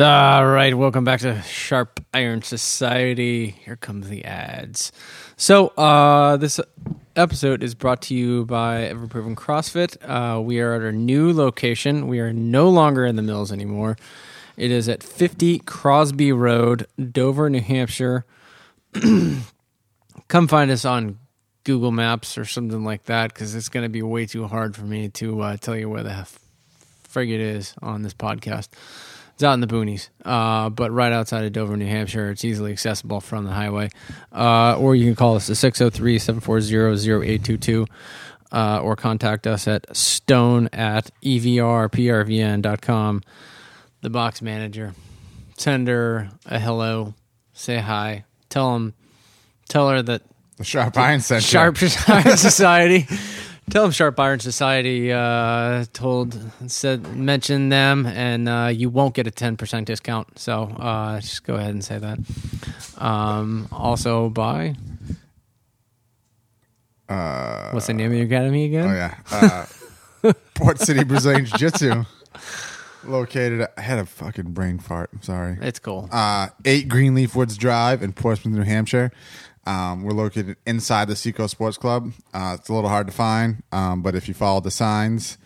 All right, welcome back to Sharp Iron Society. Here comes the ads. So, uh, this episode is brought to you by Everproven CrossFit. Uh, we are at our new location. We are no longer in the mills anymore. It is at 50 Crosby Road, Dover, New Hampshire. Come find us on Google Maps or something like that because it's going to be way too hard for me to uh, tell you where the frig it is on this podcast. It's out in the boonies, uh, but right outside of Dover, New Hampshire. It's easily accessible from the highway. Uh, or you can call us at 603 740 0822 uh, or contact us at stone at evrprvn.com. The box manager. Send her a hello. Say hi. Tell them, tell her that The Sharp Iron. Sharp Iron Society. Tell them Sharp Iron Society uh, told said mention them, and uh, you won't get a ten percent discount. So uh, just go ahead and say that. Um, also, by Uh, what's the name of your academy again? oh yeah. Uh, Port City Brazilian Jiu Jitsu. Located. I had a fucking brain fart. I'm sorry. It's cool. Uh, eight Greenleaf Woods Drive in Portsmouth, New Hampshire. Um, we're located inside the Seco Sports Club. Uh, it's a little hard to find, um, but if you follow the signs,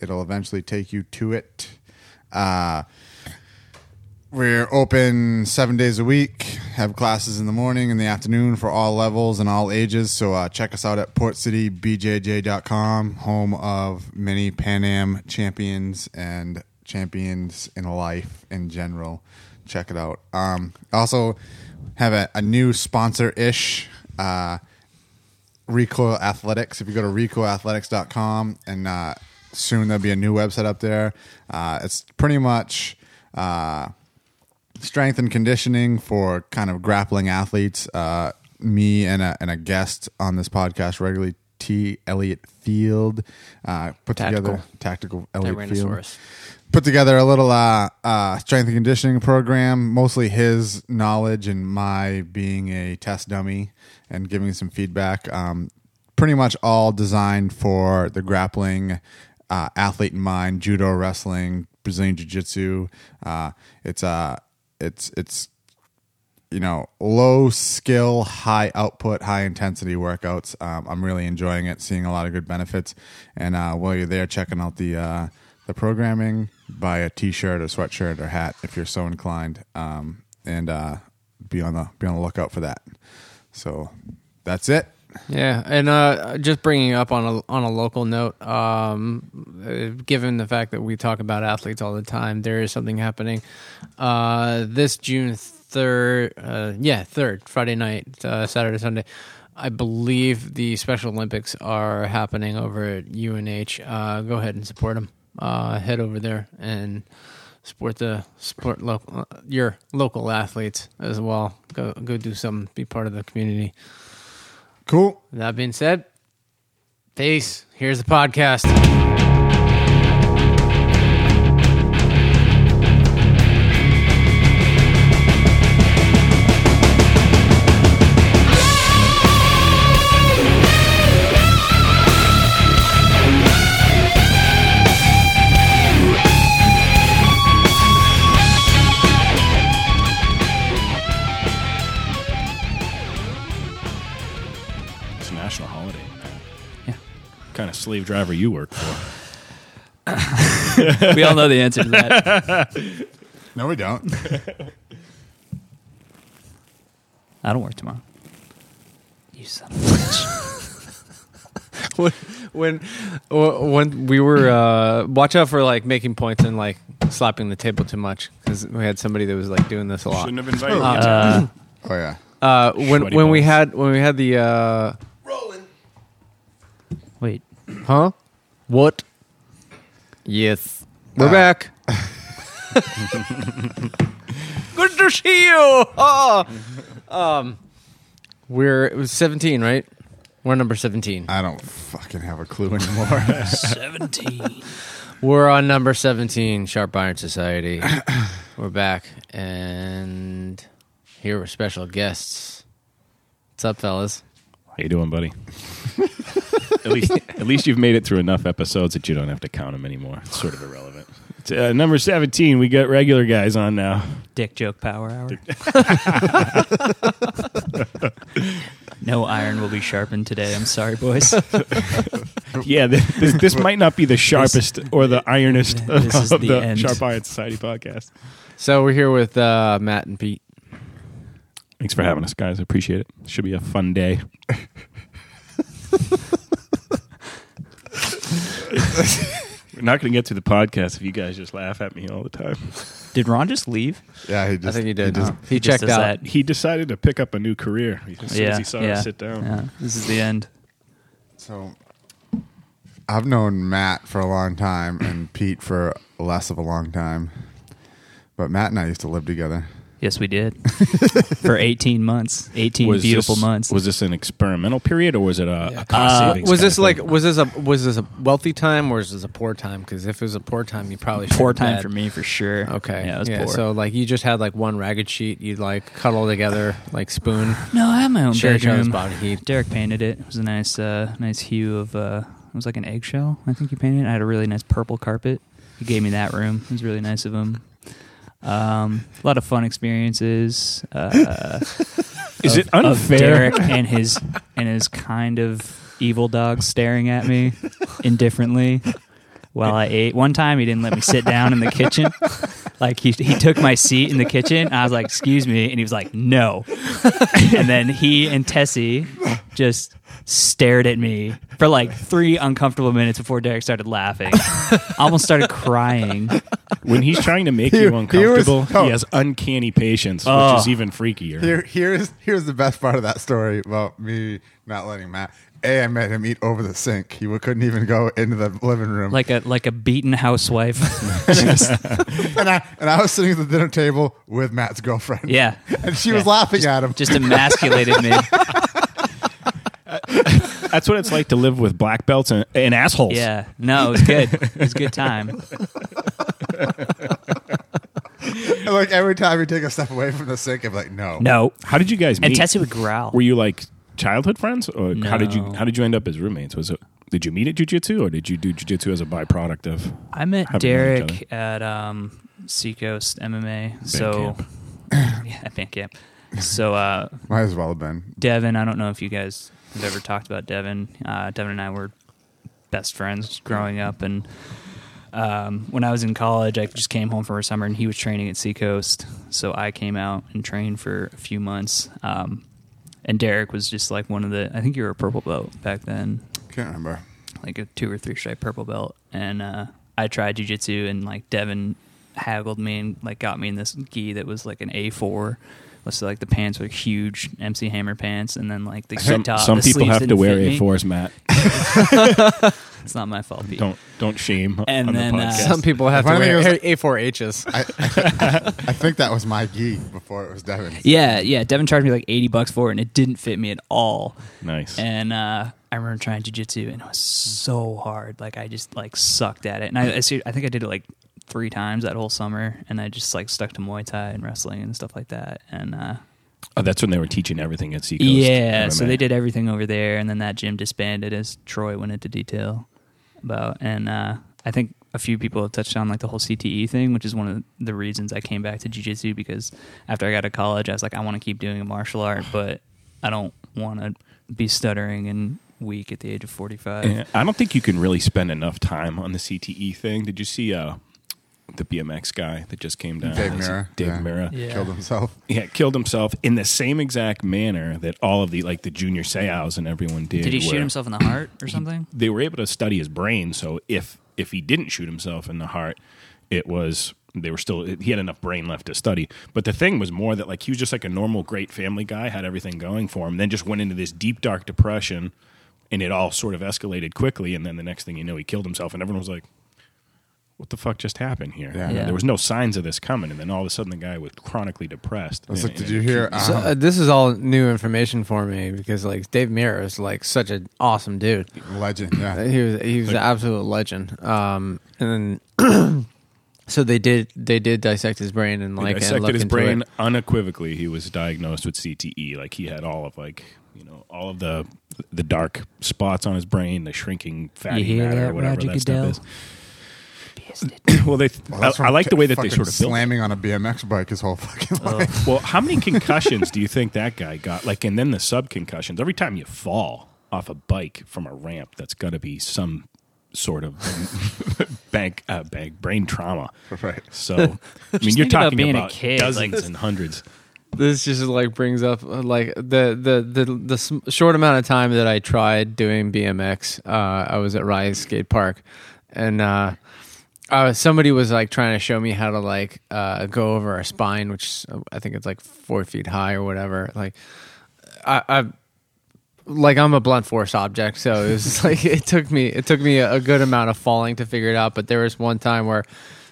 it'll eventually take you to it. Uh, we're open seven days a week. Have classes in the morning and the afternoon for all levels and all ages. So uh, check us out at portcitybjj.com, home of many Pan Am champions and champions in life in general. Check it out. Um, also have a, a new sponsor ish. Uh, Recoil Athletics. If you go to recoilathletics.com and uh, soon there'll be a new website up there. Uh, it's pretty much uh, strength and conditioning for kind of grappling athletes. Uh, me and a, and a guest on this podcast regularly, T. Elliot Field, uh, put Tactical. together tactical Elliot Field. Put together a little uh, uh, strength and conditioning program. Mostly his knowledge and my being a test dummy and giving some feedback. Um, pretty much all designed for the grappling uh, athlete in mind. Judo, wrestling, Brazilian jiu jitsu. Uh, it's uh, it's it's you know low skill high output high intensity workouts um, i'm really enjoying it seeing a lot of good benefits and uh, while you're there checking out the uh, the programming buy a t-shirt or sweatshirt or hat if you're so inclined um, and uh, be on the be on the lookout for that so that's it Yeah, and uh, just bringing up on a on a local note, um, given the fact that we talk about athletes all the time, there is something happening uh, this June third. Uh, yeah, third Friday night, uh, Saturday, Sunday. I believe the Special Olympics are happening over at UNH. Uh, go ahead and support them. Uh, head over there and support the support local uh, your local athletes as well. Go go do something. Be part of the community. cool That being said, peace. Here's the podcast. Slave driver you work for? we all know the answer to that. no we don't I don't work tomorrow. You son of a bitch. when, when when we were uh, watch out for like making points and like slapping the table too much because we had somebody that was like doing this a lot. Shouldn't have invited you. Uh, oh yeah Uh, when Sweaty when we had when we had the uh, wait, huh what yes we're Uh. back. Good to see you. Ah. Um, we're it was seventeen, right? We're number seventeen. i don't fucking have a clue anymore 17. We're on number 17, Sharp Iron Society. We're back, and here are special guests. What's up, fellas? How you doing, buddy? at least, at least you've made it through enough episodes that you don't have to count them anymore. It's sort of irrelevant. It's, uh, number seventeen, we got regular guys on now. Dick joke power hour. no iron will be sharpened today. I'm sorry, boys. Yeah, this, this might not be the sharpest or the ironest of, is of the the, end. Sharp Iron Society podcast. So we're here with uh, Matt and Pete. Thanks for having us, guys. I appreciate it. Should be a fun day. We're not going to get through the podcast if you guys just laugh at me all the time. Did Ron just leave? Yeah, he just. I think he did. just- he Just checked does out. that. He decided to pick up a new career as soon as he saw yeah. sit down. Yeah, this is the end. So, I've known Matt for a long time and Pete for less of a long time. But Matt and I used to live together. Yes, we did for 18 months. 18 Was beautiful this, months. Was this an experimental period or was it a, a cost Uh, savings? Was kind this of like thing? was this a was this a wealthy time or was this a poor time? Because if it was a poor time, you probably should poor have time bed. for me for sure. Okay, yeah, it was poor. So like you just had like one ragged sheet, you'd like cuddle together, like spoon, no, I have my own share each other's bedroom. body heat. Derek painted it. It was a nice, uh, nice hue of. Uh, it was like an eggshell. I think he painted. it. I had a really nice purple carpet. He gave me that room. It was really nice of him. Um, a lot of fun experiences. Uh, Is of- it of unfair? Derek and his and his kind of evil dog staring at me indifferently while I ate. One time he didn't let me sit down in the kitchen. Like he he took my seat in the kitchen. I was like, "Excuse me," and he was like, "No." and then he and Tessie just stared at me for like three uncomfortable minutes before Derek started laughing. I almost started crying. when he's trying to make He- you he was- uncomfortable, he, oh. has uncanny patience, Oh. which is oh. even freakier. Here, here's here's the best part of that story about me not letting Matt. A, I made him eat over the sink. He couldn't even go into the living room. Like a like a beaten housewife. and I and I was sitting at the dinner table with Matt's girlfriend. Yeah. and she was Yeah. laughing at him. Just emasculated me. That's what it's like to live with black belts and, and assholes. Yeah. No, it was good. It was a good time. Like every time he take a step away from the sink, I'm like, no, No. How did you guys meet? And Tessie would growl. Were you like childhood friends, or how did you No. how did you end up as roommates? Was it did you meet at jujitsu, or did you do jujitsu as a byproduct of? I met Haven't known each Derek at um, Seacoast MMA. so, camp. yeah, at band camp. So, uh, Might as well have been. Devin, I don't know if you guys have ever talked about Devin. Uh, Devin and I were best friends growing up, and um, when I was in college, I just came home for a summer, and he was training at Seacoast, so I came out and trained for a few months. Um, and Derek was just like one of the. I think you were a purple belt back then, Can't remember. like a two or three stripe purple belt, and uh, I tried jujitsu, and like Devin haggled me and like got me in this gi that was like an A four. So like the pants were huge MC Hammer pants, and then like the gi Some, top. some the people sleeves have to didn't wear fit me. A fours, Matt. It's not my fault, Pete. Don't don't shame And on then, the uh. Some people have to wear is- A four H's. I, I think that was my gi before it was Devin's. Yeah, yeah. Devin charged me like eighty bucks for it, and it didn't fit me at all. nice. And uh, I remember trying jujitsu, and it was so hard. Like I just like sucked at it, and I I, see, I think I did it like three times that whole summer, and I just like stuck to Muay Thai and wrestling and stuff like that. And uh, oh, that's when they were teaching everything at Seacoast. yeah, so they did everything over there, and then that gym disbanded, as Troy went into detail about. And uh, I think a few people have touched on like the whole CTE thing, which is one of the reasons I came back to jiu-jitsu because after I got to college, I was like, I want to keep doing a martial art, but I don't want to be stuttering and weak at the age of forty-five. Yeah, I don't think you can really spend enough time on the CTE thing. Did you see uh, the BMX guy that just came down? Dave Is it Mirra, Dave yeah. Mirra. Yeah. Killed himself. Yeah, killed himself in the same exact manner that all of the like the junior Seaus and everyone did. Did he shoot himself in the heart or something? They were able to study his brain, so if if he didn't shoot himself in the heart, it was they were still he had enough brain left to study. But the thing was more that like he was just like a normal great family guy, had everything going for him, then just went into this deep dark depression and it all sort of escalated quickly and then the next thing you know he killed himself and everyone was like what the fuck just happened here? Yeah. Yeah. There was no signs of this coming, and then all of a sudden, the guy was chronically depressed. I was And- like, did and you it- hear? So, Uh, uh, this is all new information for me because like Dave Mirra is like such an awesome dude. legend. Yeah. He was he was an absolute legend. Um, and then So they did they did dissect his brain and like and dissected look his brain it. unequivocally. He was diagnosed with CTE. Like he had all of like you know all of the the dark spots on his brain, the shrinking fatty matter, that, or whatever Roger that stuff Goodell? is. well, they. Well, I, I from like the way that they fucking sort of built. slamming on a BMX bike his whole fucking life. Well, how many concussions do you think that guy got? Like, and then the sub concussions. Every time you fall off a bike from a ramp, that's got to be some sort of bank, uh, bank brain trauma. Right. So, I mean, Just you're think about talking being a about kid, dozens like- and hundreds. This just like brings up uh, like the the the the short amount of time that I tried doing BMX. Uh, I was at Rise Skate Park, and uh, uh, somebody was like trying to show me how to like uh, go over a spine, which I think it's like four feet high or whatever. Like I. I like I'm a blunt force object, so it was like it took me it took me a, a good amount of falling to figure it out. But there was one time where,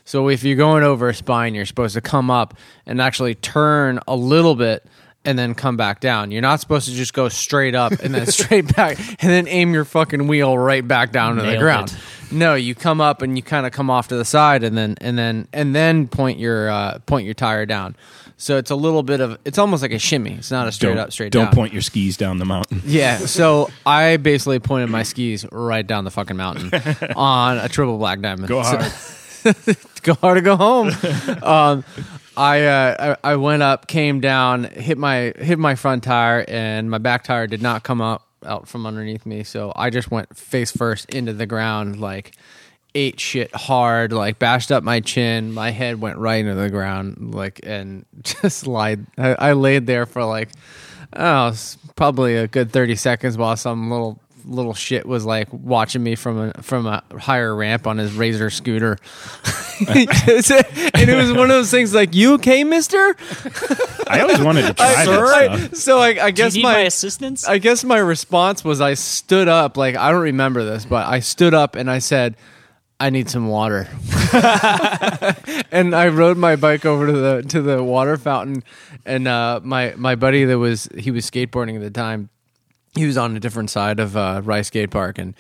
so if you're going over a spine, you're supposed to come up and actually turn a little bit and then come back down. You're not supposed to just go straight up and then straight back and then aim your fucking wheel right back down to the ground. it. No, you come up and you kind of come off to the side and then and then and then point your uh, point your tire down. So it's a little bit of it's almost like a shimmy. It's not a straight don't, up straight don't down. point your skis down the mountain. Yeah, so I basically pointed my skis right down the fucking mountain on a triple black diamond. Go So- hard. go hard or go home. um, I, uh, I I went up, came down, hit my hit my front tire, and my back tire did not come up out from underneath me. So I just went face first into the ground, like ate shit hard, like bashed up my chin. My head went right into the ground, like and just lied. I, I laid there for like oh, probably a good thirty seconds while some little little shit was like watching me from a from a higher ramp on his razor scooter. And it was one of those things like you okay mister? I always wanted to try that I- so I, I Do you guess need my, my, assistance? I guess my response was I stood up like I don't remember this but I stood up and I said I need some water. And I rode my bike over to the to the water fountain and uh, my my buddy that was he was skateboarding at the time he was on a different side of uh, Rice Skate Park, and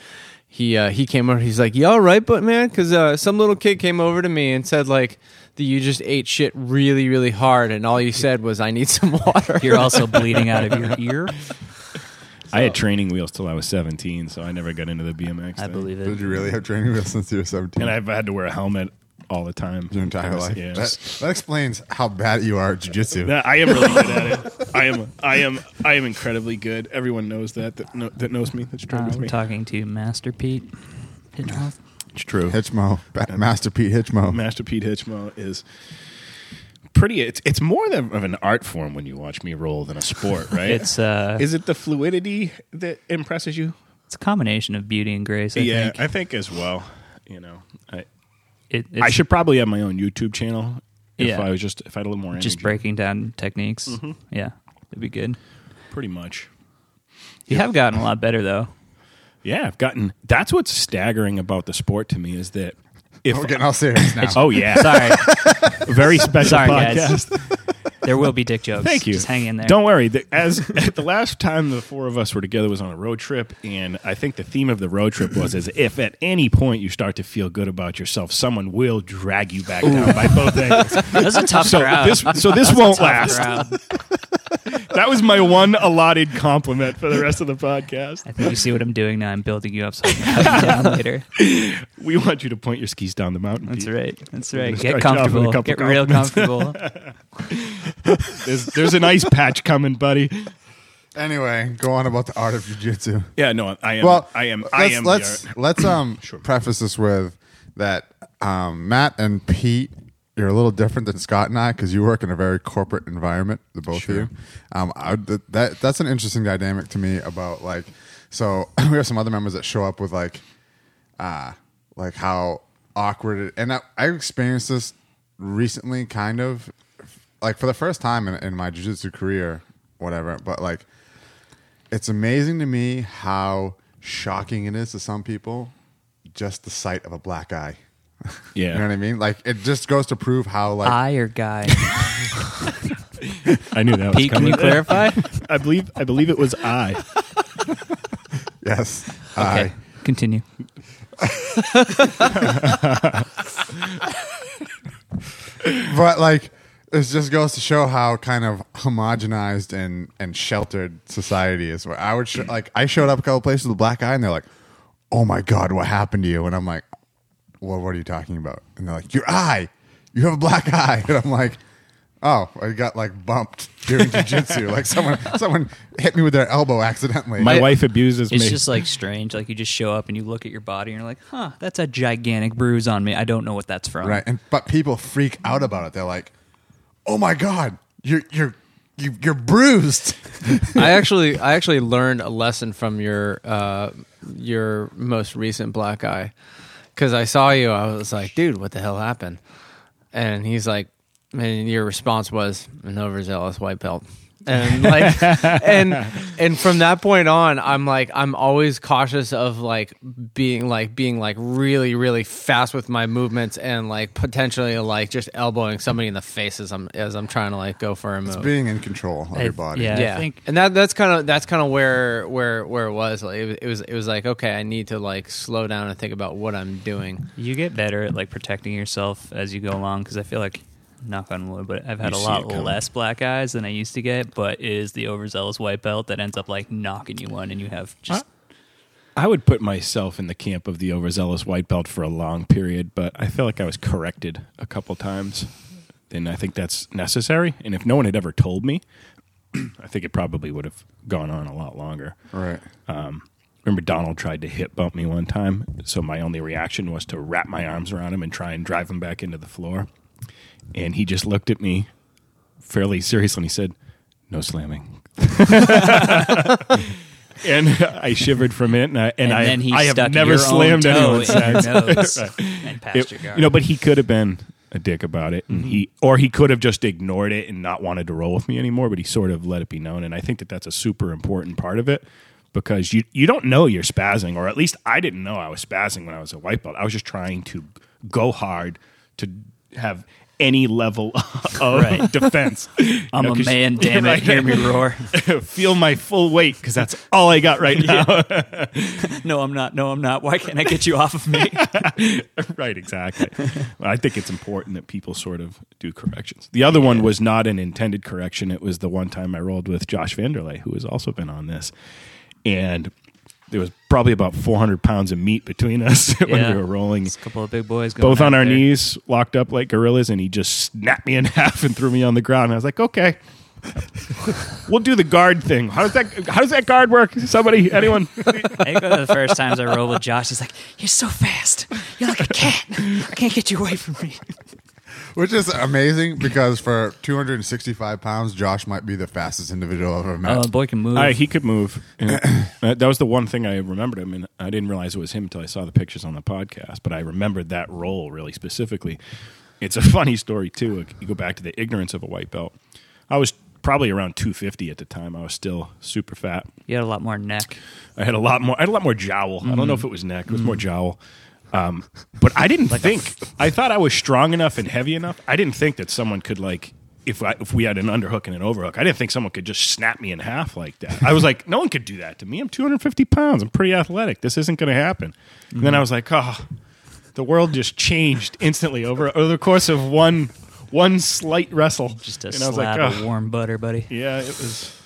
he uh, he came over. He's like, "You all right, but man?" Because uh, some little kid came over to me and said like that you just ate shit really really hard, and all you said was, "I need some water." You're also bleeding out of your ear. I had training wheels till I was 17, so I never got into the BMX. I thing. believe Did you really have training wheels since you were 17? And I've had to wear a helmet all the time. your entire life. Yeah. That, that explains how bad you are at jujitsu. That- I am really good at it. I am. I am. I am incredibly good. Everyone knows that. That, know, that knows me. That's true with we're me. talking to Master Pete Hitchmoff. It's true. Hitchmo, Ba- Master Pete Hitchmo. Master Pete Hitchmo is pretty. It's it's more than of an art form when you watch me roll than a sport, right? It's uh, is it the fluidity that impresses you? it's a combination of beauty and grace. I yeah, think. I think as well. You know, I It, I should probably have my own YouTube channel if Yeah. I was just if I had a little more energy. just breaking down techniques. Mm-hmm. Yeah, it'd be good. pretty much. You have gotten a lot better though. Yeah, I've gotten. That's what's staggering about the sport to me is that if We're getting all serious now. oh yeah, Sorry, very special Sorry, podcast. guys. there will be dick jokes. Thank you. Just hang in there. Don't worry. The, as the last time the four of us were together was on a road trip, and I think the theme of the road trip was as if at any point you start to feel good about yourself, someone will drag you back down by both ankles. That's a tough So crowd. this, so this won't last. Crowd. That was my one allotted compliment for the rest of the podcast. I think you see what I'm doing now. I'm building you up so I can cut you down later. We want you to point your skis down the mountain. That's Pete. right. That's gonna right. Get you off with a comfortable. couple Get real comfortable. There's, there's an ice patch coming, buddy. Anyway, go on about the art of jujitsu. Yeah, no, I am. Well, I am. I let's, am. Let's the art. let's um Sure. preface this with that um, Matt and Pete. You're a little different than Scott and I because you work in a very corporate environment. The both Sure. of you. Um, I, that that's an interesting dynamic to me about like. So we have some other members that show up with like, uh, like how awkward it, and I, I experienced this recently, kind of, like for the first time in, in my jiu-jitsu career, whatever. But like, it's amazing to me how shocking it is to some people just the sight of a black eye. Yeah, You know what I mean? Like it just goes to prove how like Eye or guy? I knew that was Pete, can coming. you clarify? I believe. I believe it was I. yes, Okay, eye. continue. but like it just goes to show how kind of homogenized and and sheltered society is. Where I would sh- like I showed up a couple places with a black eye, and they're like, "Oh my god, what happened to you?" And I'm like, "Well, what are you talking about?" And they're like, "Your eye, you have a black eye," and I'm like. Oh, I got like bumped doing jujitsu. like someone, someone hit me with their elbow accidentally. My I- wife abuses It's me. It's just like strange. Like you just show up and you look at your body and you're like, huh, that's a gigantic bruise on me. I don't know what that's from. right and but people freak out about it they're like oh my god you're you're you, you're bruised I actually I actually learned a lesson from your uh, your most recent black eye because I saw you. I was like, dude, what the hell happened? And he's like, and your response was an overzealous white belt. And like, and and from that point on, I'm like, I'm always cautious of like being like being like really really fast with my movements and like potentially like just elbowing somebody in the face as I'm as I'm trying to like go for a move being in control of I- your body yeah. I yeah, think- and that that's kind of that's kind of where where where it was. Like it, was- it was it was like okay, I need to like slow down and think about what I'm doing. You get better at like protecting yourself as you go along because I feel like, knock on wood, but I've had You a see lot it coming. less black eyes than I used to get. But it is the overzealous white belt that ends up like knocking you one, and you have just I would put myself in the camp of the overzealous white belt for a long period, but I feel like I was corrected a couple times. And I think that's necessary. And if no one had ever told me, I think it probably would have gone on a lot longer. right um, Remember, Donald tried to hip bump me one time, so my only reaction was to wrap my arms around him and try and drive him back into the floor. And he just looked at me fairly seriously and he said, "No slamming." and I shivered from it, and I and, and I, then he I have never slammed anyone in since. nose and passed It- you know, but he could have been a dick about it, Mm-hmm. he or he could have just ignored it and not wanted to roll with me anymore. But he sort of let it be known, and I think that that's a super important part of it because you you don't know you're spazzing, or at least I didn't know I was spazzing when I was a white belt. I was just trying to go hard to have any level of Right. defense. I'm know, a man, damn it! Hear me roar. Feel my full weight because that's all I got right now. no, I'm not. No, I'm not. Why can't I get you off of me? right, exactly. Well, I think it's important that people sort of do corrections. The other one was not an intended correction. It was the one time I rolled with Josh Vanderlei, who has also been on this. And there was probably about 400 pounds of meat between us when Yeah. we were rolling. It's a couple of big boys going Both on out our there. knees, locked up like gorillas, and he just snapped me in half and threw me on the ground. And I was like, okay. we'll do the guard thing. How does that how does that guard work? Somebody, anyone? I think one of the first times I rolled with Josh, he's like, "You're so fast. You're like a cat. I can't get you away from me." Which is amazing because for 265 pounds josh might be the fastest individual i've ever met Oh, the boy can move. Uh, he could move. And that that was the one thing I remembered him, and I didn't realize it was him until I saw the pictures on the podcast. But I remembered that role really specifically. It's a funny story too. You go back to the ignorance of a white belt. I was probably around 250 at the time. I was still super fat. you had a lot more neck. I had a lot more. I had a lot more jowl. I don't know if it was neck. It was more jowl. Um, but I didn't think. I thought I was strong enough and heavy enough. I didn't think that someone could like. If I, if we had an underhook and an overhook, I didn't think someone could just snap me in half like that. I was like, no one could do that to me. I'm 250 pounds. I'm pretty athletic. This isn't going to happen. And then I was like, oh, the world just changed instantly over over the course of one one slight wrestle. Just a and I was slab like, of oh, warm butter, buddy. yeah, it was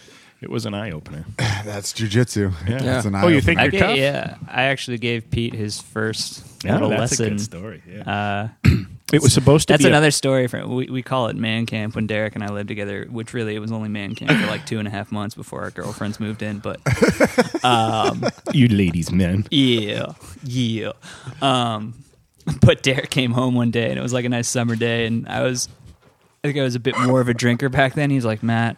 it was an eye opener. that's jujitsu Yeah. that's an eye. Oh, you think I you're ga- tough? yeah, I actually gave Pete his first Yeah, little that's a lesson. good story. Yeah. Uh, it was supposed to that's be a- another story. For we, we call it man camp when Derek and I lived together, which really it was only man camp for like two and a half months before our girlfriends moved in. But you ladies, man. yeah, yeah. Um, but Derek came home one day and it was like a nice summer day, and I was, I think I was a bit more of a drinker back then. He's like, Matt,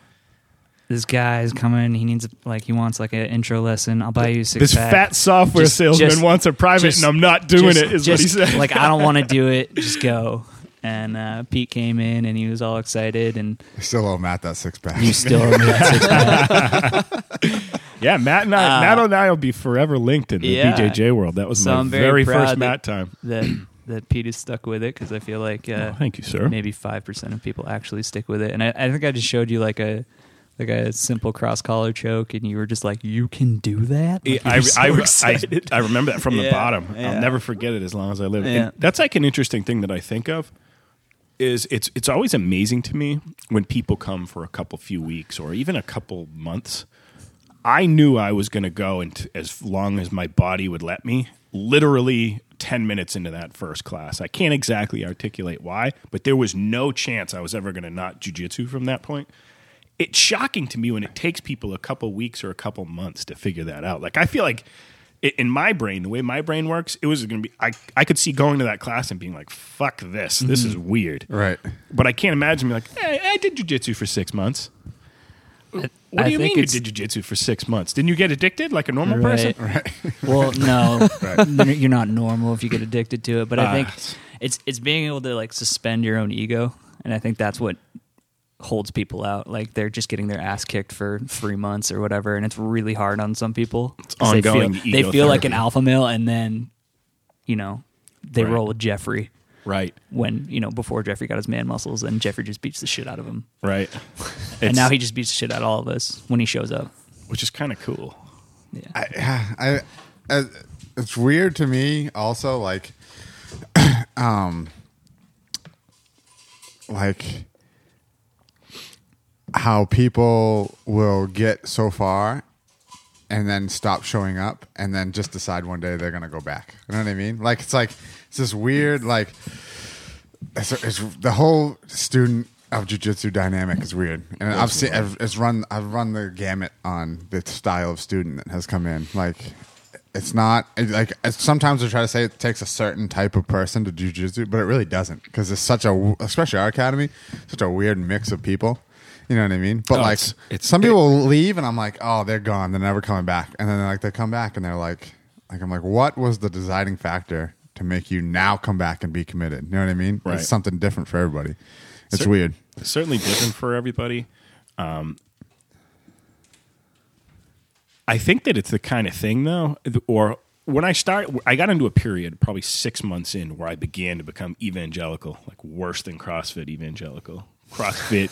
this guy is coming. He needs like he wants like an intro lesson. I'll buy you six This pack. fat software Just- salesman just- wants a private, just- and I'm not doing Just- it. Is just, what he said. like I don't want to do it. Just go. And uh, Pete came in and he was all excited, and I still owe matt that six-pack you still owe me that six pack. yeah, Matt and I, Uh, Matt and I will be forever linked in the Yeah. BJJ world. That was So my I'm very, very first proud Matt time. that that Pete is stuck with it because I feel like uh, Oh, thank you, sir. maybe five percent of people actually stick with it. And I, I think I just showed you like a like a simple cross collar choke, and you were just like, "You can do that." Like, you I, were so I, I, excited. I remember that from the bottom. yeah. I'll never forget it as long as I live. Yeah. And that's like an interesting thing that I think of. is it's it's always amazing to me when people come for a couple few weeks or even a couple months. I knew I was going to go and as long as my body would let me. Literally 10 minutes into that first class. I can't exactly articulate why, but there was no chance I was ever going to not jujitsu from that point. It's shocking to me when it takes people a couple weeks or a couple months to figure that out. Like I feel like i- in my brain, the way my brain works, it was going to be I I could see going to that class and being like, "Fuck this. This is weird." Right. But I can't imagine being like, hey, I did jujitsu for six months. What I do you think mean you it's- did jujitsu for six months? Didn't you get addicted like a normal person? Right. Well, no, You're- you're not normal if you get addicted to it. But I Ah. think it's it's being able to like suspend your own ego, and I think that's what holds people out. Like they're just getting their ass kicked for three months or whatever, and it's really hard on some people. they ongoing feel, ego they feel like an alpha male, and then you know they Right. roll with Jeffrey Right, when you know before Jeffrey got his man muscles, and Jeffrey just beats the shit out of him, right. and It's- now he just beats the shit out of all of us when he shows up. which is kind of cool. Yeah. I, I, I, it's weird to me also like, um, like how people will get so far and then stop showing up and then just decide one day they're gonna go back. You know what I mean? Like it's like it's this weird like it's, it's the whole student of jujitsu dynamic is weird, and I've seen I've, it's run I've run the gamut on the style of student that has come in. Like it's not it, like it's, sometimes we try to say it takes a certain type of person to jujitsu, but it really doesn't because it's such a especially our academy such a weird mix of people. You know what I mean? But Oh, like it's- it's- some people leave, and I'm like, oh, they're gone. They're never coming back. And then like they come back, and they're like, like I'm like, what was the deciding factor to make you now come back and be committed? You know what I mean? Right. It's something different for everybody. It's Cer- weird. Certainly different for everybody. Um, I think that it's the kind of thing, though, or when I start, I got into a period probably six months in where I began to become evangelical, like worse than CrossFit evangelical. CrossFit,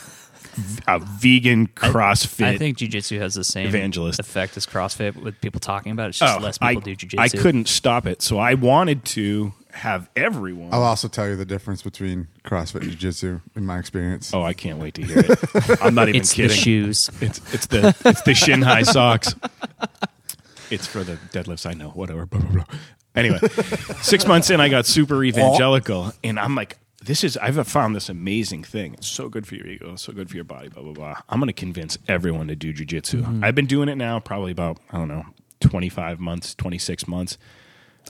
a vegan CrossFit. I think jujitsu has the same Evangelist. effect as CrossFit with people talking about it. It's just oh, less people I, do jujitsu. I couldn't stop it, so I wanted to have everyone. I'll also tell you the difference between CrossFit and Jiu Jitsu in my experience. oh, I can't wait to hear it. I'm not even It's kidding. the shoes. It's it's the it's the shin high socks. It's for the deadlifts. I know. Whatever. Blah, blah, blah. Anyway, six months in, I got super evangelical, and I'm like, this is. I've found this amazing thing. It's so good for your ego. It's so good for your body. Blah blah blah. I'm going to convince everyone to do jujitsu. Mm-hmm. I've been doing it now, probably about I don't know, 25 months, 26 months.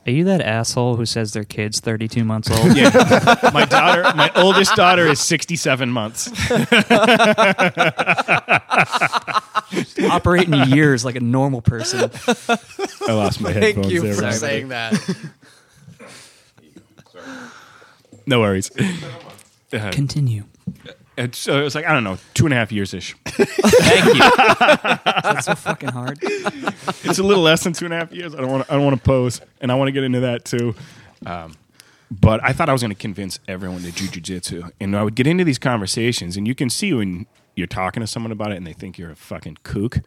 Are you that asshole who says their kid's 32 months old? Yeah, my daughter, my oldest daughter, is 67 months. Operate in years like a normal person. I lost my Thank headphones you for Rob. saying that. No worries. Continue. And so it was like I don't know, two and a half years ish. Thank you. That's so fucking hard. It's a little less than two and a half years. I don't want. I don't want to pose, and I want to get into that too. Um, but I thought I was going to convince everyone to do jujitsu, and I would get into these conversations, and you can see when you're talking to someone about it, and they think you're a fucking kook.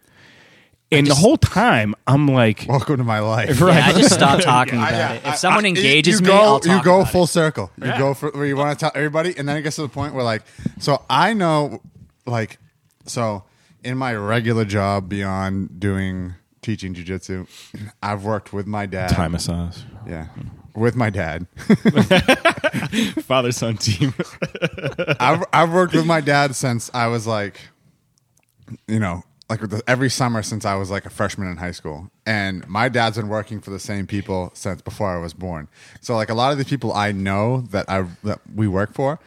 And the whole time, I'm like, Welcome to my life. right. Yeah, I just stopped talking about Yeah, it. I- If someone I- engages you me, go, I'll talk you go about full it. circle. You Yeah. go for where you want to tell everybody, and then it gets to the point where like, so I know, like, so in my regular job beyond doing teaching jujitsu, I've worked with my dad. Thai massage, yeah, with my dad. father son team. I've I've worked with my dad since I was like, you know, like every summer since I was like a freshman in high school, and my dad's been working for the same people since before I was born. So like a lot of the people I know that I that we work for,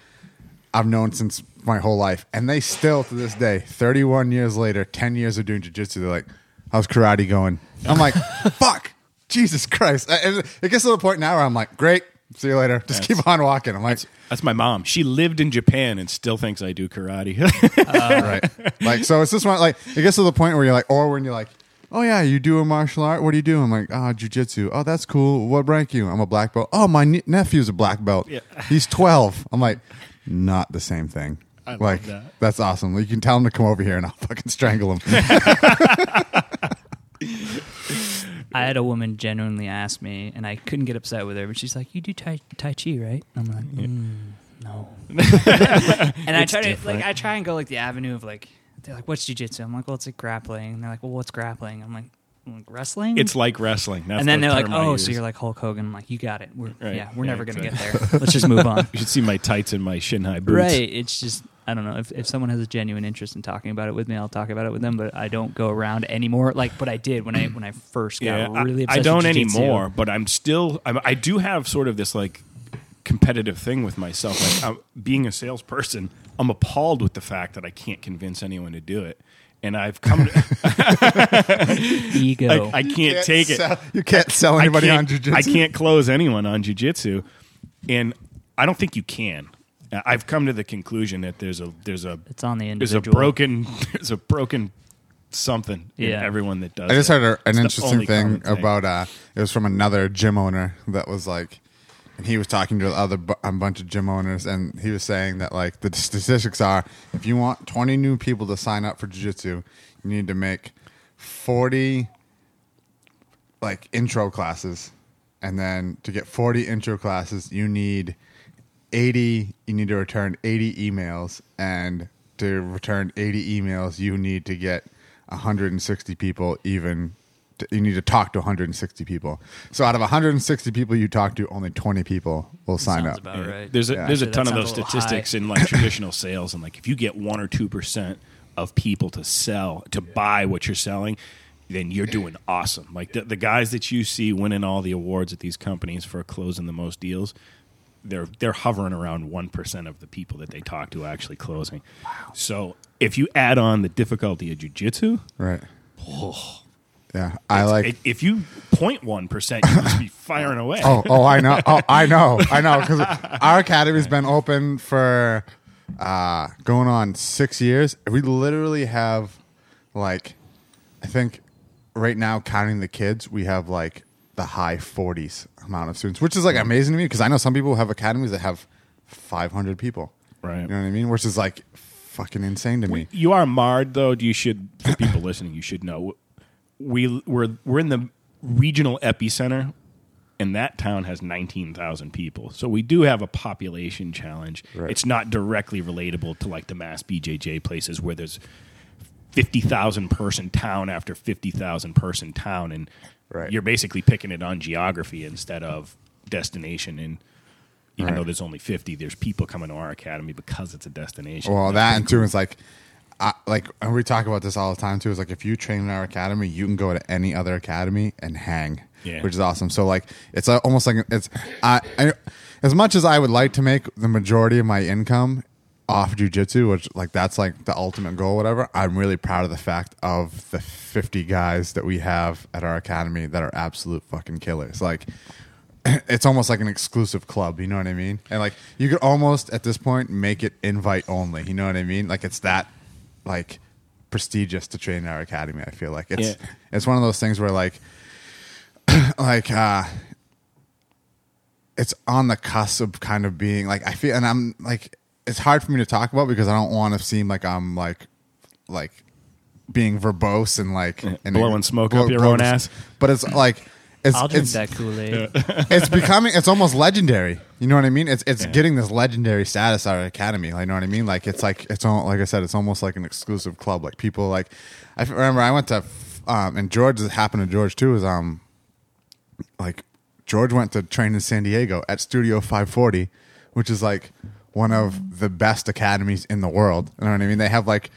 I've known since my whole life, and they still to this day, thirty one years later, ten years of doing jujitsu, they're like, "How's karate going?" I'm like, "Fuck." Jesus Christ! It gets to the point now where I'm like, "Great, see you later." Just keep on walking. I'm like, That's my mom. She lived in Japan and still thinks I do karate. right. Like, so it's just one, like, it gets to the point where you're like, or when you're like, oh, yeah, you do a martial art? What do you do? I'm like, ah, jujitsu. Oh, that's cool. What rank you? I'm a black belt. Oh, my ne- nephew's a black belt. Yeah. He's 12. I'm like, not the same thing. I love like, that. that's awesome. You can tell him to come over here and I'll fucking strangle him. I had a woman genuinely ask me, and I couldn't get upset with her, but she's like, "You do tai, tai chi, right?" And I'm like, mm, "No, and I try to like I try and go like the avenue of like they're like what's jujitsu? I'm like well it's like grappling. And they're like well what's grappling? I'm like, like wrestling. It's like wrestling. That's and then the they're like oh so you're like Hulk Hogan. I'm like you got it. We're Right. yeah we're Yeah, never gonna get there. Let's just move on. You should see my tights and my shin high boots. right. It's just I don't know if if someone has a genuine interest in talking about it with me, I'll talk about it with them. But I don't go around anymore. Like, but I did when I when I first got Yeah, I- really I, obsessed. don't with anymore, but I'm still. I'm, I do have sort of this like competitive thing with myself. Like I'm, being a salesperson, I'm appalled with the fact that I can't convince anyone to do it, and I've come. To, Ego. like, I can't take it. You can't sell anybody on can't- jujitsu. I can't close anyone on jujitsu, and I don't think you can. I've come to the conclusion that there's a there's a it's on the individual. there's a broken there's a broken something in Yeah. everyone that does. I just it. heard a, an It's interesting thing, common about uh, it was from another gym owner that was like, and he was talking to other bu- a bunch of gym owners, and he was saying that like the statistics are, if you want twenty new people to sign up for jiu-jitsu, you need to make forty like intro classes, and then to get forty intro classes, you need eighty. You need to return eighty emails, and to return eighty emails, you need to get hundred and sixty people even. to- You need to talk to 160 people. So out of 160 people you talk to, only 20 people will sign up. about right. There's a Yeah. there's a ton of those sounds a little statistics in like traditional sales, and like if you get one or two percent of people to sell to buy what you're selling, then you're doing awesome. Like the, the guys that you see winning all the awards at these companies for closing the most deals, they're they're hovering around one percent of the people that they talk to actually closing. Wow. So if you add on the difficulty of jujitsu, Right. Oh, Yeah, I like. it- if you point one percent, you must be firing away. Oh, oh, I know. Oh, I know. I know because our academy's been open for uh, going on six years. We literally have like, I think right now counting the kids, we have like the high forties amount of students, which is like amazing to me because I know some people have academies that have five hundred people. Right. You know what I mean? Which is like fucking insane to me. You are marred, though. You should, for people listening, you should know. We we're we're in the regional epicenter, and that town has nineteen thousand people. So we do have a population challenge. Right. It's not directly relatable to like the mass BJJ places where there's fifty thousand person town after fifty thousand person town, and Right. you're basically picking it on geography instead of destination. And even Right. though there's only fifty, there's people coming to our academy because it's a destination. Well, That's that and too is like, I, like and we talk about this all the time too. Is like if you train in our academy, you can go to any other academy and hang, Yeah. which is awesome. So like, it's uh, almost like it's I, I, as much as I would like to make the majority of my income off jujitsu, which like that's like the ultimate goal, whatever. I'm really proud of the fact of the 50 guys that we have at our academy that are absolute fucking killers. Like it's almost like an exclusive club, you know what I mean? And like you could almost at this point make it invite only, you know what I mean? Like it's that like prestigious to train in our academy, I feel like. It's Yeah. it's one of those things where like like uh it's on the cusp of kind of being like I feel and I'm like it's hard for me to talk about because I don't want to seem like I'm like like being verbose and like and blowing smoke up your own ass. But it's like it's I'll drink it's, that Kool Aid. it's becoming it's almost legendary. You know what I mean? It's it's getting this legendary status at our academy. Like, you know what I mean? Like it's like it's all like I said, it's almost like an exclusive club. Like people like I remember I went to um and George it happened to George too is um like George went to train in San Diego at Studio 540, which is like one of the best academies in the world. You know what I mean? They have like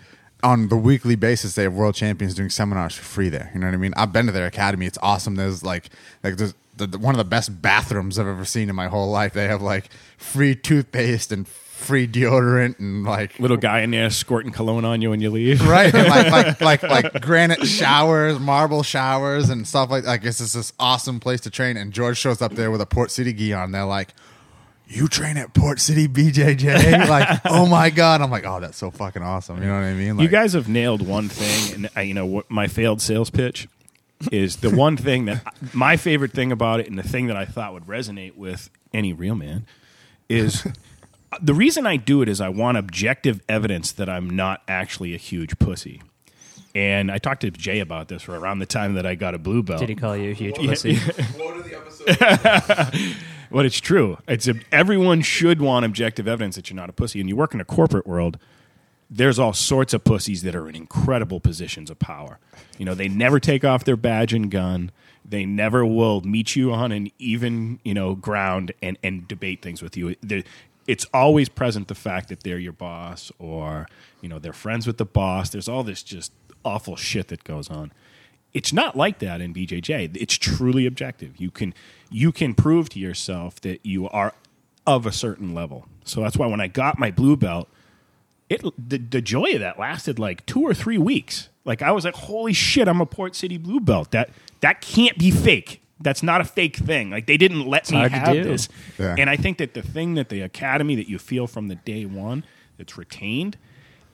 on the weekly basis they have world champions doing seminars for free there. You know what I mean? I've been to their academy. It's awesome. There's like like there's the, the- one of the best bathrooms I've ever seen in my whole life. They have like free toothpaste and free deodorant and like little guy in there squirting cologne on you when you leave. right and like like like like granite showers marble showers and stuff like like it's just this awesome place to train and george shows up there with a port city gi on they're like you train at port city bjj like oh my god i'm like oh that's so fucking awesome you know what i mean like, you guys have nailed one thing, and I, you know what my failed sales pitch is the one thing that my favorite thing about it, and the thing that I thought would resonate with any real man is the reason I do it is I want objective evidence that I'm not actually a huge pussy. And I talked to Jay about this for around the time that I got a blue belt. Did he call you a huge pussy? Quote of the episode. But it's true. It's a, everyone should want objective evidence that you're not a pussy. And you work in a corporate world. There's all sorts of pussies that are in incredible positions of power. You know, they never take off their badge and gun. They never will meet you on an even, you know, ground and, and debate things with you. They're, it's always present the fact that they're your boss or, you know, they're friends with the boss. There's all this just awful shit that goes on it's not like that in BJJ. It's truly objective. You can you can prove to yourself that you are of a certain level. So that's why when I got my blue belt, it the, the joy of that lasted like two or three weeks. Like I was like, holy shit, I'm a Port City blue belt. That that can't be fake. That's not a fake thing. Like they didn't let me have do. this. Yeah. And I think that the thing that the academy that you feel from the day one that's retained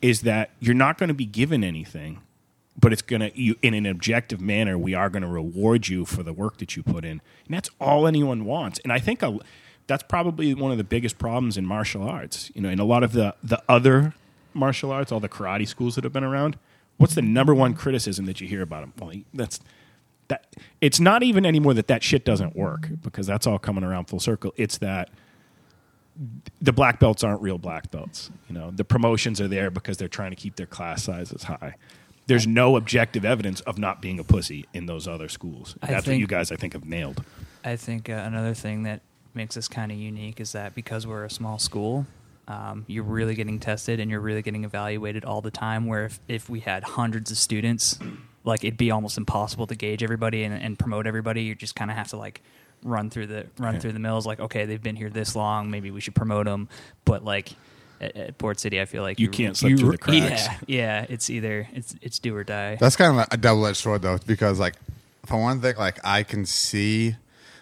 is that you're not going to be given anything but it's going to in an objective manner we are going to reward you for the work that you put in and that's all anyone wants and i think a, that's probably one of the biggest problems in martial arts you know in a lot of the the other martial arts all the karate schools that have been around what's the number one criticism that you hear about them well that's that it's not even anymore that that shit doesn't work because that's all coming around full circle it's that the black belts aren't real black belts. You know, the promotions are there because they're trying to keep their class sizes high. There's no objective evidence of not being a pussy in those other schools. I That's what think- you guys, I think, have nailed. I think uh, another thing that makes us kind of unique is that because we're a small school, um, you're really getting tested and you're really getting evaluated all the time. Where if, if we had hundreds of students, like it'd be almost impossible to gauge everybody and, and promote everybody. You just kind of have to like run through the run through the mills. Like, okay, they've been here this long, maybe we should promote them. But like at, at Port City, I feel like You can't slip through the cracks. Yeah, yeah, it's either it's it's do or die. That's kind of a double edged sword though, because like for one thing, like I can see,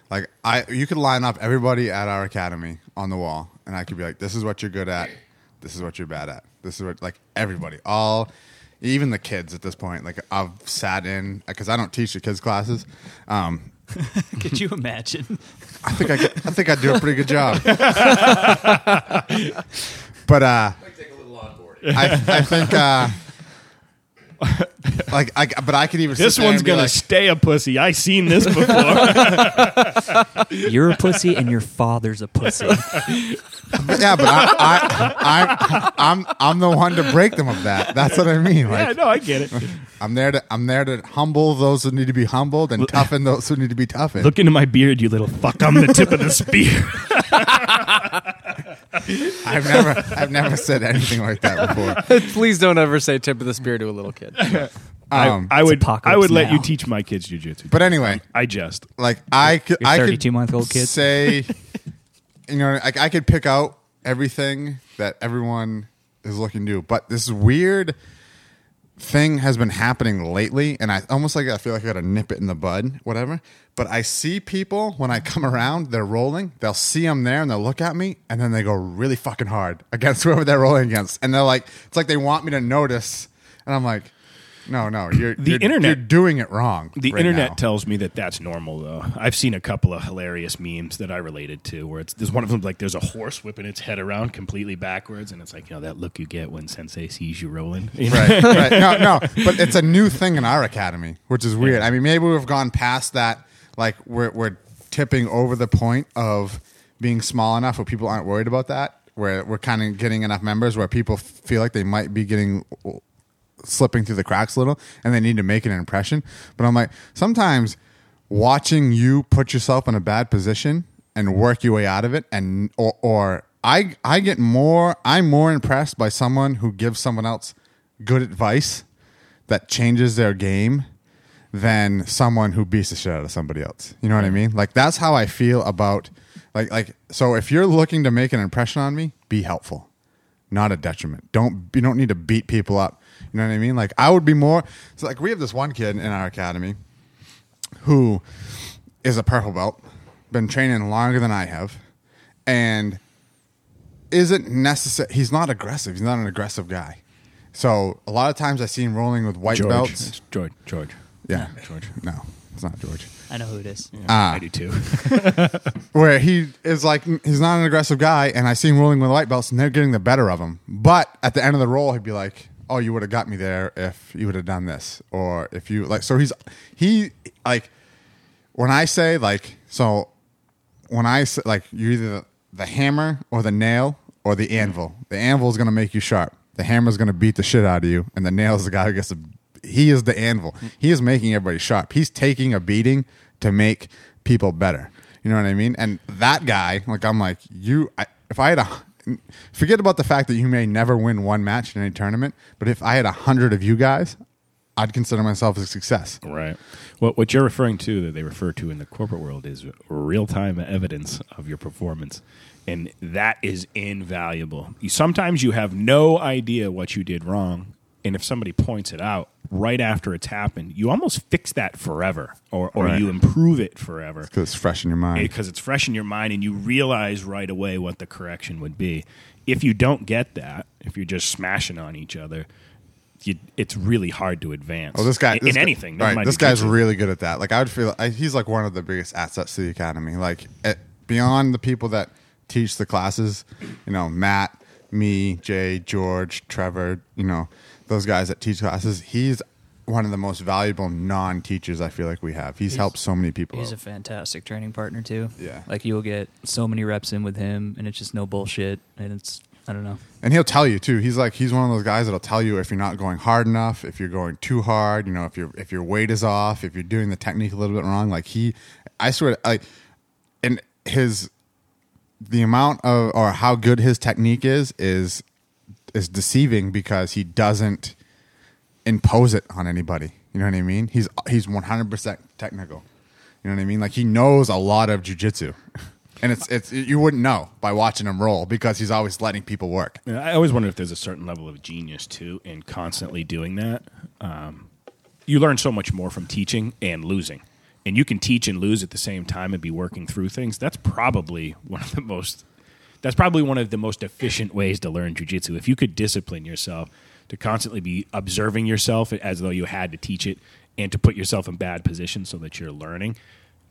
like I you could line up everybody at our academy on the wall, and I could be like, this is what you're good at, this is what you're bad at, this is what like everybody, all. Even the kids at this point, like I've sat in because I don't teach the kids classes. Um, Could you imagine? I think I, could, I think I'd do a pretty good job. but uh, I, I think uh, like I, but I could even sit This there one's and be going to like, stay a pussy. I seen this before. You're a pussy and your father's a pussy. yeah, but I, I, I'm I'm I'm the one to break them of that. That's what I mean. yeah, Like no, I get it. I'm there to I'm there to humble those who need to be humbled and toughen those who need to be toughened. Look into my beard, you little fuck. I'm the tip of the spear. I've never I've never said anything like that before. Please don't ever say tip of the spear to a little kid. Um, I, I would apocalypse I would let now. you teach my kids jujitsu. but anyway, I jest. like I could Your I could 32-month-old kid? say you know like I could pick out everything that everyone is looking to do but this weird thing has been happening lately and I almost like I feel like I got to nip it in the bud whatever. But I see people when I come around they're rolling. They'll see them there and they'll look at me and then they go really fucking hard against whoever they're rolling against. And they're like it's like they want me to notice. And I'm like no no you're The you're, internet- you're doing it wrong The right internet now. tells me that that's normal, though. I've seen a couple of hilarious memes that I related to, where it's there's one of them like there's a horse whipping its head around completely backwards, and it's like you know that look you get when Sensei sees you rolling. You know? right, right. No, no, but it's a new thing in our academy, which is weird. I mean, maybe we've gone past that. Like we're we're tipping over the point of being small enough where people aren't worried about that. Where we're kind of getting enough members where people feel like they might be getting slipping through the cracks a little, and they need to make an impression. But I'm like, sometimes watching you put yourself in a bad position and work your way out of it, and or, or I I get more I'm more impressed by someone who gives someone else good advice that changes their game than someone who beats the shit out of somebody else. You know what I mean? Like that's how I feel about like like so if you're looking to make an impression on me, be helpful, not a detriment. Don't you don't need to beat people up. You know what I mean? Like I would be more so like we have this one kid in our academy who is a purple belt, been training longer than I have, and isn't necessary. He's not aggressive. He's not an aggressive guy. So a lot of times I see him rolling with white George, belts. It's George, George. Yeah, George. No, it's not George. I know who it is. Ah. I do too. Where he is like he's not an aggressive guy, and I see him rolling with white belts, and they're getting the better of him. But at the end of the roll, he'd be like, "Oh, you would have got me there if you would have done this, or if you like." So he's he like when I say like so when I say like you're either the, the hammer or the nail or the anvil. The anvil is going to make you sharp. The hammer is going to beat the shit out of you, and the nail is the guy who gets the. He is the anvil. He is making everybody sharp. He's taking a beating to make people better. You know what I mean? And that guy, like I'm like you. I, if I had a forget about the fact that you may never win one match in any tournament, but if I had a hundred of you guys, I'd consider myself a success. Right. What what you're referring to that they refer to in the corporate world is real time evidence of your performance, and that is invaluable. Sometimes you have no idea what you did wrong, and if somebody points it out right after it's happened, you almost fix that forever, or or Right. you improve it forever Because it's fresh in your mind. because it's fresh in your mind and you realize right away what the correction would be. If you don't get that, if you're just smashing on each other, you, it's really hard to advance. Oh, this guy in, this in guy- anything. Right, this guy's really good at that. Like I would feel, I, he's like one of the biggest assets to the academy. Like at, beyond the people that teach the classes, you know, Matt, me, Jay, George, Trevor, you know, those guys that teach classes. He's one of the most valuable non-teachers I feel like we have. He's, helped so many people. He's out. a fantastic training partner too. Yeah. like you'll get so many reps in with him, and it's just no bullshit, and it's I don't know. And he'll tell you too. He's like he's one of those guys that'll tell you if you're not going hard enough, if you're going too hard, you know, if your if your weight is off, if you're doing the technique a little bit wrong. Like he, I swear, like, and his the amount of or how good his technique is is is deceiving because he doesn't impose it on anybody. You know what I mean? He's he's 100 percent technical. You know what I mean? Like he knows a lot of jujitsu. And it's it's you wouldn't know by watching him roll because he's always letting people work. Yeah, I always wonder if there's a certain level of genius too in constantly doing that. Um, you learn so much more from teaching and losing, and you can teach and lose at the same time and be working through things. That's probably one of the most. That's probably one of the most efficient ways to learn jujitsu. If you could discipline yourself to constantly be observing yourself as though you had to teach it, and to put yourself in bad positions so that you're learning,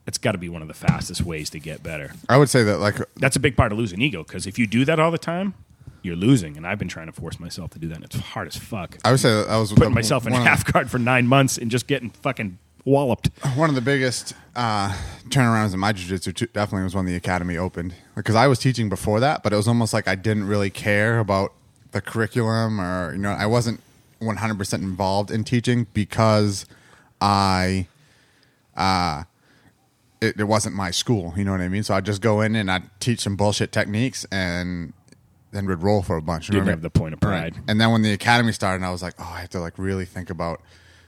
it's got to be one of the fastest ways to get better I would say that like that's a big part of losing ego because if you do that all the time, you're losing. And I've been trying to force myself to do that, and it's hard as fuck. I would say that I was Putting myself in half guard for nine months and just getting fucking walloped. one of the biggest uh, turnarounds in my jiu-jitsu too, definitely was when the academy opened because I was teaching before that, but it was almost like I didn't really care about the curriculum or you know I wasn't 100 percent involved in teaching because I uh it, it wasn't my school. You know what I mean? So I'd just go in and I'd teach some bullshit techniques and then we'd roll for a bunch. You Didn't have the point of pride. Right. And then when the academy started, I was like, oh, I have to like really think about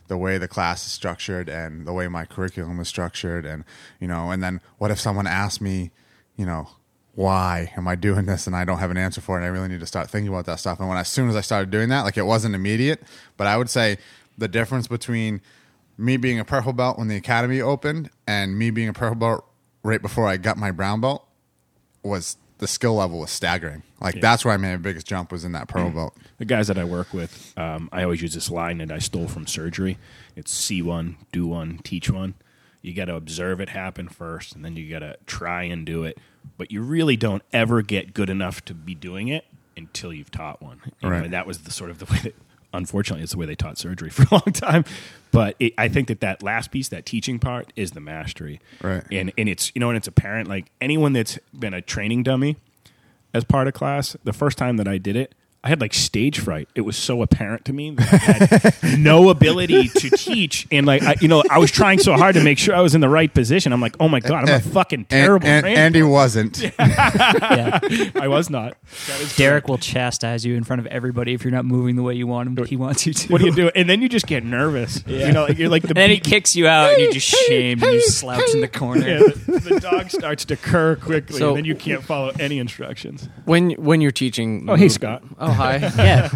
the way the class is structured and the way my curriculum is structured, and you know, and then what if someone asked me, you know, why am I doing this and I don't have an answer for it? I really need to start thinking about that stuff. And when as soon as I started doing that, like it wasn't immediate, but I would say the difference between me being a purple belt when the academy opened and me being a purple belt right before I got my brown belt was the skill level was staggering. Like that's where I made my biggest jump was in that purple belt. The guys that I work with, um, I always use this line that I stole from surgery. It's see one, do one, teach one. You got to observe it happen first, and then you got to try and do it. But you really don't ever get good enough to be doing it until you've taught one. You know, Right. and that was the sort of the way that, unfortunately, it's the way they taught surgery for a long time. But it, I think that that last piece, that teaching part, is the mastery. Right. And and it's you know, and it's apparent. Like anyone that's been a training dummy as part of class, the first time that I did it, I had like stage fright. It was so apparent to me that I had no ability to teach, and like I, you know, I was trying so hard to make sure I was in the right position. I'm like, oh my god, I'm a eh, eh, fucking eh, terrible and, and, trainer. and he wasn't. Yeah, I was not. That is Derek will chastise you in front of everybody if you're not moving the way you want him. He wants you to. What do you do? And then you just get nervous. Yeah. You know, like, you're like the And then he kicks you out, and you're just shamed, and you slouch in the corner. yeah, the, the dog starts to cur quickly, So- and then you can't follow any instructions. When when you're teaching, Oh, hey, Scott. Oh, hi. Yeah,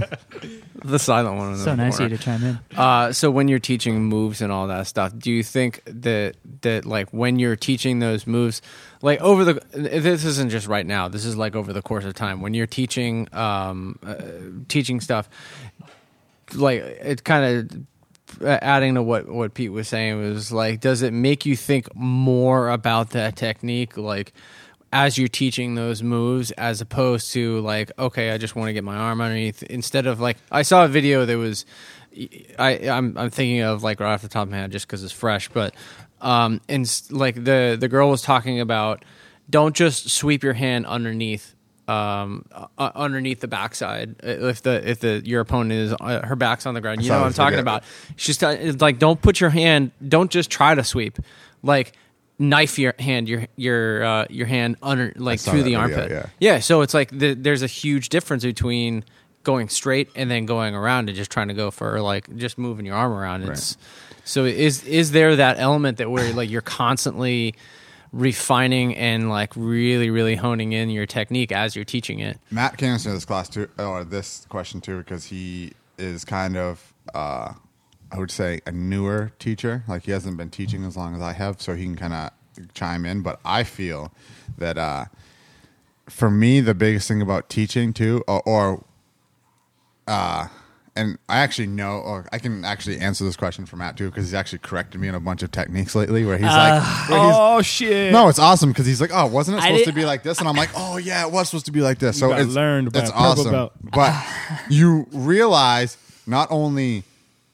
the silent one. In the so nice of corner. you to chime in. Uh, so when you're teaching moves and all that stuff, do you think that that like when you're teaching those moves, like over the this isn't just right now. This is like over the course of time when you're teaching um, uh, teaching stuff. Like it kind of adding to what what Pete was saying was like, does it make you think more about that technique, like? As you're teaching those moves, as opposed to like, okay, I just want to get my arm underneath. Instead of like, I saw a video that was I I'm I'm thinking of like right off the top of my head just because it's fresh, but um and like the the girl was talking about don't just sweep your hand underneath um uh, underneath the backside if the if the your opponent is uh, her back's on the ground. You know what i'm talking about? She's uh, like don't put your hand don't just try to sweep. Like knife your hand your your uh, your hand under like through the video, armpit. yeah. so it's like the, there's a huge difference between going straight and then going around and just trying to go for like just moving your arm around. It's so is is there that element that where like you're constantly refining and like really really honing in your technique as you're teaching it? Matt can answer this class too, or this question too, because he is kind of, uh, I would say, a newer teacher. Like he hasn't been teaching as long as I have, so he can kind of chime in. But I feel that uh, for me, the biggest thing about teaching too, or, or uh, and I actually know, or I can actually answer this question for Matt too, because he's actually corrected me on a bunch of techniques lately, where he's like, where he's, Oh shit! no, it's awesome because he's like, oh, wasn't it I supposed did- to be like this? And I'm like, oh yeah, it was supposed to be like this. so got it's learned by it's a purple awesome. belt. But you realize not only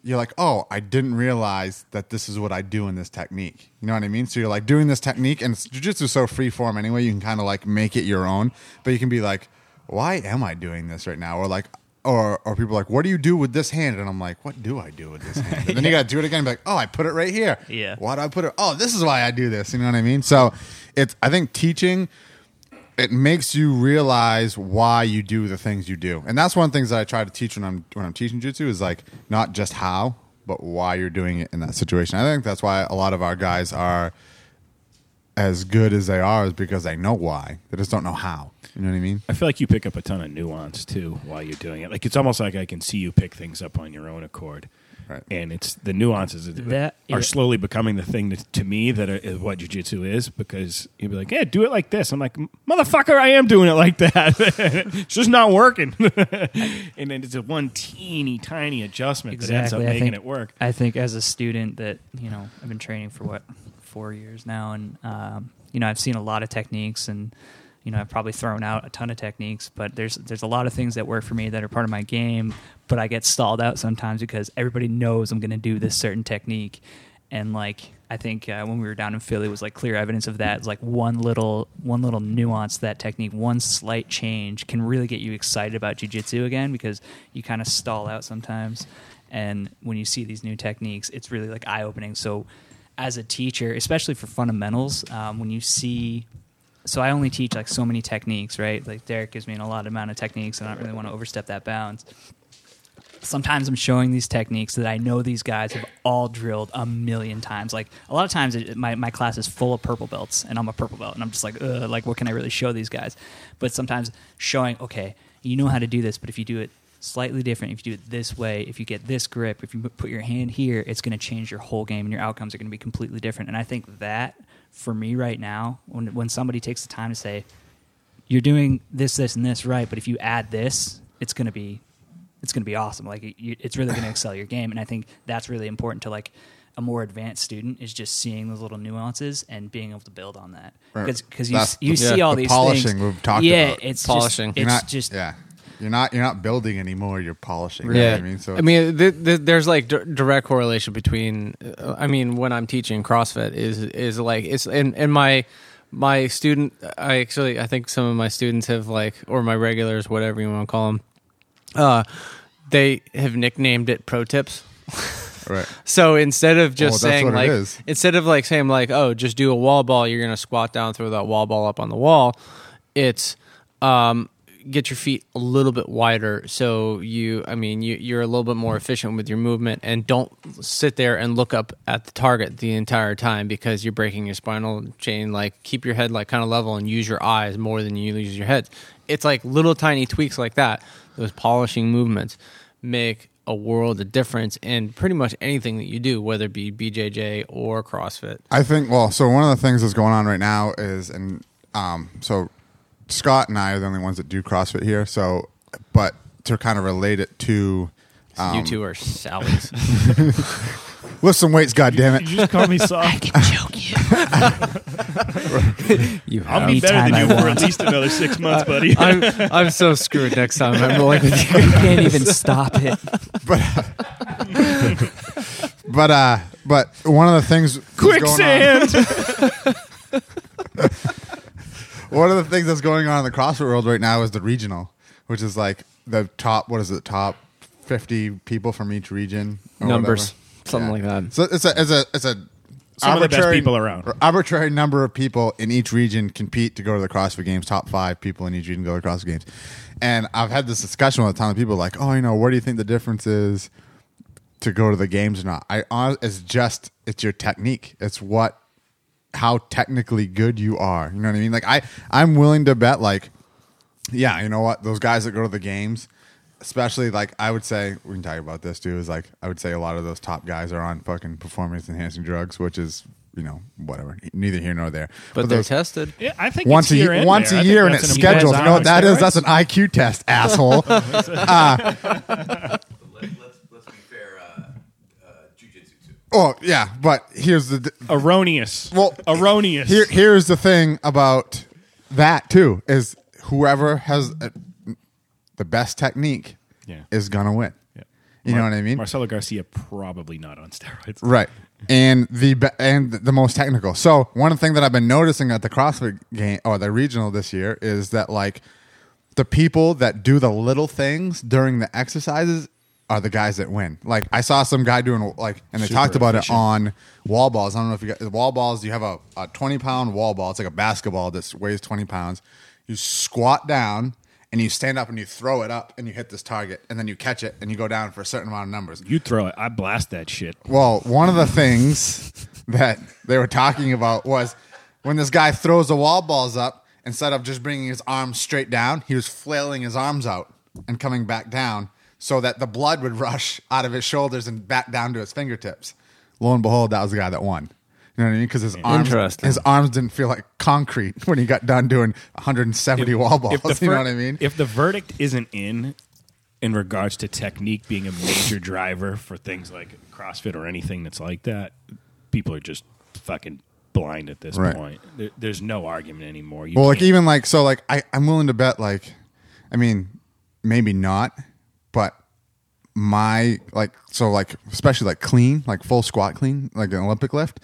you're like, oh, I didn't realize that this is what I do in this technique. You know what I mean? So you're like doing this technique, and jujitsu is so free form anyway. You can kind of like make it your own, but you can be like, why am I doing this right now? Or like. Or, or people are like, what do you do with this hand? And I'm like, what do I do with this hand? And then you got to do it again. And be like, oh, I put it right here. Yeah. Why do I put it? Oh, this is why I do this. You know what I mean? So it's, I think teaching, it makes you realize why you do the things you do. And that's one of the things that I try to teach when I'm, when I'm teaching jujitsu is like, not just how, but why you're doing it in that situation. I think that's why a lot of our guys are as good as they are is because they know why. They just don't know how. You know what I mean? I feel like you pick up a ton of nuance too while you're doing it. Like it's almost like I can see you pick things up on your own accord. Right. And it's the nuances that That- are yeah. slowly becoming the thing that, to me that are, is what jujitsu is because you'd be like, yeah, do it like this. I'm like, motherfucker, I am doing it like that. it's just not working. and then it's a one teeny tiny adjustment that ends up I making think- it work. I think as a student that you know I've been training for what four years now, and um, you know I've seen a lot of techniques, and you know I've probably thrown out a ton of techniques, but there's there's a lot of things that work for me that are part of my game, but I get stalled out sometimes because everybody knows I'm going to do this certain technique, and like I think uh, when we were down in Philly was like clear evidence of that. It's like one little one little nuance that technique, one slight change can really get you excited about jujitsu again because you kind of stall out sometimes. And when you see these new techniques, it's really like eye opening. So, as a teacher, especially for fundamentals, um, when you see, so I only teach like so many techniques, right? Like Derek gives me an a lot amount of techniques, and I don't really want to overstep that bounds. Sometimes I'm showing these techniques that I know these guys have all drilled a million times. Like a lot of times, it, my my class is full of purple belts, and I'm a purple belt, and I'm just like, Ugh, like what can I really show these guys? But sometimes showing, okay, you know how to do this, but if you do it slightly different, if you do it this way, if you get this grip, if you put your hand here, it's going to change your whole game, and your outcomes are going to be completely different. And I think that for me right now, when when somebody takes the time to say, you're doing this, this, and this right, but if you add this, it's going to be it's going to be awesome. Like you, it's really going to excel your game, and I think that's really important to like a more advanced student is just seeing those little nuances and being able to build on that Right. because you That's you the- see all the these polishing things. we've talked yeah, about. it's Polishing. Just, You're it's not, just yeah. You're not you're not building anymore. You're polishing. You know yeah, what I mean, so I mean, th- th- there's like d- direct correlation between. Uh, I mean, when I'm teaching CrossFit, is is like it's and and my my student. I actually I think some of my students have like or my regulars, whatever you want to call them. Uh, they have nicknamed it pro tips. right. So instead of just Well, saying like, instead of like saying like, oh, just do a wall ball, you're gonna squat down, throw that wall ball up on the wall. It's um, get your feet a little bit wider, so you, I mean, you, you're a little bit more efficient with your movement, and don't sit there and look up at the target the entire time because you're breaking your spinal chain. Like keep your head like kind of level and use your eyes more than you use your head. It's like little tiny tweaks like that. Those polishing movements make a world of difference in pretty much anything that you do, whether it be BJJ or CrossFit. I think well, so one of the things that's going on right now is and um so Scott and I are the only ones that do CrossFit here. So but to kind of relate it to um, you two are Sally's. lift some weights, god damn it. You just call me soft. I can choke you I'll be better than I you for at least another six months, buddy. I'm I'm so screwed next time I'm rolling with you. you can't even stop it. But uh but one of the things that's going on- Quicksand. one of the things that's going on in the CrossFit world right now is the regional, which is like the top. What is it? Top fifty people from each region. or Numbers, whatever. Something like that. So it's a it's a it's a Some of the best people around. Arbitrary number of people in each region compete to go to the CrossFit Games. Top five people in each region go to the CrossFit Games. And I've had this discussion with a ton of people, like, oh, you know, what do you think the difference is to go to the games or not? I hon- it's just it's your technique. It's what how technically good you are. You know what I mean? Like I I'm willing to bet like yeah, you know what? Those guys that go to the games, especially like I would say we can talk about this too, is like I would say a lot of those top guys are on fucking performance enhancing drugs, which is, you know, whatever. Neither here nor there. But they're those- tested. Yeah, I think once it's a year, once there. a I year, and it's an scheduled. You know what that is? steroids. That's an IQ test, asshole. Let, let's let's be fair. Uh, uh, jujitsu too. oh yeah, but here's the erroneous. Well, erroneous. Here, here's the thing about that too: is whoever has uh, the best technique Yeah. is gonna win. Yeah. You know what I mean? Marcelo Garcia probably not on steroids. Right. And the be- and the most technical. So one thing that I've been noticing at the CrossFit game or the regional this year is that like the people that do the little things during the exercises are the guys that win. Like I saw some guy doing like, and they Super talked about efficient. it on wall balls. I don't know if you got wall balls. You have a, a twenty pound wall ball. It's like a basketball that weighs twenty pounds. You squat down and you stand up and you throw it up and you hit this target and then you catch it and you go down for a certain amount of numbers. You throw it. I blast that shit. Well, one of the things that they were talking about was when this guy throws the wall balls up, instead of just bringing his arms straight down, he was flailing his arms out and coming back down so that the blood would rush out of his shoulders and back down to his fingertips. Lo and behold, that was the guy that won. You know what I mean? Because his arms, Interesting. his arms didn't feel like concrete when he got done doing 170 wall balls. If the you know ver- what I mean? If the verdict isn't in, in regards to technique being a major driver for things like CrossFit or anything that's like that, people are just fucking blind at this Right. point. There, there's no argument anymore. You Well, like can't- even like so, like I, I'm willing to bet like, I mean, maybe not, but my like so like especially like clean, like full squat clean, like an Olympic lift.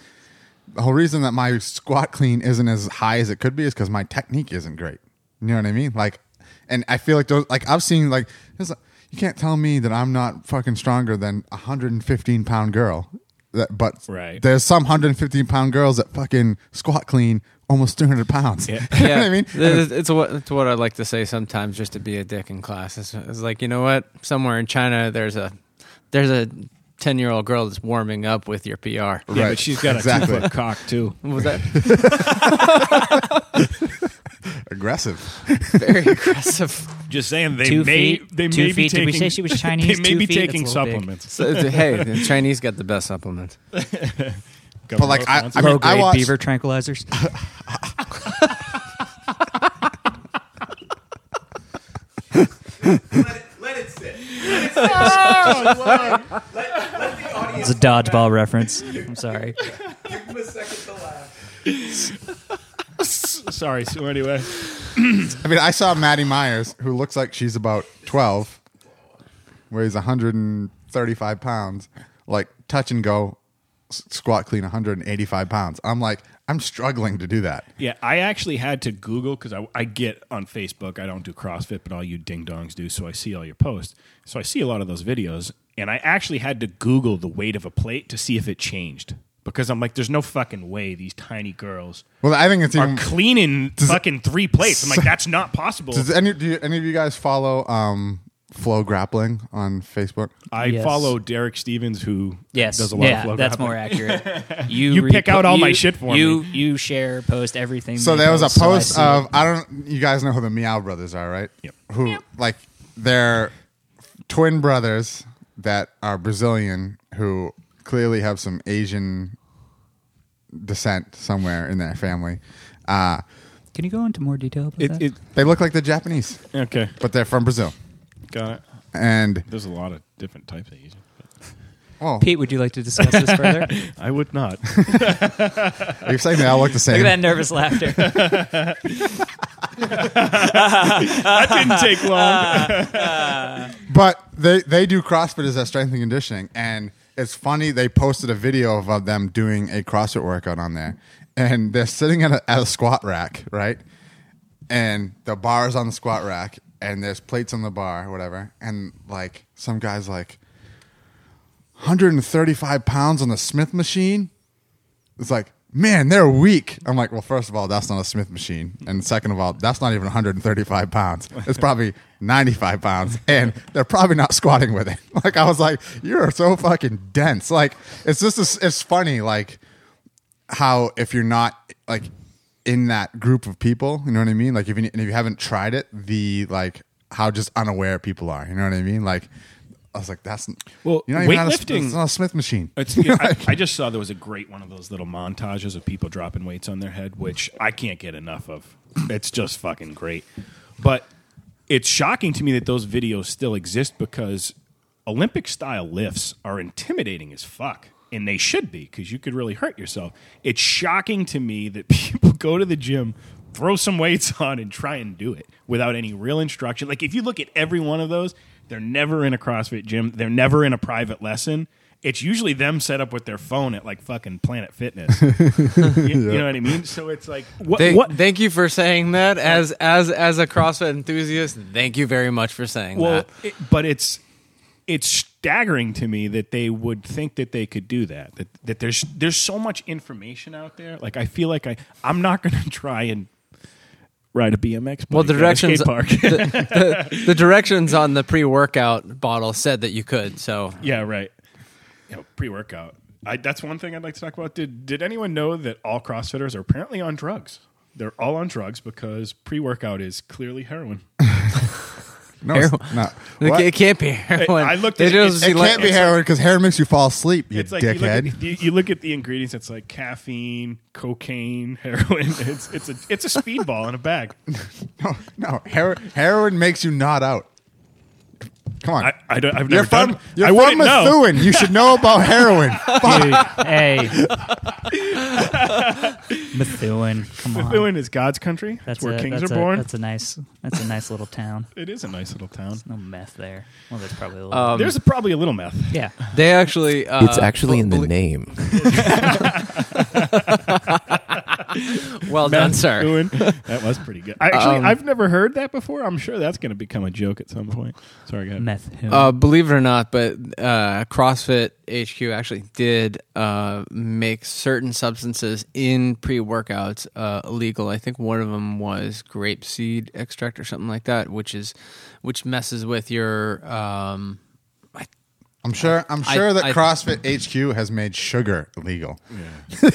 The whole reason that my squat clean isn't as high as it could be is because my technique isn't great. You know what I mean? Like, and I feel like those like I've seen like you can't tell me that I'm not fucking stronger than a 115 pound girl. That, but Right. there's some 115 pound girls that fucking squat clean almost 200 pounds. Yeah. You know what I mean? Th- it's what it's what I like to say sometimes, just to be a dick in class. It's, it's like you know what? Somewhere in China, there's a there's a ten year old girl that's warming up with your PR. yeah, Right. but she's got a two foot cock too. What was that Aggressive. very aggressive? Just saying, they Two may feet- they two may be feet. Did taking. we say she was Chinese? They may Two be feet? taking That's a little big. supplements. So, hey, the Chinese got the best supplements. but like I, I, mean, I watched, beaver tranquilizers. Let it, let it sit. Let it sit. let, let the audience. It's a dodgeball reference. I'm sorry. Give them a second to laugh. Sorry. So anyway, I mean, I saw Maddie Myers, who looks like she's about 12, weighs 135 pounds, like touch and go, s- squat clean 185 pounds. I'm like, I'm struggling to do that. yeah, I actually had to Google because I, I get on Facebook. I don't do CrossFit, but all you ding dongs do. So I see all your posts. So I see a lot of those videos, and I actually had to Google the weight of a plate to see if it changed because I'm like, there's no fucking way these tiny girls Well, I think it's are even. cleaning fucking three plates. I'm like, that's not possible. Does any, do you, any of you guys follow um, Flow Grappling on Facebook? I Yes. follow Derek Stevens, who Yes, does a lot yeah, of flow grappling. that's grappling. more accurate. You You pick out all my shit for you, me. You share, post everything. So they there was a post, so I post it. of I don't you guys know who the Miyao brothers are, right? Yep. Who like they're twin brothers that are Brazilian who clearly have some Asian descent somewhere in their family. Uh, Can you go into more detail about It, that? it, they look like the Japanese, okay, but they're from Brazil. got it. And There's a lot of different types of Asian. Oh, Pete, would you like to discuss this further? I would not. You're saying they all look the same. Look same? at that nervous laughter. that didn't take long. But they they do CrossFit as a strength and conditioning, and it's funny. They posted a video of, of them doing a CrossFit workout on there, and they're sitting at a, at a squat rack, right? and the bar is on the squat rack, and there's plates on the bar, whatever, and like some guy's like, 135 pounds on the Smith machine. It's like, man, they're weak. I'm like, well, first of all, that's not a Smith machine, and second of all, that's not even 135 pounds. It's probably 95 pounds, and they're probably not squatting with it. Like I was like, you're so fucking dense. Like it's just, it's funny, like how if you're not like in that group of people, you know what I mean? Like if you if you haven't tried it, the like how just unaware people are. You know what I mean? Like I was like, that's Well, you're not even on a, weightlifting- it's not a Smith machine. I, I just saw there was a great one of those little montages of people dropping weights on their head, which I can't get enough of. It's just fucking great. But it's shocking to me that those videos still exist because Olympic style lifts are intimidating as fuck. And they should be because you could really hurt yourself. It's shocking to me that people go to the gym, throw some weights on, and try and do it without any real instruction. Like if you look at every one of those, they're never in a CrossFit gym, they're never in a private lesson it's usually them set up with their phone at like fucking Planet Fitness. you, you know what I mean? So it's like what? Thank, what thank you for saying that. As as as a CrossFit enthusiast, thank you very much for saying well, that. it, but it's it's staggering to me that they would think that they could do that. That that there's there's so much information out there. Like I feel like I I'm not going to try and ride a BMX. Well, the bike at a skate directions park. the, the, the directions on the pre-workout bottle said that you could. So yeah, right. You know, pre-workout. I, that's one thing I'd like to talk about. Did did anyone know that all CrossFitters are apparently on drugs? They're all on drugs because pre-workout is clearly heroin. No, it's not. it What? ca- it can't be heroin. I looked They at it, just it's- It see like- can't be it's heroin because heroin makes you fall asleep. You It's like you look, dickhead. at, you, you look at the ingredients. It's like caffeine, cocaine, heroin. It's it's a it's a speedball in a bag. no, no, hero- heroin makes you not out. Come on. I, I don't, I've you're never from done. you're I from wouldn't know. You should know about heroin. Fuck. hey, Methuen, come on. Methuen is God's country. That's That's where a, kings that's are a- born. That's a nice. That's a nice little town. it is a nice little town. No meth there. Well, that's probably a little. Um, There's probably a little meth. yeah. They actually. Uh, It's actually in the belie- name. Well done, sir. Methuen. that was pretty good. I actually Um, I've never heard that before. I'm sure that's going to become a joke at some point. Sorry, go ahead. Meth. Uh, believe it or not, but uh, CrossFit HQ actually did uh, make certain substances in pre-workouts uh, illegal. I think one of them was grapeseed extract or something like that, which is which messes with your. Um, I'm sure. I'm I- sure that I- CrossFit HQ has made sugar illegal.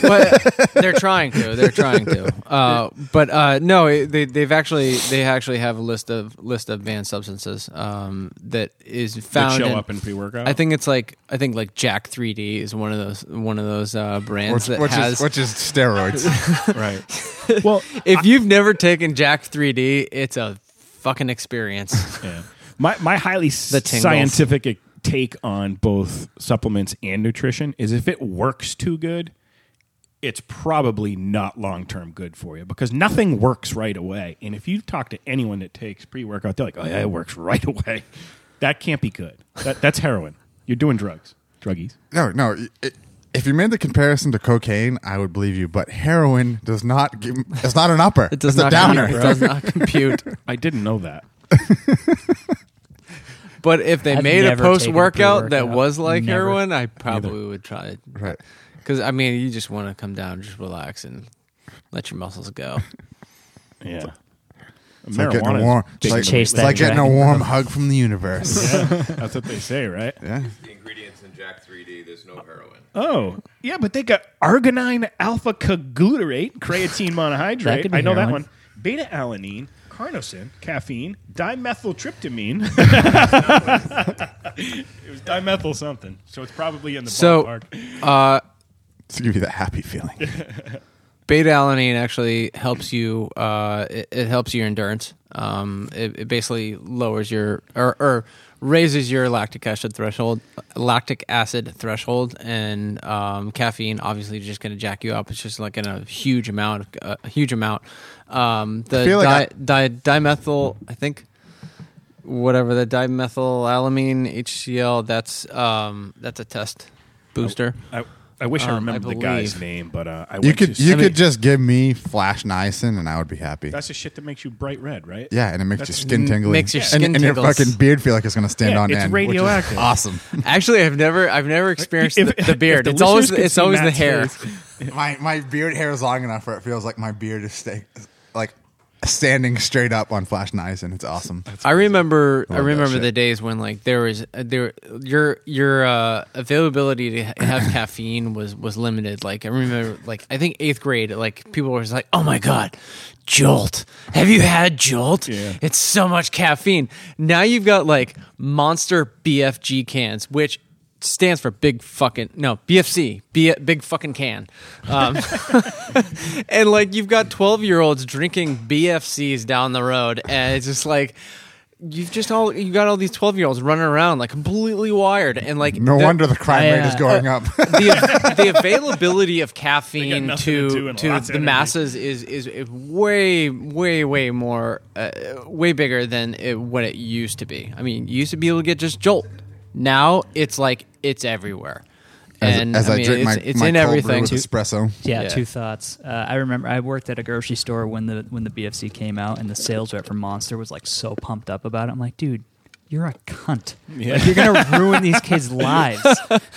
but they're trying to. They're trying to. Uh, but uh, no, it- they they've actually they actually have a list of list of banned substances um, that is That found show in- up in pre-workout. I think it's like I think like Jack 3D is one of those one of those uh, brands Which, that which has. is which is steroids. right. well, if you've never taken Jack 3D, it's a fucking experience. Yeah. My my highly s- The tingles. scientific take on both supplements and nutrition is if it works too good, it's probably not long term good for you because nothing works right away. And if you talk to anyone that takes pre workout, they're like, "Oh yeah, it works right away." That can't be good. That, that's heroin. You're doing drugs, druggies. no, no. It, if you made the comparison to cocaine, I would believe you. But heroin does not. Give, it's not an upper. It does it's not a downer. It does not compute. I didn't know that. But if they I've made a never post taken workout that pre-workout. was like Never. heroin, I probably would try it. Right. Because I mean, you just want to come down, just relax, and let your muscles go. Yeah. It's like getting Marijuana a warm. big It's like, Chase it's that like getting a dragon. warm hug from the universe. Yeah, that's what they say, right? yeah. The ingredients in Jack 3D, there's no heroin. Oh, yeah, but they got arginine alpha glutarate, creatine That monohydrate. could be I know that heroin. one. Beta alanine, carnosine, caffeine, dimethyltryptamine. it was dimethyl something, so it's probably in the So- ballpark. Uh, To give you that happy feeling. beta alanine actually helps you. Uh, it, it helps your endurance. Um, it, it basically lowers your or, or raises your lactic acid threshold, lactic acid threshold, and um, caffeine obviously just going to jack you up. It's just like in a huge amount, uh, a huge amount. Um, the feel like di- di- dimethyl, I think, whatever the dimethylamylamine HCl. That's um, that's a test booster. I, I wish I Um, I remembered the guy's believe. name, but uh, I You went could to you I mean- could just give me Flash Niacin and I would be happy. That's the shit that makes you bright red, right? Yeah, and it makes That's- your skin tingling. makes your And- skin and, your tingles. fucking beard feel like it's gonna stand Yeah, on it's end. which is radioactive. Awesome. Actually, I've never I've never experienced If- the, the beard. if it's always listeners could it's see always the Matt's hair. face. my my beard hair is long enough where it feels like my beard is stay, like standing straight up on Flash and It's awesome. I remember I love that remember the days when like there was uh, there your your uh, availability to ha- have caffeine was was limited. Like I remember like I think eighth grade like people were just like oh my god. Jolt. Have you had Jolt? Yeah. It's so much caffeine. Now you've got like Monster BFG cans, which stands for big fucking no BFC, B, big fucking can. Um, and like you've got 12 year olds drinking BFCs down the road and it's just like you've just all you got all these 12 year olds running around like completely wired and like No the- wonder the crime I, rate is uh, going up. the, the availability of caffeine to to to the energy. masses is, is is way way way more uh, way bigger than it, what it used to be. I mean, you used to be able to get just Jolt. Now it's like it's everywhere. And as I, mean, drink it's, my, it's my in cold brew everything. with espresso. Yeah, Yeah. two thoughts. Uh, I remember I worked at a grocery store when the when the BFC came out, and the sales rep for Monster was like so pumped up about it. I'm like, dude, you're a cunt. Yeah. Like you're gonna ruin these kids' lives.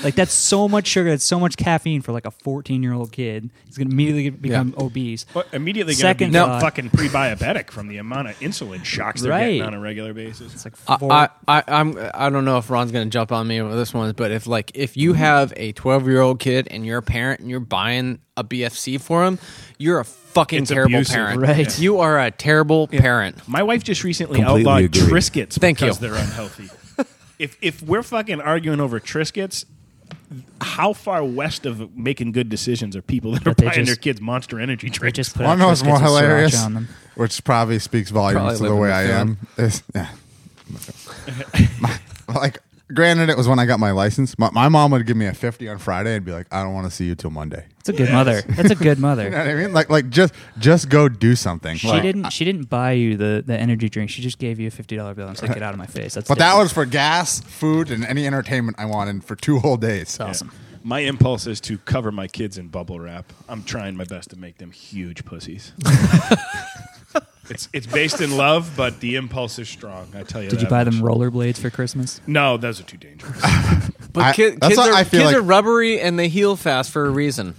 Like that's so much sugar. That's so much caffeine for like a 14 year old kid. He's gonna immediately become obese. Well, immediately going to Second be thought- uh, fucking pre-diabetic from the amount of insulin shocks they're getting Right. on a regular basis. It's like I, four. I, I, I'm, I don't know if Ron's going to jump on me with this one, but if like if you mm-hmm. have a 12 year old kid and you're a parent and you're buying a BFC for him, you're a fucking It's terrible abusive. parent. Right. You are a terrible parent. My wife just recently Completely outlawed agree. Triscuits Thank because you. they're unhealthy. if if we're fucking arguing over Triscuits, how far west of making good decisions are people that are But they buying just- their kids Monster Energy they drinks? just put One out of what's more and sriracha hilarious, on them. which probably speaks volumes Probably to the live way I film. am, is yeah. My- like, granted, it was when I got my license. My, my mom would give me a fifty on Friday and be like, "I don't want to see you till Monday." It's a good mother. That's a good You know mother. what I mean? Like, like just just go do something. She Like, didn't. She didn't buy you the, the energy drink. She just gave you a fifty dollar bill and said, "Get out of my face." That's But that different. was for gas, food, and any entertainment I wanted for two whole days. That's awesome. My impulse is to cover my kids in bubble wrap. I'm trying my best to make them huge pussies. it's it's based in love, but the impulse is strong. I tell you. Did you buy much. them rollerblades for Christmas? No, those are too dangerous. But I- kid, kids, are, I feel kids like- are rubbery and they heal fast for a reason.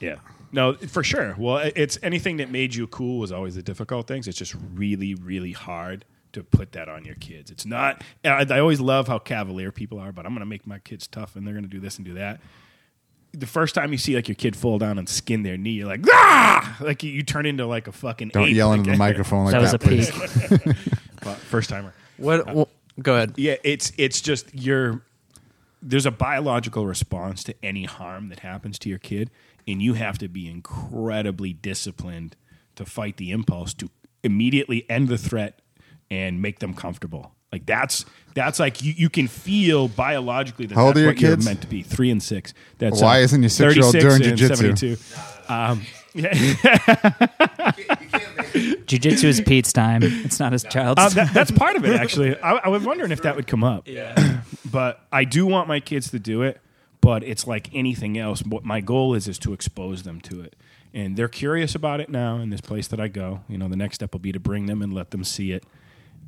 Yeah. No, for sure. Well, it's anything that made you cool was always the difficult things. It's just really, really hard to put that on your kids. It's not. I, I always love how cavalier people are, but I'm going to make my kids tough, and they're going to do this and do that. The first time you see like your kid fall down and skin their knee, you're like, ah! Like you, you turn into like a fucking. Don't ape, yell like into the microphone like that that, was a please. peak. First timer. What? wh- go ahead. Yeah, it's it's just you're there's a biological response to any harm that happens to your kid, and you have to be incredibly disciplined to fight the impulse to immediately end the threat and make them comfortable. Like that's that's like you, you can feel biologically that How old that's are your what you're meant to be. Three and six. That's Why uh, isn't your six-year-old 36 doing and jujitsu? 72. Um, yeah. Jiu-jitsu is Pete's time. It's not his child's. Uh, that, that's part of it, actually. I, I was wondering if that would come up. Yeah. but I do want my kids to do it. But it's like anything else. What my goal is is to expose them to it, and they're curious about it now. In this place that I go, you know, the next step will be to bring them and let them see it,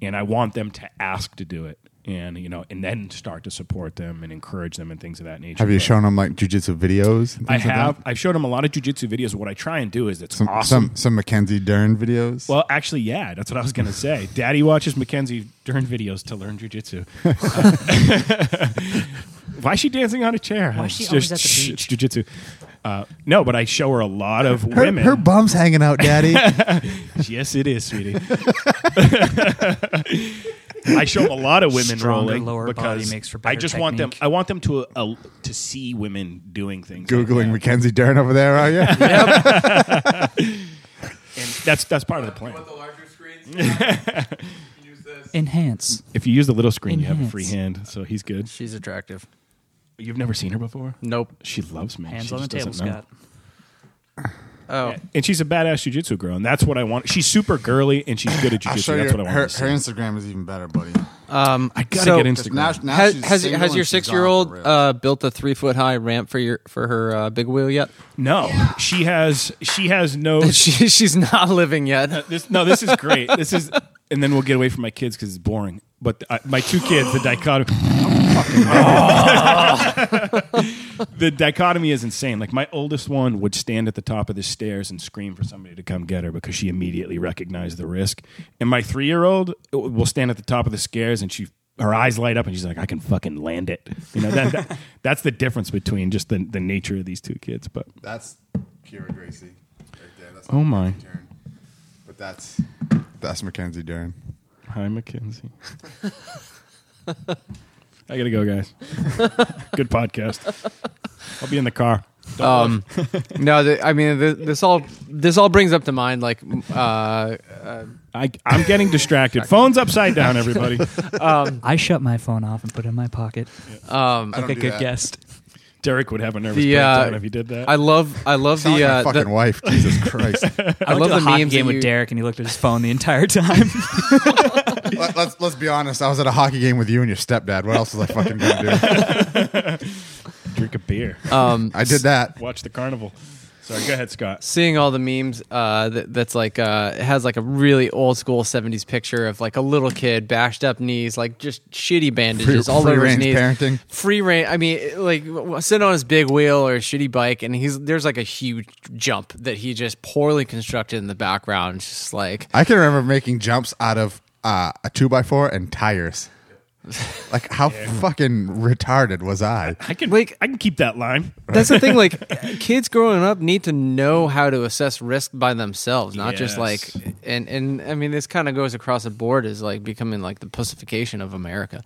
and I want them to ask to do it, and you know, and then start to support them and encourage them and things of that nature. Have you But shown them like jujitsu videos? and I things like have. that? I've showed them a lot of jujitsu videos. What I try and do is it's some awesome. some some Mackenzie Dern videos. Well, actually, yeah, that's what I was going to say. Daddy watches Mackenzie Dern videos to learn jujitsu. Why is she dancing on a chair? Why is she It's always just- at the beach? It's jujitsu. Uh, no, but I show her a lot of her, women. her bum's hanging out, Daddy. yes, it is, sweetie. I show them a lot of women Stronger rolling lower body because makes for I better just want them. technique. I want them to uh, to see women doing things. like Googling that. Mackenzie Dern over there, are you? and that's that's part of the plan. Want the larger screens? Use this. Enhance. If you use the little screen, you have a free hand, so he's good. She's attractive. You've never seen her before? Nope. She loves me. Hands She on the just table, doesn't know. Scott. Oh, And she's a badass jujitsu girl, and that's what I want. She's super girly, and she's good at I'll jujitsu. show That's what I Her, want. her to see. Instagram is even better, buddy. Um, I gotta so get Instagram. now- now has she's has, single has and your she's six on year the old rails. uh, built a three foot high ramp for your for her uh, big wheel yet? no, she has she has no she, she's not living yet. this no this is great this is and then we'll get away from my kids because it's boring but uh, my two kids the dichotomy the dichotomy is insane like my oldest one would stand at the top of the stairs and scream for somebody to come get her because she immediately recognized the risk and my three-year-old will stand at the top of the stairs and she her eyes light up and she's like i can fucking land it you know that, that that's the difference between just the, the nature of these two kids but That's Kyra Gracie right there. That's Oh, my. Mackenzie Dern. But that's that's Mackenzie Dern. Hi, Mackenzie. I gotta go, guys. Good podcast. I'll be in the car. Um, no, the, I mean th this all this all brings up to mind like uh, I, I'm getting distracted. Phone's upside down, everybody. I shut my phone off and put it in my pocket um, I don't like a do good that. guest. Derek would have a nervous The, uh, breakdown if he did that. I love I love Sound the like my uh, fucking the, wife. Jesus Christ. I love went to the a hockey memes game that with you- Derek, and he looked at his phone the entire time. Let, let's let's be honest. I was at a hockey game with you and your stepdad. What else was I fucking gonna do? Drink a beer. Um, I did that. Watch the carnival. Sorry, go ahead, Scott. seeing all the memes uh, that, that's like uh, it has like a really old school 70s picture of like a little kid bashed up knees like just shitty bandages Free- all free over his range knees parenting. free range i mean like sitting on his big wheel or a shitty bike and he's there's like a huge jump that he just poorly constructed in the background just like I can remember making jumps out of uh, a two by four and tires. Like how fucking retarded was I? I can Like- I can keep that line. that's the thing like kids growing up need to know how to assess risk by themselves not just Yes. like and and i mean this kind of goes across the board as like becoming like the pussification of america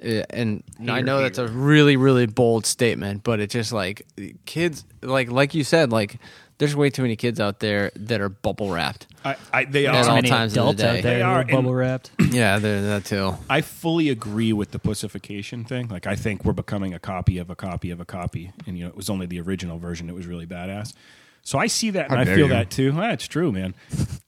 Uh, and i know that's a really really bold statement but it's just like kids like like you said like there's way too many kids out there that are bubble wrapped I, I they At are. all Many times of the adults day. out there They are, are and- bubble wrapped. yeah they're that too I fully agree with the pussification thing. Like, I think we're becoming a copy of a copy of a copy, and you know, it was only the original version that was really badass. So I see that, How and I feel you. that too. That's true, man.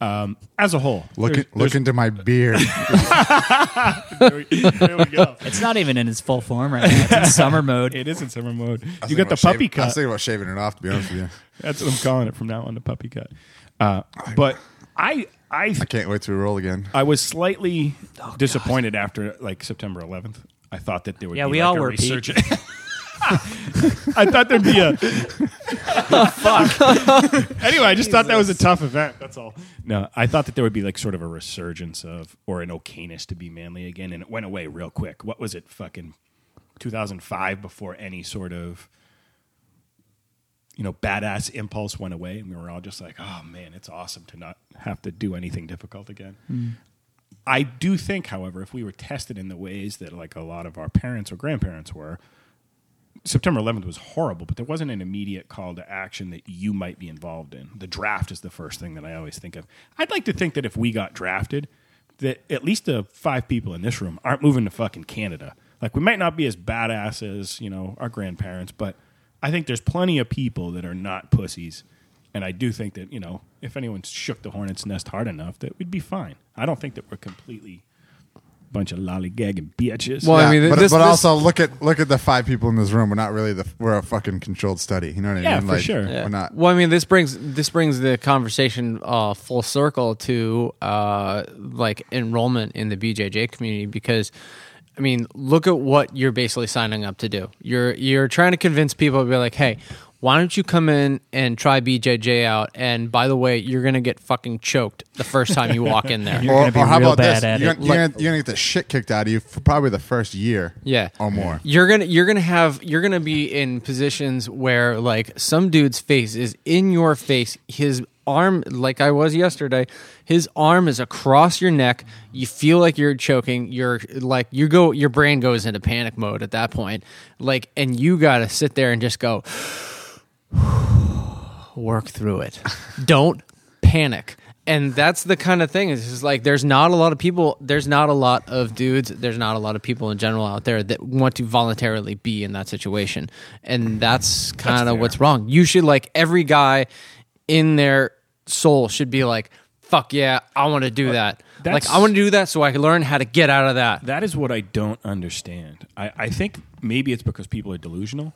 Um, as a whole, Look there's- at, look into my beard. there, we, there we go. It's not even in its full form right now. It's in summer mode. It is in summer mode. You got the puppy shaving- I was thinking about shaving it off. To be honest with you, That's what I'm calling it from now on. The puppy cut. Uh, but I, I, I can't wait to roll again. I was slightly disappointed after like September 11th. I thought that there would Yeah, be we like all a were, Pete. I thought there'd be a fuck. anyway, I just thought that was a tough event. That's all. No, I thought that there would be like sort of a resurgence of or an okayness to be manly again, and it went away real quick. What was it? Fucking 2005 before any sort of you know badass impulse went away, and we were all just like, oh man, it's awesome to not have to do anything difficult again. Hmm. I do think, however, if we were tested in the ways that like a lot of our parents or grandparents were, September 11th was horrible, but there wasn't an immediate call to action that you might be involved in. The draft is the first thing that I always think of. I'd like to think that if we got drafted, that at least the five people in this room aren't moving to fucking Canada. Like we might not be as badass as you know our grandparents, but I think there's plenty of people that are not pussies. And I do think that you know if anyone shook the hornet's nest hard enough, that we'd be fine. I don't think that we're completely bunch of lollygagging bitches. Well, I mean, but, this- but this- also look at look at the five people in this room. We're not really the we're a fucking controlled study. You know what I Yeah, mean? for sure. Yeah. We're not. Well, I mean, this brings this brings the conversation uh, full circle to uh, like enrollment in the BJJ community because, I mean, look at what you're basically signing up to do. You're you're trying to convince people to be like, hey. Why don't you come in and try BJJ out? And by the way, you're gonna get fucking choked the first time you walk in there. You're or, gonna be or how real about bad this? you're. Gonna, you're, gonna, you're gonna get the shit kicked out of you for probably the first year. Yeah. or more. You're gonna you're gonna have you're gonna be in positions where like some dude's face is in your face. His arm, like I was yesterday, his arm is across your neck. You feel like you're choking. You're like you go. Your brain goes into panic mode at that point. Like, and you gotta sit there and just go work through it. Don't panic. And that's the kind of thing. It's just like there's not a lot of people. There's not a lot of dudes. There's not a lot of people in general out there that want to voluntarily be in that situation. And that's kind of what's wrong. You should like every guy in their soul should be like, fuck yeah, I want to do that. Like I want to do that so I can learn how to get out of that. That is what I don't understand. I, I think maybe it's because people are delusional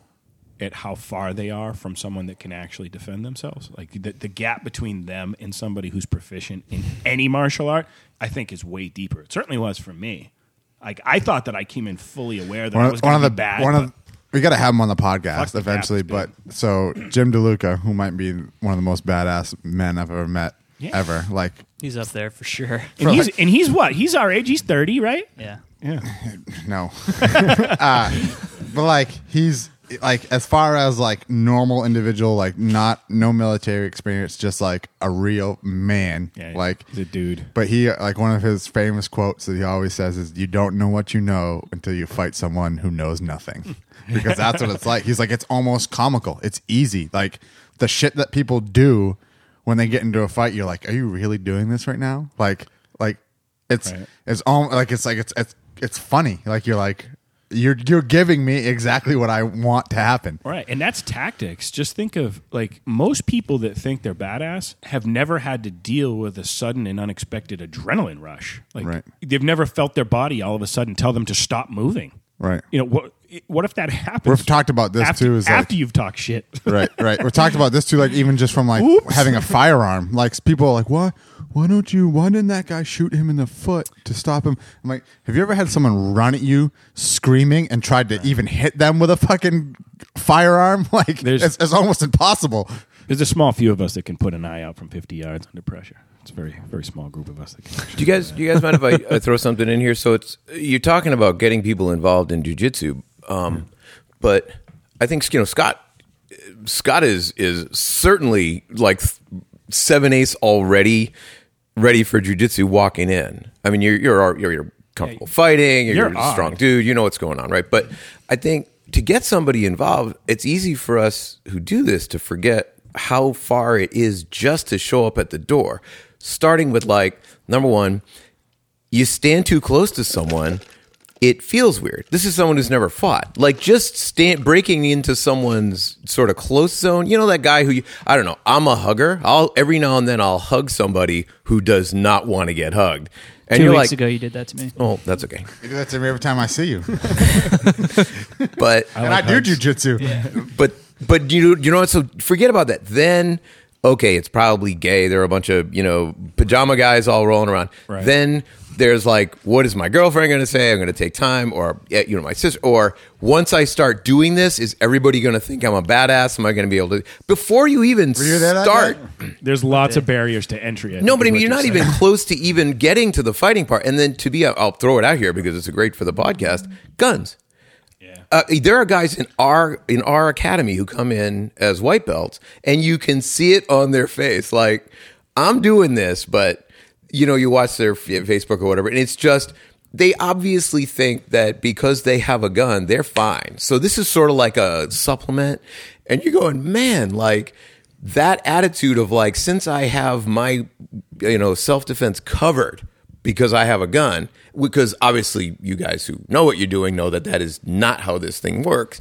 at how far they are from someone that can actually defend themselves. Like the, the gap between them and somebody who's proficient in any martial art, I think is way deeper. It certainly was for me. Like I thought that I came in fully aware that one I of, was one of the be bad. one of we got to have him on the Fuck podcast the eventually. Baptist, But so Jim DeLuca, who might be one of the most badass men I've ever met, Yeah. ever. Like He's up there for sure. but- and he's and he's what? He's our age. He's thirty, right? Yeah. Yeah. no, uh, but like he's like as far as like normal individual, like not no military experience, just like a real man. Yeah. like he's a dude. But he, like one of his famous quotes that he always says is, "You don't know what you know until you fight someone who knows nothing," because that's what it's like. He's like, it's almost comical. It's easy. Like the shit that people do when they get into a fight. You're like, are you really doing this right now? Like, like it's Right. it's all like it's like it's it's it's funny. Like you're like you're you're giving me exactly what I want to happen. Right. And that's tactics. Just think of like most people that think they're badass have never had to deal with a sudden and unexpected adrenaline rush. Like Right. they've never felt their body all of a sudden tell them to stop moving. Right. You know what what if that happens? We've talked about this after, too. Is like, after you've talked shit. right, right. We've talked about this too, like even just from like Oops. having a firearm. Like people are like, why, why don't you? Why didn't that guy shoot him in the foot to stop him? I'm like, have you ever had someone run at you screaming and tried to even hit them with a fucking firearm? Like, There's- it's, it's almost impossible. There's a small few of us that can put an eye out from 50 yards under pressure. It's a very very small group of us that can. Do you guys do you guys mind if I, I throw something in here? So it's you're talking about getting people involved in jujitsu, um, but I think you know Scott. Scott is is certainly like seven ace already ready for jujitsu walking in. I mean, you're you're you're, you're comfortable fighting. You're, You're you're a strong dude. You know what's going on, right? But I think to get somebody involved, it's easy for us who do this to forget how far it is just to show up at the door. Starting with like number one, you stand too close to someone, it feels weird. This is someone who's never fought. Like just stand breaking into someone's sort of close zone. You know that guy who you, I don't know. I'm a hugger. I'll every now and then I'll hug somebody who does not want to get hugged. And 2 you're weeks like, ago, you did that to me. oh, that's okay. You do that to me every time I see you, But and I do jujitsu. but but you you know what? So forget about that. Then okay, it's probably gay. There are a bunch of you know pajama guys all rolling around. Right. Then there's like, what is my girlfriend going to say? I'm going to take time, or you know, my sister. Or once I start doing this, is everybody going to think I'm a badass? Am I going to be able to? Before you even you start, There's lots of barriers to entry. I no, but I is mean, what you're not saying. even close to even getting to the fighting part. And then to be, I'll throw it out here because it's great for the podcast. Guns. Uh, there are guys in our in our academy who come in as white belts, and you can see it on their face. Like I'm doing this, but you know, you watch their Facebook or whatever, and it's just they obviously think that because they have a gun, they're fine. So this is sort of like a supplement, and you're going, man, like that attitude of like, since I have my you know self defense covered because I have a gun, because obviously you guys who know what you're doing know that that is not how this thing works.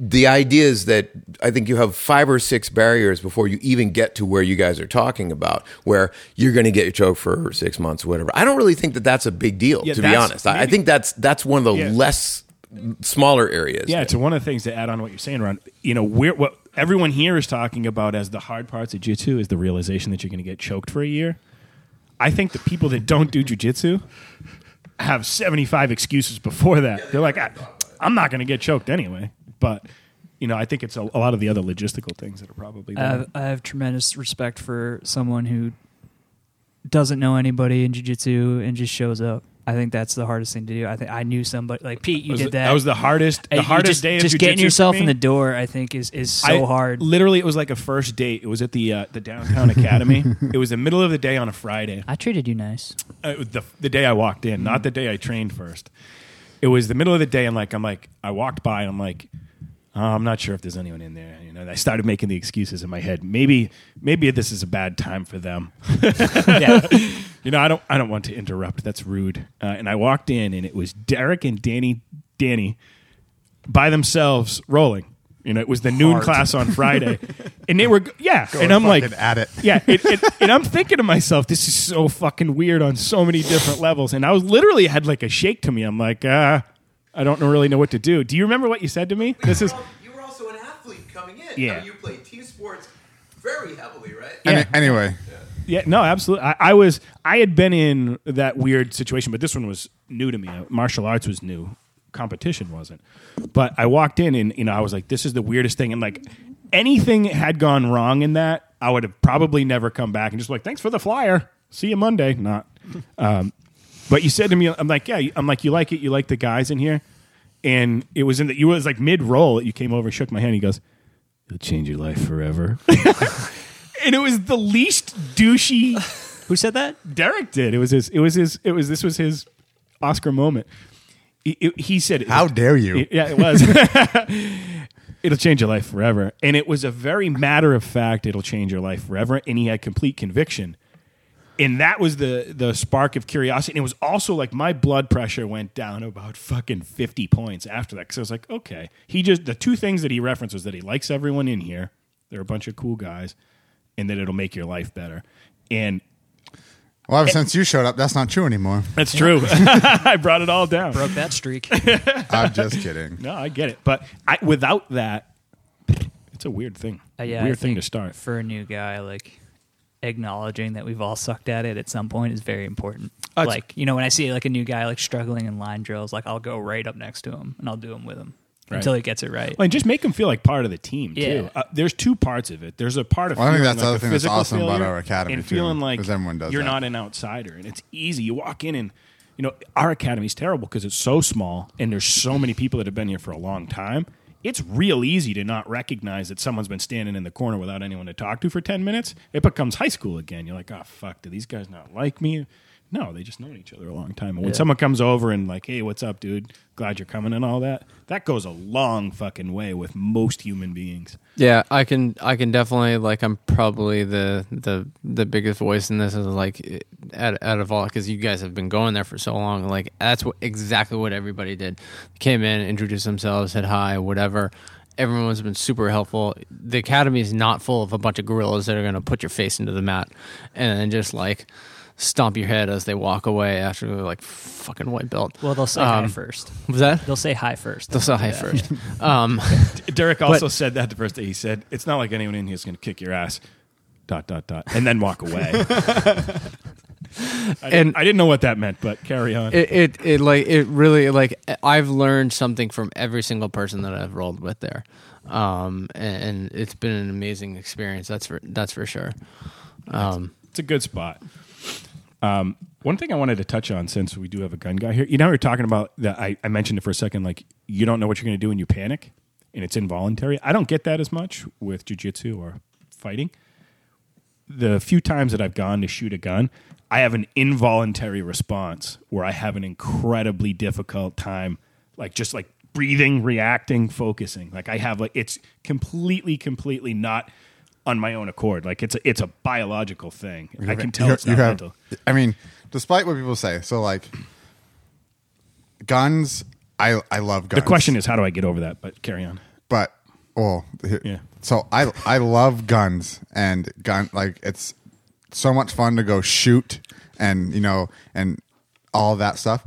The idea is that I think you have five or six barriers before you even get to where you guys are talking about, where you're going to get your choke for six months or whatever. I don't really think that that's a big deal, Yeah, to be honest. I, I think that's that's one of the Yeah. less smaller areas. Yeah, it's one of the things to add on to what you're saying, Ron. You know, we're, what everyone here is talking about as the hard parts of jiu-jitsu is the realization that you're going to get choked for a year. I think the people that don't do jiu-jitsu have 75 excuses before that. They're like, "I- I'm not going to get choked anyway. But, you know, I think it's a, a lot of the other logistical things that are probably I there. have, I have tremendous respect for someone who doesn't know anybody in jiu-jitsu and just shows up. I think that's the hardest thing to do. I think I knew somebody like Pete. You was did the- that. that was the hardest, the you hardest just, day of Just jiu-jitsu getting for yourself me. in the door, I think, is is so I- hard. Literally, it was like a first date. It was at the uh, the downtown academy. it was the middle of the day on a Friday. I treated you nice. uh, the the day I walked in, not the day I trained first. It was the middle of the day, and like I'm like I walked by, and I'm like, oh, I'm not sure if there's anyone in there. You know, I started making the excuses in my head. Maybe maybe this is a bad time for them. yeah. You know, I don't I don't want to interrupt. That's rude. Uh, and I walked in, and it was Derek and Danny Danny by themselves rolling. You know, it was the noon class on Friday, and they were yeah, and I'm like, at it. yeah, it, it, and I'm thinking to myself, this is so fucking weird on so many different levels. And I was literally had like a shake to me. I'm like, uh, I don't really know what to do. Do you remember what you said to me? This is you were also an athlete coming in. Yeah. I mean, you played team sports very heavily, right? Any- anyway, Yeah, no, absolutely. I, I was I had been in that weird situation, but this one was new to me. Uh, Martial arts was new. Competition wasn't. But I walked in and you know, I was like, this is the weirdest thing. And like anything had gone wrong in that, I would have probably never come back and just like, thanks for the flyer. See you Monday. Not. Um, but you said to me, I'm like, yeah, I'm like, you like it, you like the guys in here. And it was in the you was like mid roll. You came over, shook my hand. He goes, "It'll change your life forever." and it was the least douchey Who said that? Derek did. It was his. It was his. It was this was his Oscar moment. He, it- he said, how dare you? Yeah, it was. it'll change your life forever, and it was a very matter of fact. It'll change your life forever, and he had complete conviction. And that was the the spark of curiosity. And it was also like my blood pressure went down about fucking fifty points after that because I was like, okay. He just the two things that he referenced was that he likes everyone in here. They're a bunch of cool guys, and that it'll make your life better. And well, ever since you showed up, that's not true anymore. That's true. I brought it all down. Broke that streak. I'm just kidding. No, I get it. But I, without that, it's a weird thing. Uh, yeah, weird I thing to start. for a new guy. Like acknowledging that we've all sucked at it at some point is very important. Uh, like you know, when I see like a new guy like struggling in line drills, like I'll go right up next to him and I'll do them with him Right. until he gets it right. Well, and just make him feel like part of the team too. Uh, there's two parts of it. There's a part of Well, I think feeling that's the like other a thing that's physical awesome about our academy, and too, feeling like 'cause everyone does you're that. not an outsider, and it's easy. You walk in and you know our academy's terrible because it's so small and there's so many people that have been here for a long time. It's real easy to not recognize that someone's been standing in the corner without anyone to talk to for ten minutes. It becomes high school again. You're like, oh fuck, do these guys not like me? No, they just known each other a long time. And when Yeah. someone comes over and like, hey, what's up, dude? Glad you're coming and all that. That goes a long fucking way with most human beings. Yeah, I can I can definitely like I'm probably the the the biggest voice in this is like out, out of all because you guys have been going there for so long. Like that's what exactly what everybody did. Came in, introduced themselves, said hi, whatever. Everyone's been super helpful. The academy is not full of a bunch of gorillas that are going to put your face into the mat and then just like stomp your head as they walk away after they're like fucking white belt. well, they'll say hi Um, first. Was that? They'll say hi first. They'll say hi first. Um, Derek also said that the first day. He said, "It's not like anyone in here is going to kick your ass." Dot dot dot, and then walk away. I, didn't, And- I didn't know what that meant, but carry on. it, it it like it really like I've learned something from every single person that I've rolled with there, um, and, and it's been an amazing experience. That's for that's for sure. Um, it's a good spot. Um, one thing I wanted to touch on, since we do have a gun guy here, you know, we were talking about that. I, I mentioned it for a second. Like, you don't know what you're going to do when you panic, and it's involuntary. I don't get that as much with jujitsu or fighting. The few times that I've gone to shoot a gun, I have an involuntary response where I have an incredibly difficult time, like just like breathing, reacting, focusing. Like I have like it's completely, completely not on my own accord. Like it's a, it's a biological thing. I can tell it's not have- mental. I mean, despite what people say, so like guns. I I love guns. The question is, how do I get over that? But carry on. but oh here- Yeah. So I I love guns and gun like it's so much fun to go shoot and you know and all that stuff.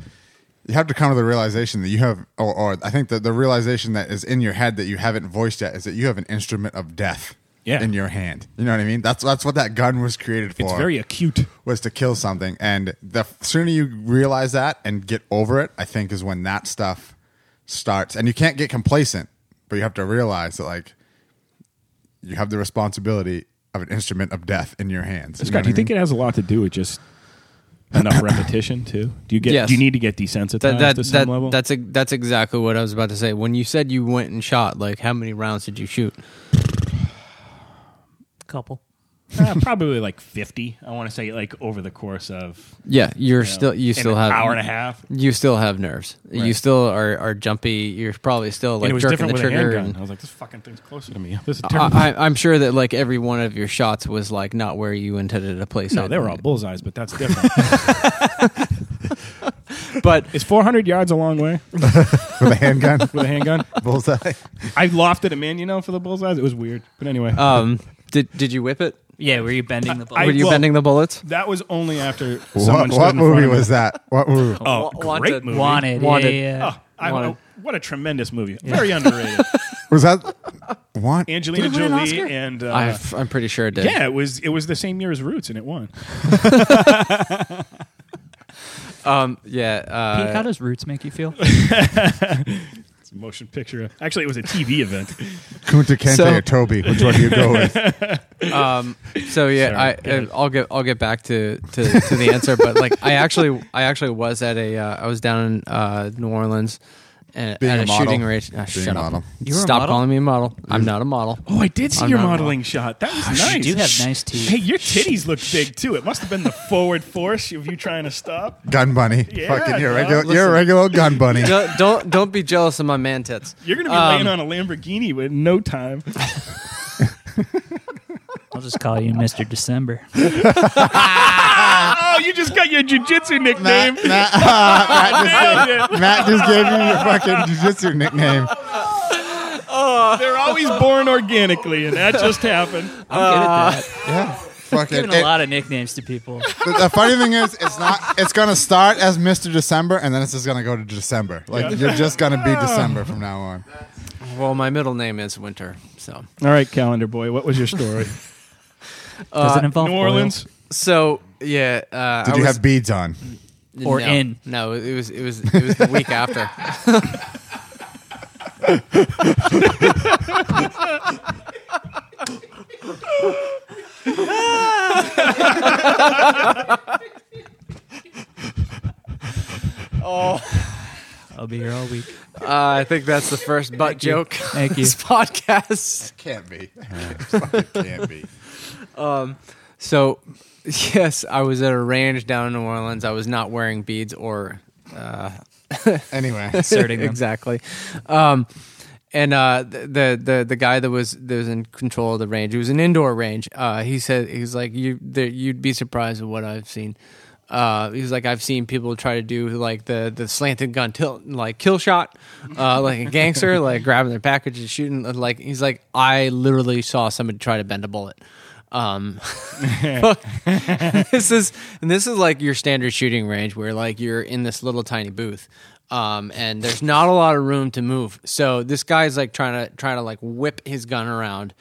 You have to come to the realization that you have, or, or I think that the realization that is in your head that you haven't voiced yet is that you have an instrument of death Yeah. in your hand. You know what I mean? That's that's what that gun was created for It's very acute. was to kill something. And the sooner you realize that and get over it, I think is when that stuff starts. And you can't get complacent, but you have to realize that like you have the responsibility of an instrument of death in your hands. You Scott, do you I think it has a lot to do with just enough repetition too? Do you get? Yes. Do you need to get desensitized that that, to some that level? that's a, that's exactly what I was about to say. When you said you went and shot, like how many rounds did you shoot? Couple. Uh, probably like fifty. I want to say like over the course of Yeah, you're you know, still you in still an have hour and a half. You still have nerves. You Right. still are, are jumpy. You're probably still and like it was jerking different the with a trigger. handgun. and- I was like, this fucking thing's closer to me. This is terrible. I, I, I'm sure that like every one of your shots was like not where you intended to place no, it. they were all bullseyes, but that's different. but Is 400 yards a long way with a handgun, with a handgun? bullseye. I lofted him in, you know, for the bullseyes. It was weird, but anyway, um, did did you whip it? Yeah, were you bending the I- Were you well- bending the bullets? that was only after What, stood what in front movie of me. was that? What movie? Oh, Wa- great movie. Wanted. Wanted. Yeah, yeah. Oh, I, Wanted. oh, what a tremendous movie. Very underrated. Was that what? Angelina Did it win an Jolie Oscar? and uh, I, I'm pretty sure it did. yeah, it was it was the same year as Roots, and it won. Um. Yeah. Pete, how Uh, does Roots make you feel? It's a motion picture. Actually, it was a TV event. Kunta Kinte So- or Toby? Which one do you go with? um. So yeah, Sorry. I I'll get I'll get back to, to, to the answer, but like I actually I actually was at a uh, I was down in uh, New Orleans. And Being at a a, model. shooting range. Ah, Being shut a up! model. You were a Stop model? calling me a model. I'm not a model. Oh, I did see I'm your not modeling shot. That was nice. You do have nice teeth. Hey, your titties look big too. It must have been the forward force of you trying to stop. Gun bunny. Yeah, Fucking you're a dog. regular. You're a regular gun bunny. don't, don't don't be jealous of my man tits. You're gonna be Um, laying on a Lamborghini in no time. I'll just call you Mr. December. oh, you just got your jujitsu nickname. Matt, Matt, Matt, just gave, Matt just gave you your fucking jiu-jitsu nickname. They're always born organically, and that just happened. I'm good at that. Yeah. Fucking. Giving it- a lot of nicknames to people. the, the funny thing is, it's not. It's gonna start as Mr. December, and then it's just gonna go to December. Like you're just gonna be December from now on. Well, my middle name is Winter, so All right, calendar boy, what was your story? Does it Uh, involve New oil? Orleans. So yeah. Uh, Did I you was- have beads on? Or no, in? No, it was it was it was the week after. Oh I'll be here all week. Uh, I think that's the first butt joke. Thank you. This podcast. Can't be. Fucking can't be. So, yes, I was at a range down in New Orleans. I was not wearing beads or uh, Anyway, Asserting them. exactly. Um, and uh, the the the guy that was that was in control of the range, it was an indoor range. Uh, he said he was like you there, you'd be surprised at what I've seen. Uh, he was like I've seen people try to do like the the slanted gun tilt like kill shot, uh, like a gangster, like grabbing their package and shooting. Like he's like I literally saw somebody try to bend a bullet. Um, this is and this is like your standard shooting range where like you're in this little tiny booth um, and there's not a lot of room to move so this guy's like trying to trying to like whip his gun around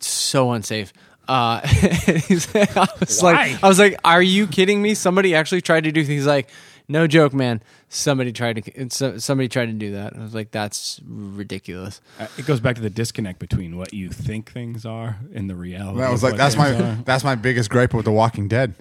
so unsafe uh, I was Why? like, I was like, "Are you kidding me? Somebody actually tried to do." He's like, "No joke, man. Somebody tried to. Somebody tried to do that." I was like, "That's ridiculous." Uh, It goes back to the disconnect between what you think things are and the reality. that was like that's my are. that's my biggest gripe with The Walking Dead.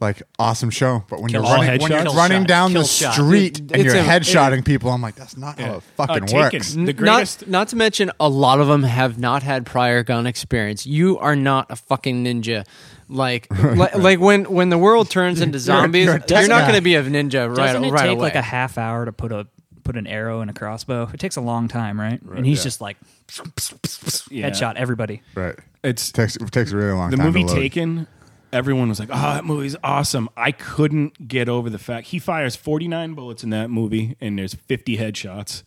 Like awesome show, but when Kill you're running when you're Kill running shot. down Kill the shot. street It- and you're a- headshotting people, I'm like, that's not how it fucking Uh, Taken. works. The Not, greatest. not to mention, a lot of them have not had prior gun experience. You are not a fucking ninja. Like, like, like when when the world turns into zombies, you're you're, a test not going to be a ninja right, Doesn't it right take away. like a half hour to put a put an arrow in a crossbow? It takes a long time, right? and he's yeah. just like Yeah. headshot everybody. Right. It's takes it takes a really long the time. movie to load. Taken. Everyone was like, "Oh, that movie's awesome." I couldn't get over the fact he fires 49 bullets in that movie, and there's 50 headshots.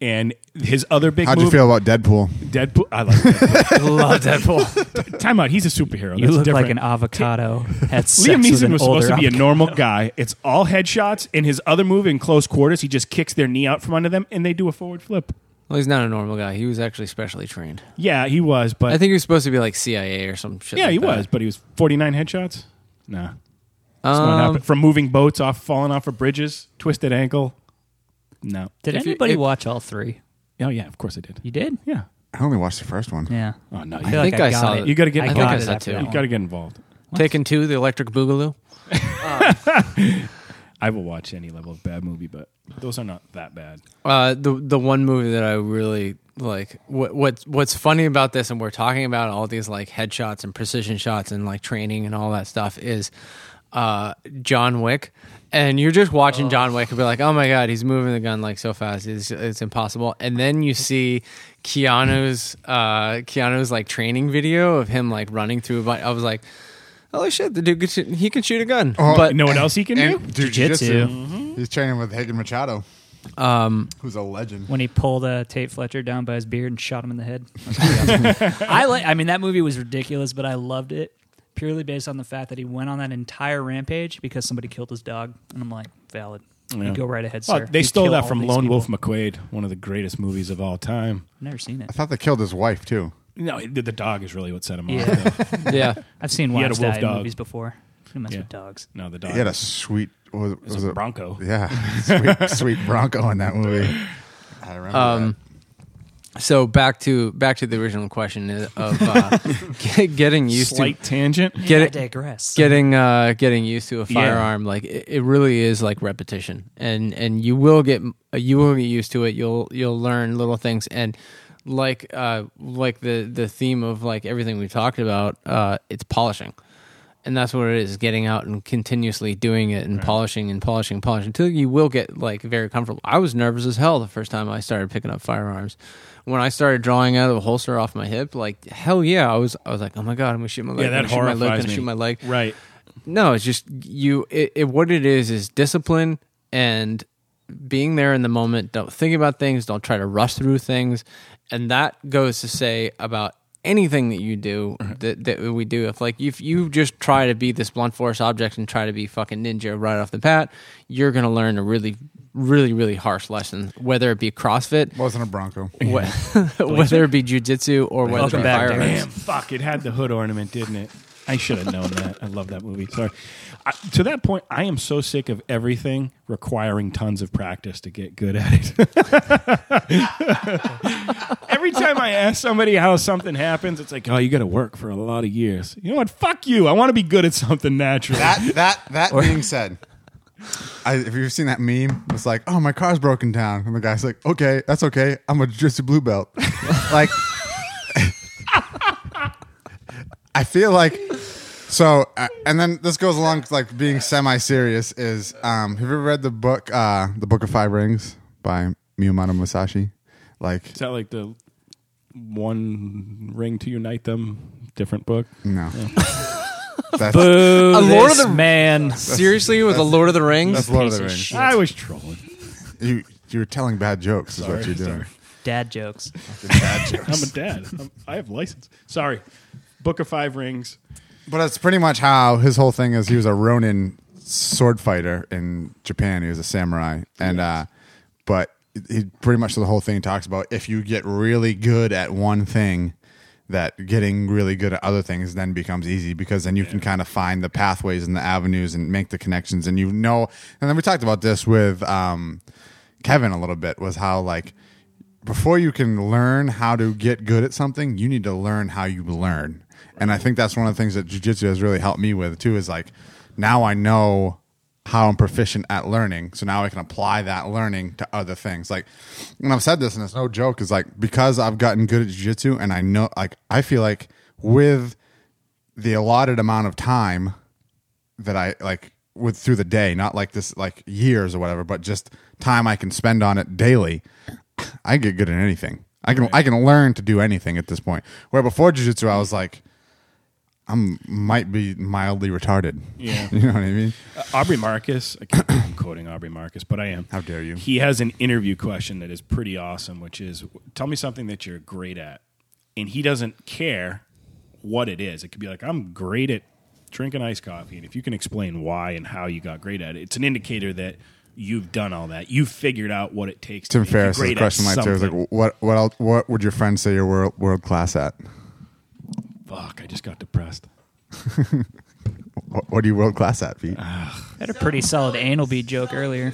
And his other big How'd you movie, feel about Deadpool? Deadpool. I like Deadpool. love Deadpool. Time out. He's a superhero. You That's look different. like an avocado. Had sex Liam with Neeson an was older supposed to be a avocado. normal guy. It's all headshots. In his other move in close quarters, he just kicks their knee out from under them, and they do a forward flip. well, he's not a normal guy. He was actually specially trained. Yeah, he was, but I think he was supposed to be like CIA or some shit. yeah, like he that. was, but he was 49 headshots. Nah, That's not Um, happening. from moving boats off, falling off of bridges, twisted ankle. No. Did If you- anybody if- watch all three? Oh yeah, of course I did. You did? Yeah. I only watched the first one. Yeah. Oh no, I you, feel like think I, I got saw it. it. you got to get. I I involved. think I got it saw after too. that You one. got to get involved. Taken two, the Electric Boogaloo. I will watch any level of bad movie, but those are not that bad. Uh, the the one movie that I really like. What what what's funny about this, and we're talking about all these like headshots and precision shots and like training and all that stuff is uh, John Wick. And you're just watching John Wick and be like, "Oh my god, he's moving the gun like so fast, it's, it's impossible." And then you see Keanu's uh, Keanu's like training video of him like running through. a bu- I was like, holy shit, the dude can shoot, he can shoot a gun. Oh, but no one else he can do? And dude, Jiu-jitsu. jiu-jitsu. He's training with Rigan Machado, um, who's a legend. when he pulled uh, Tate Fletcher down by his beard and shot him in the head. That's pretty awesome. I like. I mean, that movie was ridiculous, but I loved it purely based on the fact that he went on that entire rampage because somebody killed his dog, and I'm like, valid. You Yeah. go right ahead, Well, sir. they You stole kill that all from these Lone people. Wolf McQuade, one of the greatest movies of all time. I've never seen it. I thought they killed his wife too. No, the the dog is really what set him Yeah. off. though. yeah. I've seen He had a wives wolf die in dog. movies before. Who mess Yeah. with dogs? No, the dog. He had a sweet, was, it was was a it Bronco. Yeah, sweet, sweet Bronco in that movie. I remember Um, so back to back to the original question of uh, get- getting used Slight tangent. to get I digress. getting uh getting used to a Yeah. firearm like it, it really is like repetition. And and you will get you will get used to it. You'll you'll learn little things. And like uh like the the theme of like everything we talked about uh it's polishing. And that's what it is getting out and continuously doing it and polishing and polishing and polishing until you will get like very comfortable. I was nervous as hell the first time i started picking up firearms when i started drawing out of a holster off my hip like hell yeah i was i was like oh my god i'm gonna shoot my leg Yeah, I'm that gonna shoot my leg horrifies gonna me. shoot my leg Right. no, it's just you. It, it what it is is discipline and being there in the moment. Don't think about things. Don't try to rush through things, and that goes to say about anything that you do that, that we do. If like if you just try to be this blunt force object and try to be fucking ninja right off the bat, you're gonna learn a really, really, really harsh lesson. Whether it be CrossFit, wasn't a Bronco. wh- whether it be jujitsu, or whether Welcome it be back, firearms. Damn, fuck! It had the hood ornament, didn't it? I should have known that. I love that movie. Sorry. I, to that point, I am so sick of everything requiring tons of practice to get good at it. Every time I ask somebody how something happens, it's like, "Oh, you got to work for a lot of years." You know what? Fuck you. I want to be good at something naturally. That that that being said, I, if you've seen that meme, it's like, oh, my car's broken down, and the guy's like, okay, that's okay. I'm a jiu-jitsu blue belt. like, I feel like so, uh, and then this goes along with, like being semi-serious. Is um, have you ever read the book, uh, the Book of Five Rings by Miyamoto Musashi? Like, Is that like the one ring to unite them? Different book. no, that's, Boo! A Lord of the- man. Seriously, with a Lord of the Rings, that's Lord of the Rings. shit. I was trolling. You you were telling bad jokes, is what you're doing. sorry. Dad jokes. I'm a dad. I'm, I have license. Sorry. Book of Five Rings. But that's pretty much how his whole thing is. He was a Ronin sword fighter in Japan. He was a samurai, and uh, but he pretty much the whole thing talks about if you get really good at one thing, that getting really good at other things then becomes easy because then you can kind of find the pathways and the avenues and make the connections, and you know. And then we talked about this with um, Kevin a little bit was how like before you can learn how to get good at something, you need to learn how you learn. And I think that's one of the things that jujitsu has really helped me with too. Is like now I know how I'm proficient at learning, so now I can apply that learning to other things. Like, and I've said this, and it's no joke. Is like because I've gotten good at jujitsu, and I know, like, I feel like with the allotted amount of time that I like with through the day, not like this like years or whatever, but just time I can spend on it daily. I get good at anything. I can I can learn to do anything at this point. Where before jujitsu, I was like, I'm might be mildly retarded. Yeah. you know what I mean. Uh, Aubrey Marcus. I can't believe I'm quoting Aubrey Marcus, but I am. How dare you? He has an interview question that is pretty awesome, which is tell me something that you're great at. And he doesn't care what it is. It could be like, I'm great at drinking iced coffee. And if you can explain why and how you got great at it, it's an indicator that you've done all that. You've figured out what it takes Tim to Ferriss' question like like, what what else, what would your friends say you're world, world class at? Fuck, I just got depressed. What, what are you world class at, Pete? Had a pretty solid anal bead joke earlier.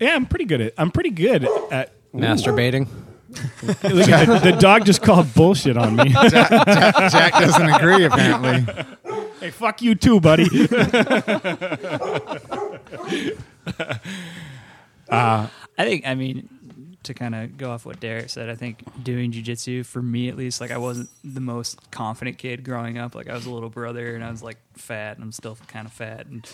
Yeah, I'm pretty good at I'm pretty good at masturbating. Look at the, the dog just called bullshit on me. Jack doesn't agree apparently. hey, fuck you too, buddy. I think, I mean, to kind of go off what Derek said, I think doing jujitsu, for me at least, like I wasn't the most confident kid growing up. Like I was a little brother and I was like fat and I'm still kind of fat. And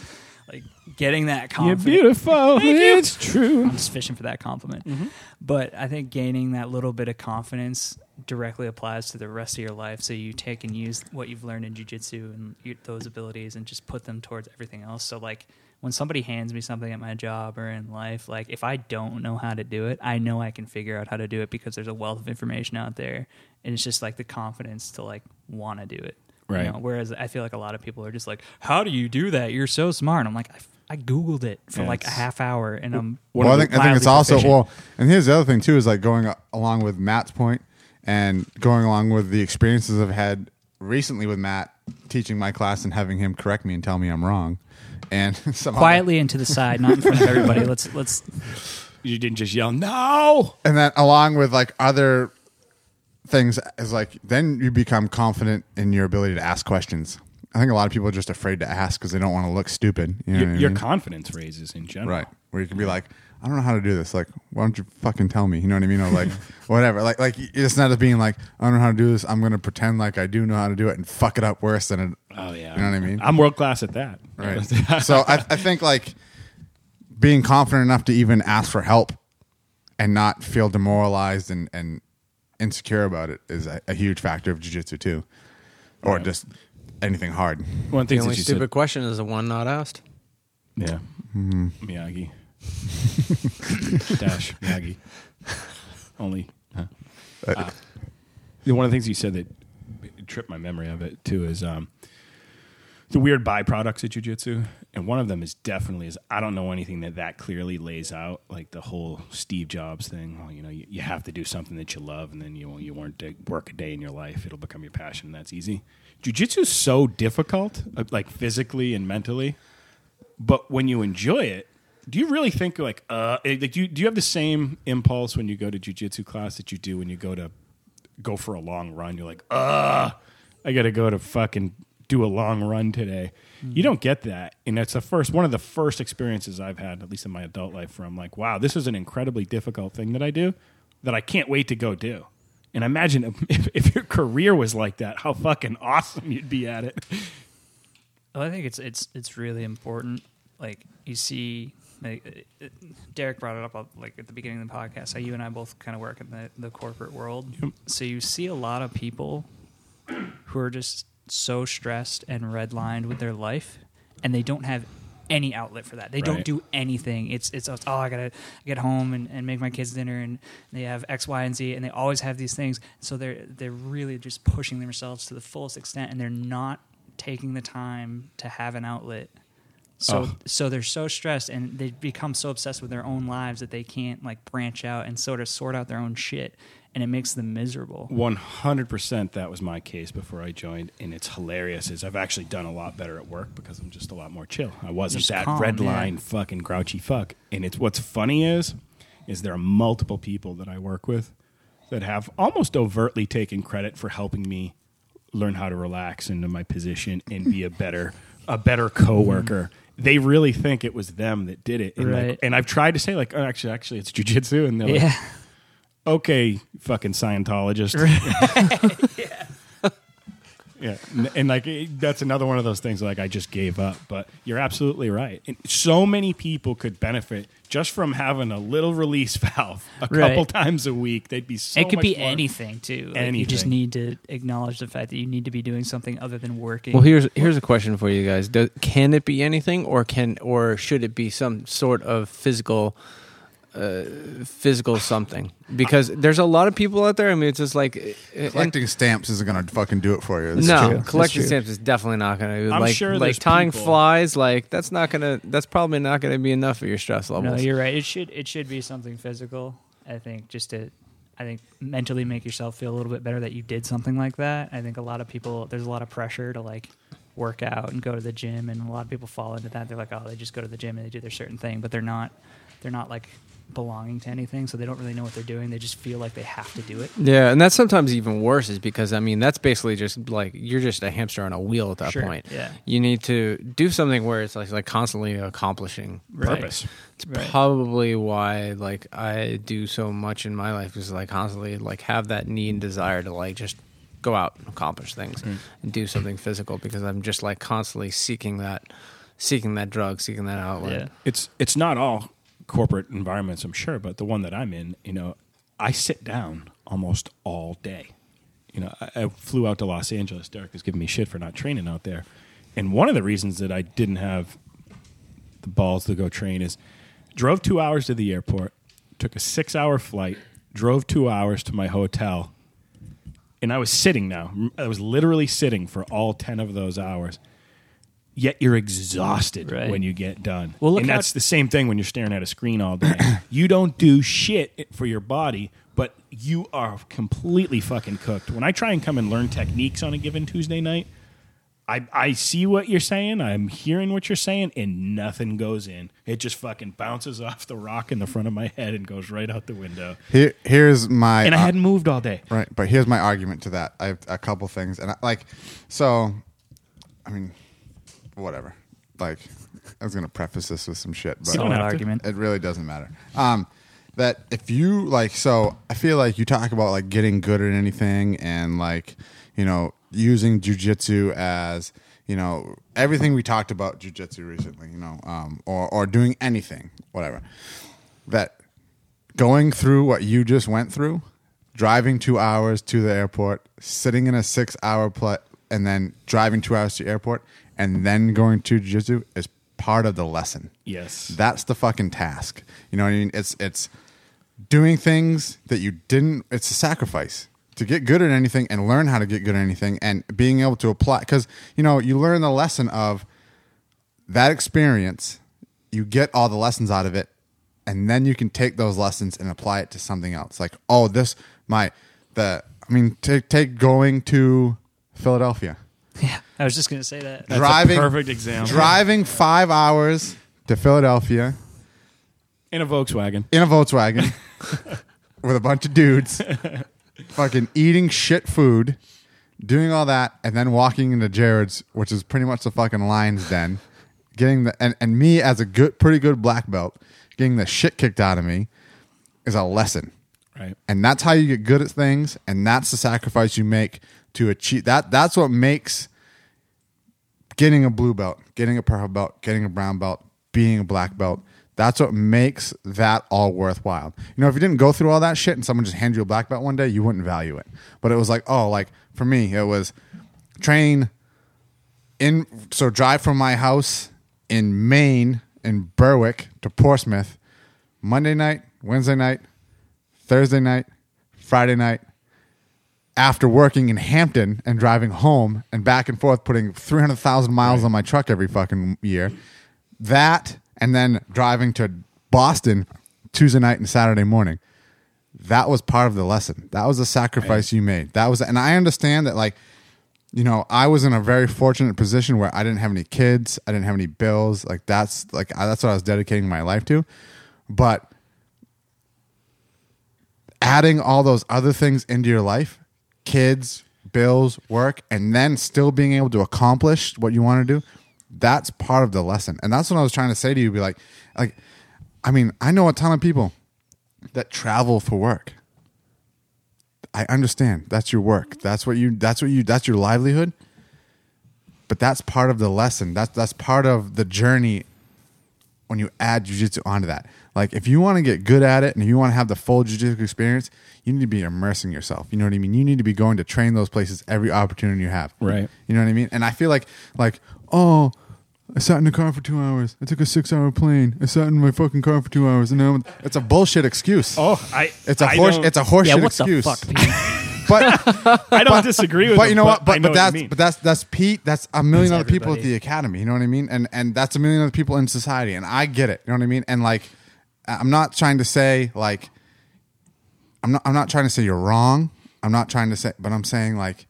like getting that confidence. You're beautiful. It's true. I'm just fishing for that compliment. Mm-hmm. But I think gaining that little bit of confidence directly applies to the rest of your life. So you take and use what you've learned in jujitsu and those abilities and just put them towards everything else. So like when somebody hands me something at my job or in life, like if I don't know how to do it, I know I can figure out how to do it because there's a wealth of information out there, and it's just like the confidence to like want to do it. you Right. know? Whereas I feel like a lot of people are just like, "How do you do that? You're so smart." And I'm like, I, I googled it for Yeah, like a half hour, and I'm well, I think, I think it's mildly also well, and here's the other thing too is like going along with Matt's point and going along with the experiences I've had recently with Matt teaching my class and having him correct me and tell me I'm wrong, and some quietly and to the side, not in front of everybody. Let's let's You didn't just yell no. and then along with like other things is like then you become confident in your ability to ask questions. I think a lot of people are just afraid to ask because they don't want to look stupid. You know Your, what I mean? confidence raises in general. right? Where you can be like, I don't know how to do this. Like, why don't you fucking tell me? You know what I mean? Or like, whatever. Like, like it's not as being like, I don't know how to do this. I'm going to pretend like I do know how to do it and fuck it up worse than it. Oh yeah. You know what I mean? I'm world class at that. Right. so I, I think like being confident enough to even ask for help and not feel demoralized and, and insecure about it is a, a huge factor of jujitsu too, or Right. just anything hard. One thing the The only stupid said, question is the one not asked. yeah, Mm-hmm. Miyagi dash Miyagi. Only. Huh. Uh, one of the things you said that tripped my memory of it too is um, the weird byproducts of jujitsu, and one of them is definitely is I don't know anything that that clearly lays out like the whole Steve Jobs thing. Well, you know, you, you have to do something that you love, and then you you won't work a day in your life; it'll become your passion. And that's easy. Jujitsu is so difficult, uh, like physically and mentally. But when you enjoy it, do you really think like uh eh, like do you, do you have the same impulse when you go to jujitsu class that you do when you go to go for a long run? You're like, uh, I got to go to fucking do a long run today. You don't get that, and that's the first one of the first experiences I've had, at least in my adult life, where I'm like, wow, this is an incredibly difficult thing that I do that I can't wait to go do. And imagine if, if your career was like that, how fucking awesome you'd be at it. Well, I think it's it's it's really important. Like you see, like, Derek brought it up uh, like at the beginning of the podcast. How you and I both kind of work in the, the corporate world. So you see a lot of people who are just so stressed and redlined with their life, and they don't have any outlet for that. They don't do anything. It's it's oh I gotta get home and, and make my kids dinner, and they have X, Y, and Z, and they always have these things. So they're they're really just pushing themselves to the fullest extent, and they're not taking the time to have an outlet. So Oh. so they're so stressed, and they become so obsessed with their own lives that they can't like branch out and sort of sort out their own shit, and it makes them miserable. One hundred percent, that was my case before I joined, and it's hilarious. Is I've actually done a lot better at work because I'm just a lot more chill. I wasn't Just that calm, red yeah. line fucking grouchy fuck. And it's what's funny is, is there are multiple people that I work with that have almost overtly taken credit for helping me learn how to relax into my position and be a better a better mm-hmm. coworker. They really think it was them that did it, and, like- and I've tried to say like, oh, actually, actually, it's jujitsu, and they're like, okay, fucking Scientologist. yeah. And, and, like it- that's another one of those things like I just gave up. But you're absolutely right. And so many people could benefit just from having a little release valve a Right. couple times a week. They'd be so it could much be more- anything too. Like, you just Anything. need to acknowledge the fact that you need to be doing something other than working. Well, here's here's a question for you guys: Do, Can it be anything, or can or should it be some sort of physical, uh, physical something? Because there's a lot of people out there. I mean, it's just like uh, and- Collecting stamps isn't going to fucking do it for you. That's no, true. collecting stamps is definitely not going to. I'm Like, sure like tying people- flies, like that's not going to. That's probably not going to be enough for your stress levels. no, you're right. It should it should be something physical. I think just to I think mentally make yourself feel a little bit better that you did something like that. I think a lot of people there's a lot of pressure to like work out and go to the gym and a lot of people fall into that. They're like, oh, they just go to the gym and they do their certain thing, but they're not they're not like belonging to anything, so they don't really know what they're doing. They just feel like they have to do it. Yeah, and that's sometimes even worse, is because I mean that's basically just like you're just a hamster on a wheel at that Sure, point. yeah. you need to do something where it's like like constantly accomplishing Right. purpose. It's Right. probably why like I do so much in my life is like constantly like have that need and desire to like just go out and accomplish things mm. and do something physical because I'm just like constantly seeking that seeking that drug, seeking that outlet. Yeah. It's it's not all corporate environments, I'm sure, but the one that I'm in, you know, I sit down almost all day. You know, I, I flew out to Los Angeles. Derek was giving me shit for not training out there, and one of the reasons that I didn't have the balls to go train is drove two hours to the airport, took a six-hour flight, drove two hours to my hotel, and I was sitting now. I was literally sitting for all ten of those hours. Yet you're exhausted Right. when you get done. Well, look and how- that's the same thing when you're staring at a screen all day. you don't do shit for your body, but you are completely fucking cooked. When I try and come and learn techniques on a given Tuesday night, I, I see what you're saying. I'm hearing what you're saying, and nothing goes in. It just fucking bounces off the rock in the front of my head and goes right out the window. Here, here's my And I uh, hadn't moved all day. Right, but here's my argument to that. I have a couple things, and I, like, so, I mean, whatever. Like, I was gonna preface this with some shit, but You Solid argument. it really doesn't matter. Um, that if you like, so I feel like you talk about like getting good at anything, and like, you know, using jujitsu as you know everything we talked about jujitsu recently, you know, um, or or doing anything, whatever. That going through what you just went through, driving two hours to the airport, sitting in a six hour play, and then driving two hours to the airport, and then going to jiu-jitsu is part of the lesson. Yes. That's the fucking task. You know what I mean? It's it's doing things that you didn't it's a sacrifice to get good at anything and learn how to get good at anything and being able to apply cuz you know, you learn the lesson of that experience, you get all the lessons out of it, and then you can take those lessons and apply it to something else. Like, oh, this my the I mean, take take going to Philadelphia, Yeah, I was just gonna say that. That's a driving perfect example. driving five hours to Philadelphia In a Volkswagen. in a Volkswagen with a bunch of dudes, fucking eating shit food, doing all that, and then walking into Jared's, which is pretty much the fucking lion's den, getting the and, and me as a good, pretty good black belt, getting the shit kicked out of me is a lesson. Right. And that's how you get good at things, and that's the sacrifice you make to achieve that. That's what makes getting a blue belt, getting a purple belt, getting a brown belt, being a black belt. That's what makes that all worthwhile. You know, if you didn't go through all that shit and someone just handed you a black belt one day, you wouldn't value it. But it was like, oh, like for me, it was train in so drive from my house in Maine in Berwick to Portsmouth Monday night, Wednesday night, Thursday night, Friday night, after working in Hampton and driving home and back and forth, putting 300,000 miles on my truck every fucking year. That and then driving to Boston Tuesday night and Saturday morning. That was part of the lesson. That was a sacrifice you made. That was, and I understand that, like, you know, I was in a very fortunate position where I didn't have any kids, I didn't have any bills. Like that's like I, that's what I was dedicating my life to. But adding all those other things into your life, kids, bills, work, and then still being able to accomplish what you want to do, that's part of the lesson. And that's what I was trying to say to you. Be like, like, I mean, I know a ton of people that travel for work. I understand that's your work. That's what you. That's what you. That's your livelihood. But that's part of the lesson. That's that's part of the journey. When you add jujitsu onto that, like if you want to get good at it and you want to have the full jujitsu experience, you need to be immersing yourself. You know what I mean? You need to be going to train those places every opportunity you have. Right. You know what I mean? And I feel like like oh, I sat in the car for two hours. I took a six-hour plane. I sat in my fucking car for two hours, and now it's a bullshit excuse. Oh, I. It's a I horse. don't- It's a horseshit yeah, what excuse. the fuck, Pete? But I don't disagree with. That. But you know what? I But know but that's you mean. but that's that's Pete. That's a million That's other people at the academy. You know what I mean? And and that's a million other people in society. And I get it. You know what I mean? And like, I'm not trying to say like, I'm not I'm not trying to say you're wrong. I'm not trying to say, but I'm saying like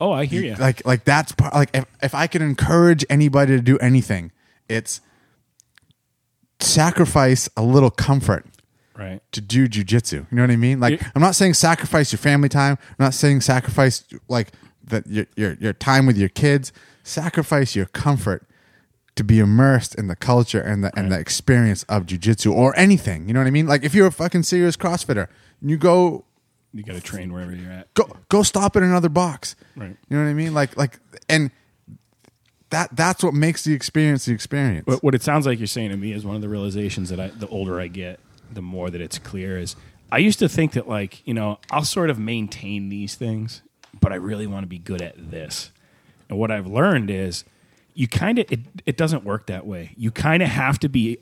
oh, I hear you. like like that's part, like if if I could encourage anybody to do anything, it's sacrifice a little comfort right. to do jujitsu. You know what I mean? Like You- I'm not saying sacrifice your family time. I'm not saying sacrifice like that your, your your time with your kids. Sacrifice your comfort to be immersed in the culture and the and the experience of jujitsu or anything. You know what I mean? Like if you're a fucking serious CrossFitter, you go You got to train wherever you're at. go go stop at another box. Right. You know what I mean? Like like and that that's what makes the experience the experience. What, what it sounds like you're saying to me is one of the realizations that I, the older I get, the more that it's clear is I used to think that like you know I'll sort of maintain these things, but I really want to be good at this. And what I've learned is you kind of it, it doesn't work that way. You kind of have to be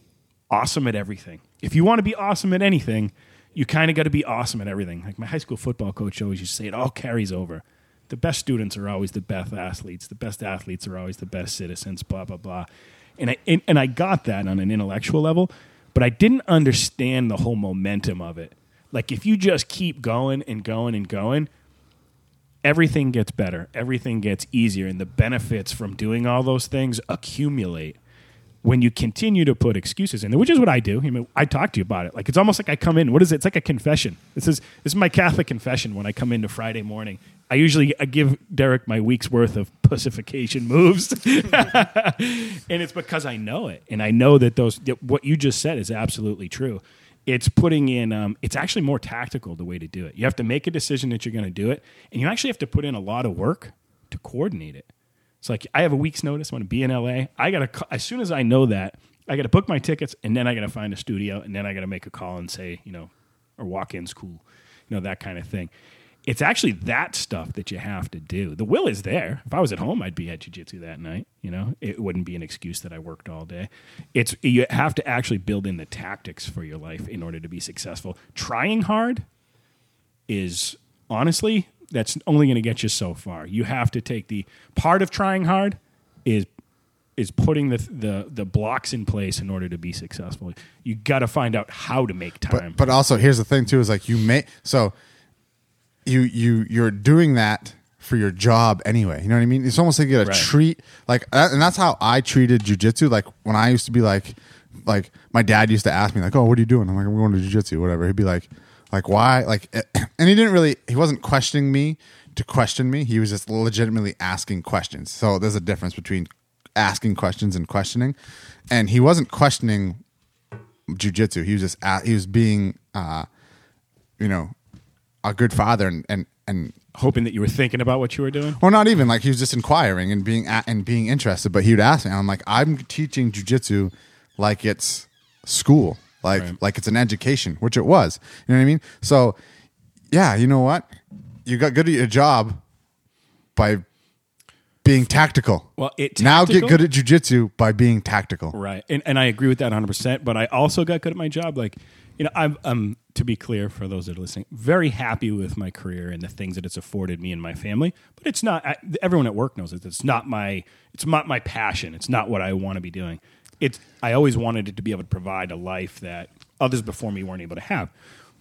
awesome at everything. If you want to be awesome at anything, you kind of got to be awesome at everything. Like my high school football coach always used to say, it all carries over. The best students are always the best athletes. The best athletes are always the best citizens. Blah blah blah. And I and, and I got that on an intellectual level, but I didn't understand the whole momentum of it. Like if you just keep going and going and going, everything gets better, everything gets easier, and the benefits from doing all those things accumulate. When you continue to put excuses in there, which is what I do. I mean, I talk to you about it. Like it's almost like I come in. What is it? It's like a confession. This is this is my Catholic confession when I come into Friday morning. I usually I give Derek my week's worth of pussification moves, and it's because I know it, and I know that those what you just said is absolutely true. It's putting in. Um, it's actually more tactical the way to do it. You have to make a decision that you're going to do it, and you actually have to put in a lot of work to coordinate it. It's like I have a week's notice. I want to be in LA. I got to as soon as I know that I got to book my tickets, and then I got to find a studio, and then I got to make a call and say, you know, or walk in's cool, you know, that kind of thing. It's actually that stuff that you have to do. The will is there. If I was at home, I'd be at jujitsu that night. You know, it wouldn't be an excuse that I worked all day. It's you have to actually build in the tactics for your life in order to be successful. Trying hard is honestly that's only going to get you so far. You have to take the part of trying hard is is putting the the the blocks in place in order to be successful. You got to find out how to make time. But but also here's the thing too is like you may so you you you're doing that for your job anyway. You know what I mean? It's almost like you get a Right. treat like and that's how I treated jujitsu. Like when I used to be like like my dad used to ask me like, "Oh, what are you doing?" I'm like, "I'm going to jujitsu, whatever." He'd be like, "Like why?" Like, and he didn't really he wasn't questioning me to question me. He was just legitimately asking questions. So there's a difference between asking questions and questioning. And he wasn't questioning jujitsu. He was just a he was being uh, you know a good father and and and Hoping that you were thinking about what you were doing. well, not even like he was just inquiring and being at, and being interested. But he would ask me, I'm like, I'm teaching jujitsu like it's school, like Right. like it's an education, which it was. You know what I mean? So, yeah, you know what? You got good at your job by being tactical. Well, it now get good at jujitsu by being tactical. Right. And and I agree with that 100%, but I also got good at my job like you know, I'm um to be clear for those that are listening, very happy with my career and the things that it's afforded me and my family, but it's not I, everyone at work knows it. It's not my it's not my passion. It's not what I want to be doing. It's I always wanted it to be able to provide a life that others before me weren't able to have.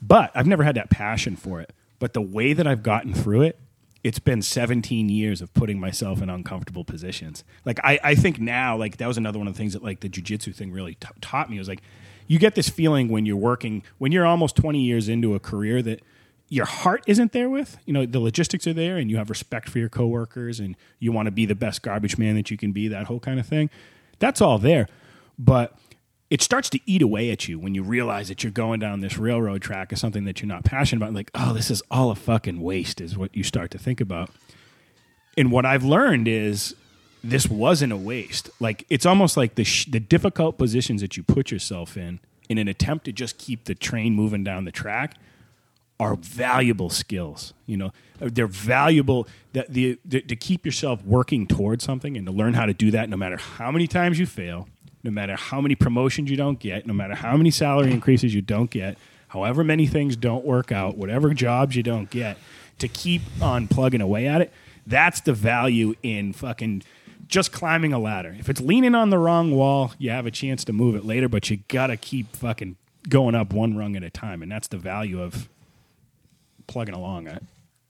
But I've never had that passion for it. But the way that I've gotten through it it's been 17 years of putting myself in uncomfortable positions. Like I, I think now, like that was another one of the things that like the jujitsu thing really t- taught me. Was like you get this feeling when you're working, when you're almost 20 years into a career that your heart isn't there with. You know, the logistics are there, and you have respect for your coworkers, and you want to be the best garbage man that you can be. That whole kind of thing. That's all there, but it starts to eat away at you when you realize that you're going down this railroad track of something that you're not passionate about. Like, oh, this is all a fucking waste, is what you start to think about. And what I've learned is this wasn't a waste. Like, it's almost like the, sh- the difficult positions that you put yourself in in an attempt to just keep the train moving down the track are valuable skills. You know, they're valuable that the, the to keep yourself working towards something and to learn how to do that no matter how many times you fail, no matter how many promotions you don't get, no matter how many salary increases you don't get, however many things don't work out, whatever jobs you don't get, to keep on plugging away at it. That's the value in fucking just climbing a ladder. If it's leaning on the wrong wall, you have a chance to move it later, but you gotta keep fucking going up one rung at a time, and that's the value of plugging along. I,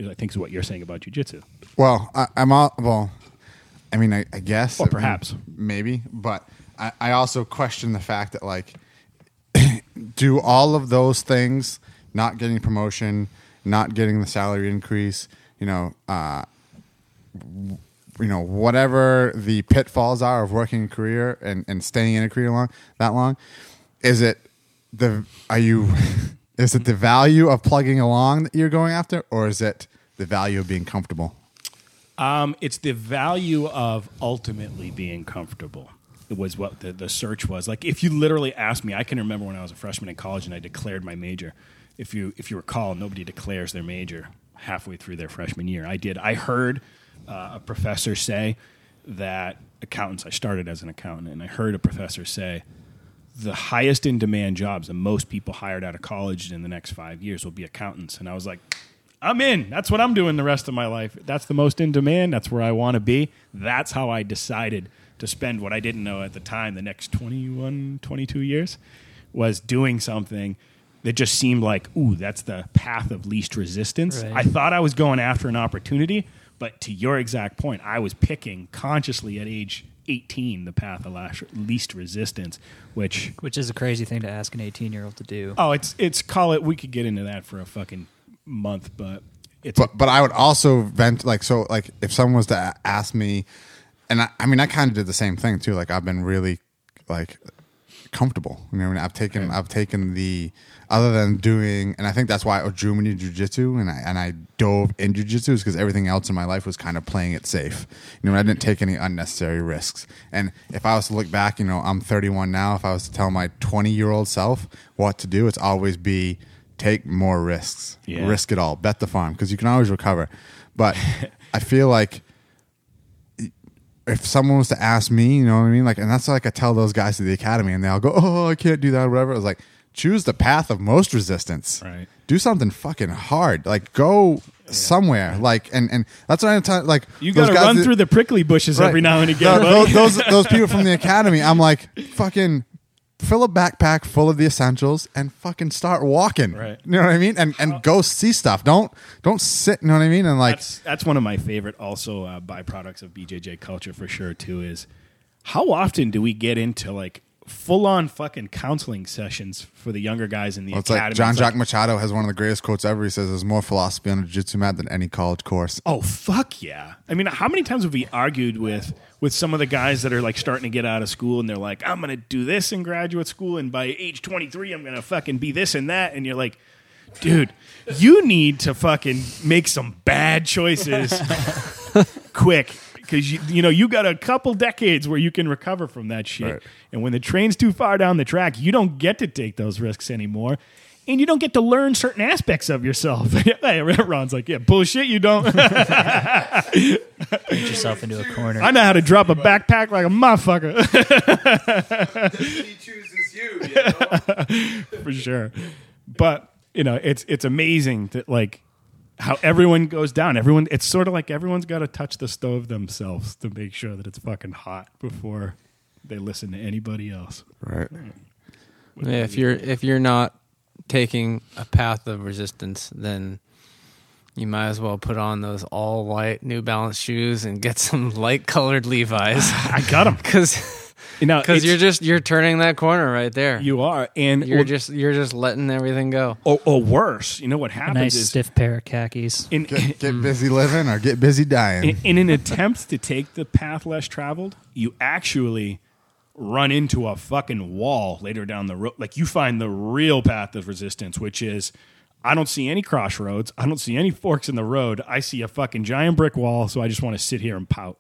I think is what you're saying about jujitsu. Well, I, I'm all well. I mean, I, I guess, Well, perhaps. maybe, but I, I also question the fact that like, do all of those things, not getting promotion, not getting the salary increase, you know, uh, w- you know, whatever the pitfalls are of working a career and, and staying in a career long that long, is it the are you is it the value of plugging along that you're going after, or is it the value of being comfortable? Um, it's the value of ultimately being comfortable. Was what the, the search was. Like, if you literally asked me, I can remember when I was a freshman in college and I declared my major. if you if you recall, nobody declares their major halfway through their freshman year. I did. I heard uh, a professor say that accountants. I started as an accountant, and I heard a professor say the highest in demand jobs, the most people hired out of college in the next five years will be accountants. And I was like, I'm in. That's what I'm doing the rest of my life. That's the most in demand. That's where I want to be. That's how I decided to spend what I didn't know at the time, the next 21, 22 years, was doing something that just seemed like, ooh, that's the path of least resistance. Right. I thought I was going after an opportunity, but to your exact point, I was picking consciously at age 18 the path of least resistance, which Which is a crazy thing to ask an 18 year old to do. oh, it's it's call it. We could get into that for a fucking month, but it's but but I would also vent like so like if someone was to ask me, and I, I mean I kind of did the same thing too. Like I've been really like comfortable. You know, I mean, I've taken I've taken the other than doing, and I think that's why I drew me to jujitsu, and I and I dove in jujitsu is because everything else in my life was kind of playing it safe. You know, I didn't take any unnecessary risks. And if I was to look back, you know, I'm 31 now. If I was to tell my 20 year old self what to do, it's always be take more risks, Yeah. risk it all, bet the farm because you can always recover. But I feel like if someone was to ask me, you know what I mean? Like, and that's like I tell those guys at the academy, and they all go, "Oh, I can't do that," or whatever. I was like, choose the path of most resistance. Right. Do something fucking hard. Like, go somewhere. Like, and and that's what I'm telling. Like, you got to run that- through the prickly bushes Right. every now and again. Tho- those, those those people from the academy. I'm like, fucking fill a backpack full of the essentials and fucking start walking. Right. You know what I mean? And and go see stuff. Don't don't sit. You know what I mean? And like, that's that's one of my favorite also uh, byproducts of BJJ culture for sure too is how often do we get into like full on fucking counseling sessions for the younger guys in the well, it's academy? like John It's Jacques Machado has one of the greatest quotes ever. He says, "There's more philosophy on a jiu-jitsu mat than any college course." Oh fuck yeah! I mean, how many times have we argued with with some of the guys that are like starting to get out of school and they're like, "I'm gonna do this in graduate school, and by age 23, I'm gonna fucking be this and that," and you're like, "Dude, you need to fucking make some bad choices quick." Because you, you know you got a couple decades where you can recover from that shit, Right. and when the train's too far down the track, you don't get to take those risks anymore, and you don't get to learn certain aspects of yourself. Hey, Ron's like, yeah, bullshit, you don't. Get yourself into a corner. I know how to drop a backpack like a motherfucker he chooses you. for sure. But you know, it's it's amazing that like how everyone goes down. Everyone, it's sort of like everyone's got to touch the stove themselves to make sure that it's fucking hot before they listen to anybody else. Right. Yeah, if you're if you're not taking a path of resistance, then you might as well put on those all white New Balance shoes and get some light colored Levi's I got them. because You know, because you're just you're turning that corner right there. you are, and You're or, just you're just letting everything go. or, or worse. You know what happens? a happens nice is stiff pair of khakis. in, Get, get busy living or get busy dying. in, in an attempt to take the path less traveled, you actually run into a fucking wall later down the road. Like you find the real path of resistance, which is I don't see any crossroads. I don't see any forks in the road. I see a fucking giant brick wall, so I just want to sit here and pout.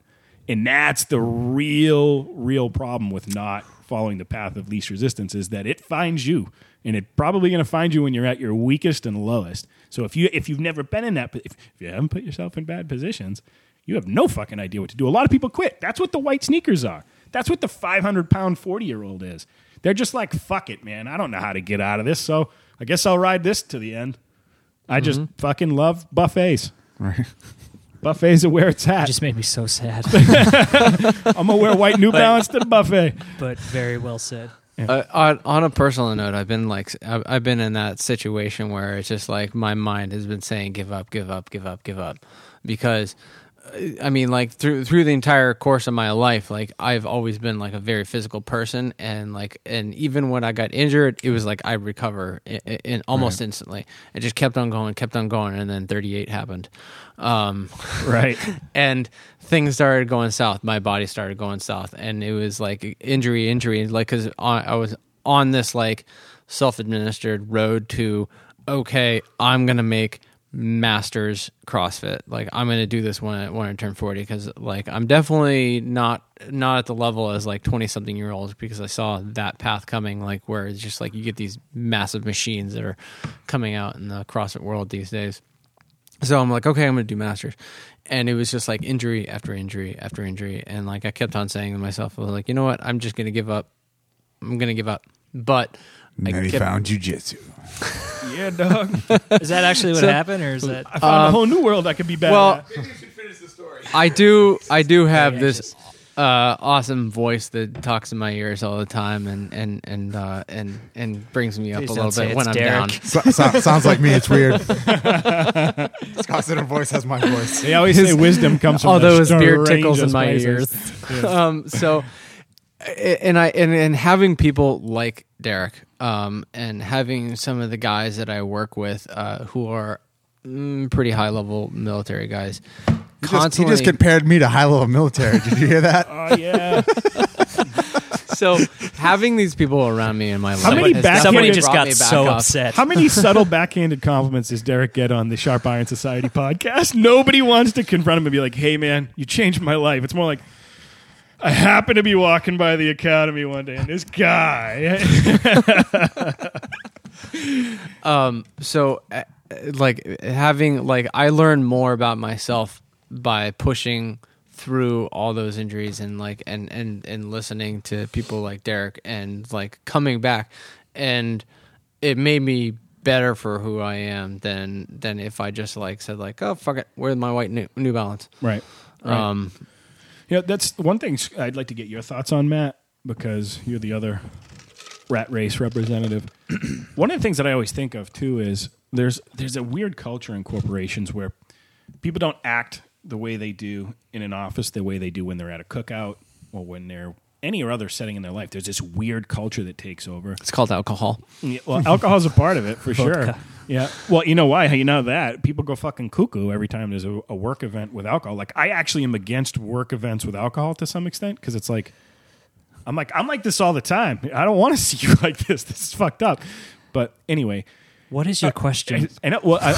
And that's the real, real problem with not following the path of least resistance is that it finds you, and it's probably going to find you when you're at your weakest and lowest. So if you if you've never been in that, if, if you haven't put yourself in bad positions, you have no fucking idea what to do. A lot of people quit. That's what the white sneakers are. That's what the 500 pound 40 year old is. They're just like, fuck it, man. I don't know how to get out of this, so I guess I'll ride this to the end. I just mm-hmm. fucking love buffets. Right. Buffets are where it's It at. just made me so sad, I'm gonna wear white New Balance to the buffet. but very well said. Uh, on, on a personal note, I've been like I've, I've been in that situation where it's just like my mind has been saying give up, give up, give up, give up, because I mean like through through the entire course of my life, like I've always been like a very physical person, and like and even when I got injured, it was like I recover in, in almost instantly. It just kept on going, kept on going, and then 38 happened. Um, Right. and things started going south. My body started going south, and it was like injury, injury, like because I was on this like self-administered road to okay, I'm gonna make masters CrossFit. Like I'm to do this when I, when I turn 40 because like I'm definitely not not at the level as like 20 something year olds because I saw that path coming. Like where it's just like you get these massive machines that are coming out in the CrossFit world these days. So I'm like, okay, I'm to do masters, and it was just like injury after injury after injury, and like I kept on saying to myself, I was like, you know what, I'm just to give up. I'm to give up, but. And I then he kept- found jujitsu. Yeah, dog. Is that actually what So- happened, or is that? I found a whole new world I could be bad well, at. I do. I do have this uh, awesome voice that talks in my ears all the time, and and and uh, and and brings me up Please a don't little say bit when it's I'm Derek. down. So, so- sounds like me. It's weird. Scott's inner voice has my voice. They always say wisdom comes from Although the his beard strangest tickles in my places. ears. um, so, and I and, and having people like Derek, um, and having some of the guys that I work with, uh, who are mm, pretty high level military guys, He just, he just compared me to high level military. Did you hear that? Oh yeah. so having these people around me in my life. How many has Somebody just got me back so up. upset. How many subtle backhanded compliments does Derek get on the Sharp Iron Society podcast? Nobody wants to confront him and be like, "Hey, man, you changed my life." It's more like, "I happened to be walking by the academy one day, and this guy." um so uh, like having like i learned more about myself by pushing through all those injuries and like and and and listening to people like derek and like coming back and it made me better for who i am than than if i just like said like oh fuck it where's my white new, new balance right. um Yeah, that's one thing I'd like to get your thoughts on, Matt, because you're the other rat race representative. one of the things that I always think of too is there's there's a weird culture in corporations where people don't act the way they do in an office, the way they do when they're at a cookout or when they're any or other setting in their life. There's this weird culture that takes over. it's called alcohol Yeah, well, alcohol's a part of it for sure. Yeah. Well, you know why? You know that people go fucking cuckoo every time there's a, a work event with alcohol. Like I actually am against work events with alcohol to some extent because it's like I'm like I'm like this all the time. I don't want to see you like this. This is fucked up. But anyway, What is your question? and it, well, I,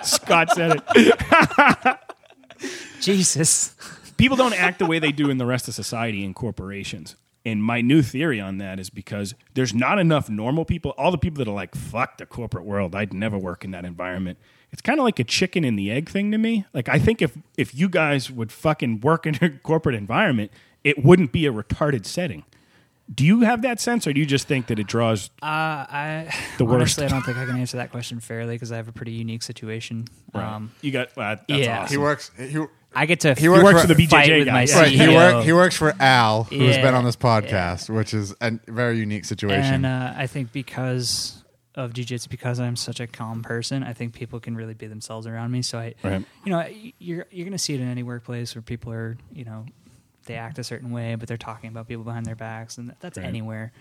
Scott said it. Jesus. people don't act the way they do in the rest of society in corporations. And my new theory on that is because there's not enough normal people. All the people that are like, fuck the corporate world. I'd never work in that environment. It's kind of like a chicken and the egg thing to me. Like, I think if, if you guys would fucking work in a corporate environment, it wouldn't be a retarded setting. Do you have that sense, or do you just think that it draws? Uh, I The worst. honestly, I don't think I can answer that question fairly because I have a pretty unique situation. Um, you got uh, that's yeah. awesome. He works. He, I get to He works works for- for the BJJ with guy. my yeah. right, he, CEO. work, he works for Al, who's Yeah, been on this podcast, which is a very unique situation. And uh, I think because of jujitsu, because I'm such a calm person, I think people can really be themselves around me. So I, Right. you know, you're you're gonna see it in any workplace where people are, you know, they act a certain way, but they're talking about people behind their backs, and that's Right. anywhere.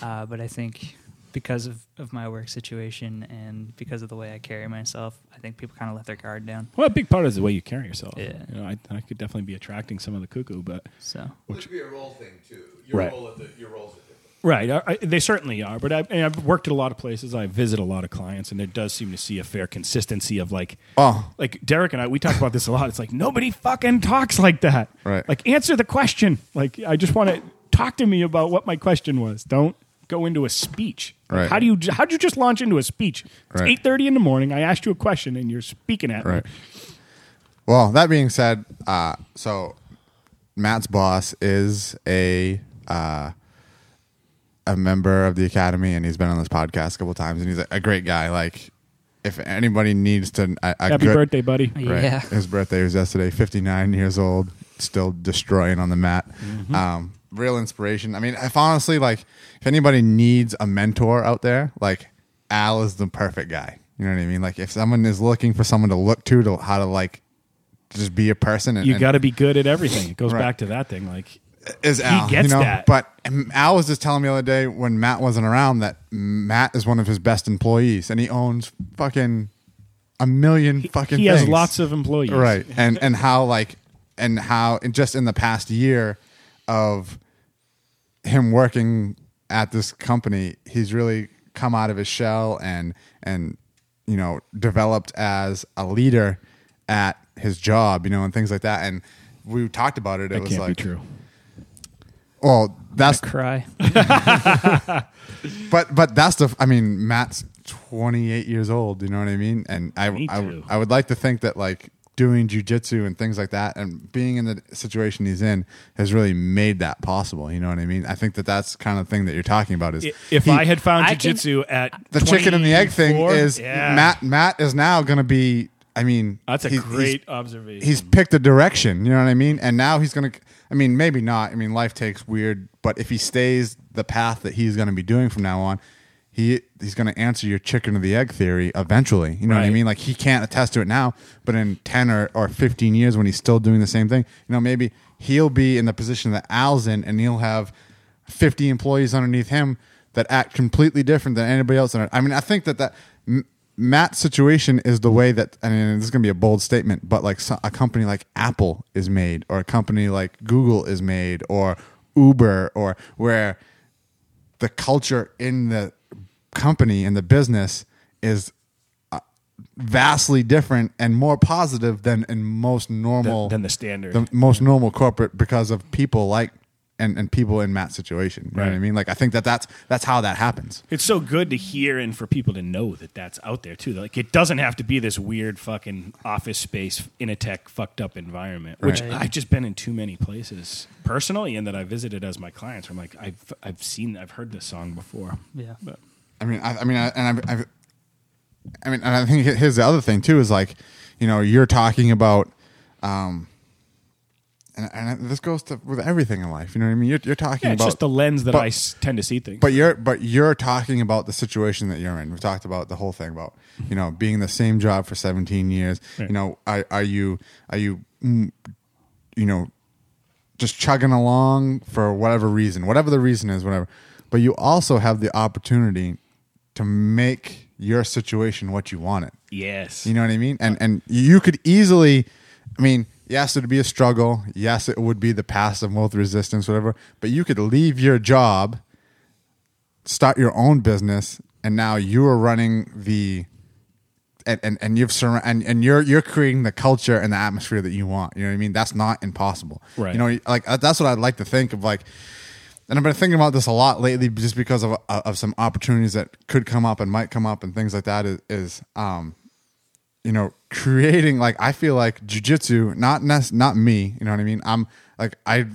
Uh, but I think because of, of my work situation and because of the way I carry myself, I think people kind of let their guard down. Well, a big part is the way you carry yourself. Yeah. You know, I, I could definitely be attracting some of the cuckoo, but So Which would be a role thing too. Your Right. role at the, your roles at the Right, I, I, they certainly are. But I, and I've worked at a lot of places. I visit a lot of clients, and there does seem to see a fair consistency of like, Oh. like Derek and I. We talk about this a lot. It's like nobody fucking talks like that. Right. Like answer the question. Like I just want to talk to me about what my question was. Don't go into a speech. Right. How do you? how'd you just launch into a speech? It's Right. eight thirty in the morning. I asked you a question, and you're speaking at Right. me. Well, that being said, uh, so Matt's boss is a uh, a member of the academy, and he's been on this podcast a couple times, and he's a, a great guy. Like, if anybody needs to, a, a Happy good, birthday, buddy. Right. yeah, His birthday was yesterday. Fifty nine years old, still destroying on the mat. Um, real inspiration. I mean, if honestly, like, if anybody needs a mentor out there, like Al is the perfect guy. You know what I mean? Like, if someone is looking for someone to look to to how to like just be a person, and, You got to be good at everything. It goes Right. back to that thing. Like is Al. gets you know? that. But um, Al was just telling me the other day when Matt wasn't around that Matt is one of his best employees, and he owns fucking a million fucking. he has things. lots of employees. right and and how like and how and just in the past year of him working at this company he's really come out of his shell and and you know, developed as a leader at his job, you know, and things like that. And we talked about it. It That was can't like, be true. well, that's Cry. but but that's the. I mean, Matt's 28 years old. You know what I mean? And I Me I, too. I would like to think that like doing jujitsu and things like that, and being in the situation he's in, has really made that possible. You know what I mean? I think that that's kind of thing that you're talking about. Is If he- I had found I can- jujitsu at the chicken and the egg thing is yeah. Matt. Matt is now going to be. I mean, That's a he's- great He's, observation. he's picked a direction. You know what I mean? And now he's going to. I mean, maybe not. I mean, life takes weird, but if he stays the path that he's going to be doing from now on, he he's going to answer your chicken or the egg theory eventually. You know what I Right. mean? Like he can't attest to it now, but in ten or, or fifteen years, when he's still doing the same thing, you know, maybe he'll be in the position that Al's in, and he'll have fifty employees underneath him that act completely different than anybody else. in it. I mean, I think that that M- Matt's situation is the way that. I mean, this is going to be a bold statement, but like so, a company like Apple is made, or a company like Google is made, or Uber, or where the culture in the company and the business is uh, vastly different and more positive than in most normal Than- than the standard. the most normal corporate because of people like and, and people in Matt's situation. You know what I mean? Like I think that that's that's how that happens. It's so good to hear and for people to know that that's out there too. Like it doesn't have to be this weird fucking office space in a tech fucked up environment, which Right. I've just been in too many places personally, and that I visited as my clients. Where I'm like, I've I've seen, I've heard this song before. Yeah. but I mean, I, I mean, I, and I've, I've, I mean, and I think here's the other thing too is like, you know, you're talking about, um, and, and this goes to with everything in life. You know what I mean? You're, you're talking yeah, it's about just the lens that but- I s- tend to see things. But you're but you're talking about the situation that you're in. We've talked about the whole thing about you know being the same job for 17 years. Right. You know, are, are you are you mm, you know just chugging along for whatever reason, whatever the reason is, whatever. But you also have the opportunity to make your situation what you want it. yes, You know what I mean? And and you could easily, I mean, yes, it'd be a struggle. Yes, it would be the path of most resistance, whatever. But you could leave your job, start your own business, and now you are running the. And, and, and you've surra- and, and you're you're creating the culture and the atmosphere that you want. You know what I mean? That's not impossible. Right. You know, like uh, that's what I'd like to think of. Like, and I've been thinking about this a lot lately, just because of uh, of some opportunities that could come up and might come up and things like that. Is, is um, you know, creating like I feel like jujitsu, not nec- not me. You know what I mean? I'm like I,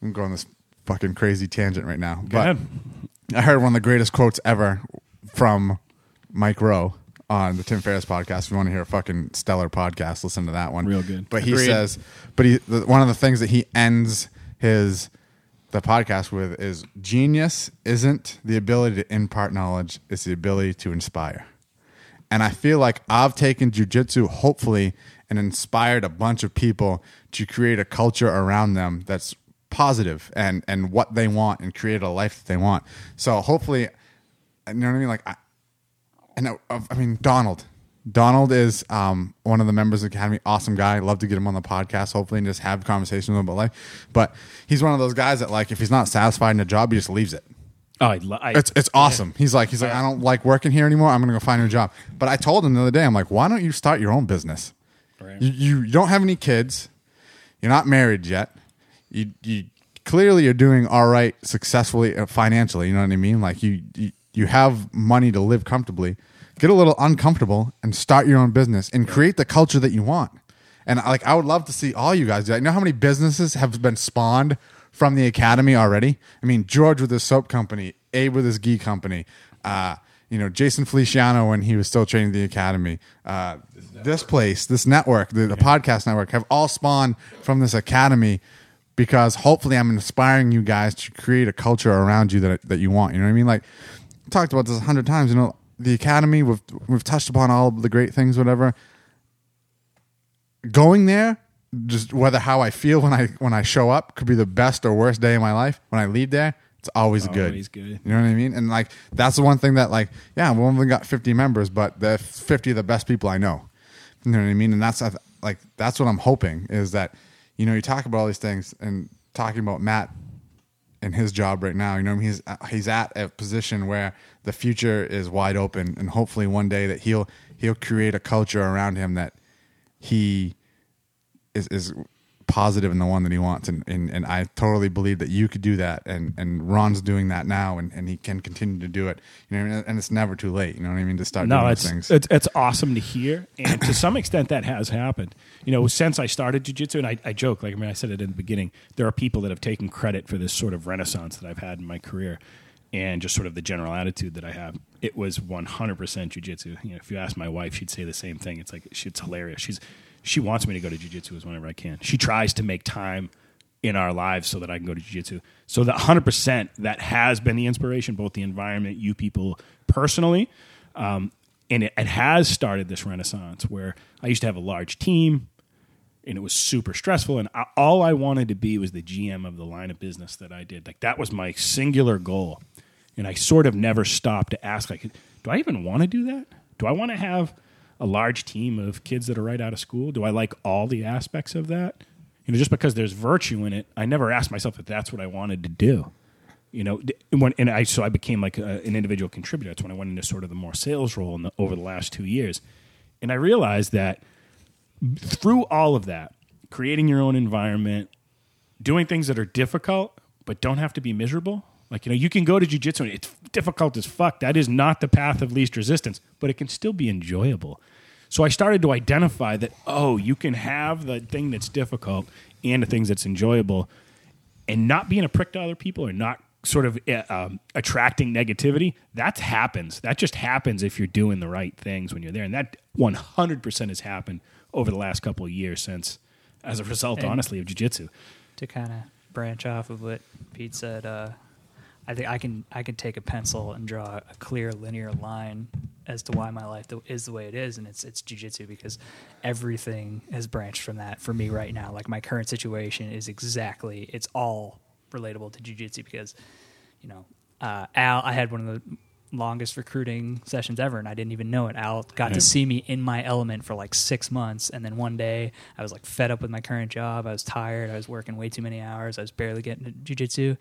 I'm going this fucking crazy tangent right now, Go but ahead. I heard one of the greatest quotes ever from Mike Rowe on the Tim Ferriss podcast. If you want to hear a fucking stellar podcast, listen to that one. Real good. But he Agreed. says, but he the, one of the things that he ends his the podcast with is genius isn't the ability to impart knowledge; it's the ability to inspire. And I feel like I've taken jujitsu, hopefully, and inspired a bunch of people to create a culture around them that's positive and and what they want and create a life that they want. So hopefully, you know what I mean? Like, I, I, I mean Donald. Donald is um, one of the members of the academy. Awesome guy. Love to get him on the podcast, hopefully, and just have conversations with him about life. But he's one of those guys that, like, if he's not satisfied in a job, he just leaves it. Oh, I, I, It's it's awesome. He's like he's like I don't like working here anymore. I'm gonna go find a new job. But I told him the other day, I'm like, why don't you start your own business? Right. You, you don't have any kids. You're not married yet. You you clearly you're doing all right successfully uh, financially. You know what I mean? Like you you, you have money to live comfortably. Get a little uncomfortable and start your own business and create the culture that you want. And like I would love to see all you guys do. that. You know how many businesses have been spawned from the academy already? I mean, George with his soap company, Abe with his ghee company, uh, you know, Jason Feliciano when he was still training the academy. Uh, this place, this network, the, the podcast network, have all spawned from this academy because hopefully I'm inspiring you guys to create a culture around you that that you want. You know what I mean? Like talked about this a hundred times. You know, the academy we've we've touched upon all the great things, whatever. Going there, just whether how I feel when I when I show up could be the best or worst day of my life. When I leave there, it's always good. Always good. You know what I mean? And like that's the one thing that like yeah, we only got 50 members, but the 50 of the best people I know. You know what I mean? And that's like that's what I'm hoping is that you know you talk about all these things and talking about Matt and his job right now. You know, he's uh, he's at a position where the future is wide open, and hopefully one day that he'll he'll create a culture around him that he is is positive in the one that he wants and, and and I totally believe that you could do that and and Ron's doing that now and, and he can continue to do it you know I mean? and it's never too late you know what I mean to start no, doing it's, things it's it's awesome to hear, and to some extent that has happened. You know, since I started jujitsu, and I, I joke, like I mean, I said it in the beginning. There are people that have taken credit for this sort of renaissance that I've had in my career, and just sort of the general attitude that I have. It was one hundred percent jujitsu. You know, if you ask my wife, she'd say the same thing. It's like she, it's hilarious. She's she wants me to go to jujitsu as whenever I can. She tries to make time in our lives so that I can go to jiu-jitsu. So the 100% that has been the inspiration, both the environment, you people personally, um, and it, it has started this renaissance where I used to have a large team and it was super stressful and I, all I wanted to be was the GM of the line of business that I did. Like that was my singular goal. And I sort of never stopped to ask like do I even want to do that? Do I want to have a large team of kids that are right out of school? Do I like all the aspects of that? You know, just because there's virtue in it, I never asked myself if that's what I wanted to do. You know, when, and I so I became like a, an individual contributor. That's when I went into sort of the more sales role the, over the last two years, and I realized that through all of that, creating your own environment, doing things that are difficult but don't have to be miserable. Like you know, you can go to jujitsu and it's difficult as fuck. That is not the path of least resistance, but it can still be enjoyable. So I started to identify that oh, you can have the thing that's difficult and the things that's enjoyable, and not being a prick to other people or not sort of uh, um, attracting negativity. That happens. That just happens if you're doing the right things when you're there, and that 100 percent has happened over the last couple of years since, as a result, And- honestly, of jujitsu. to kind of branch off of what Pete said, uh, I think I can I can take a pencil and draw a clear linear line as to why my life is the way it is, and it's it's jujitsu because everything has branched from that for me right now. Like my current situation is exactly it's all relatable to jujitsu because you know uh, Al I had one of the longest recruiting sessions ever and I didn't even know it. Al got Yeah. to see me in my element for like six months and then one day I was like fed up with my current job. I was tired. I was working way too many hours. I was barely getting to jujitsu.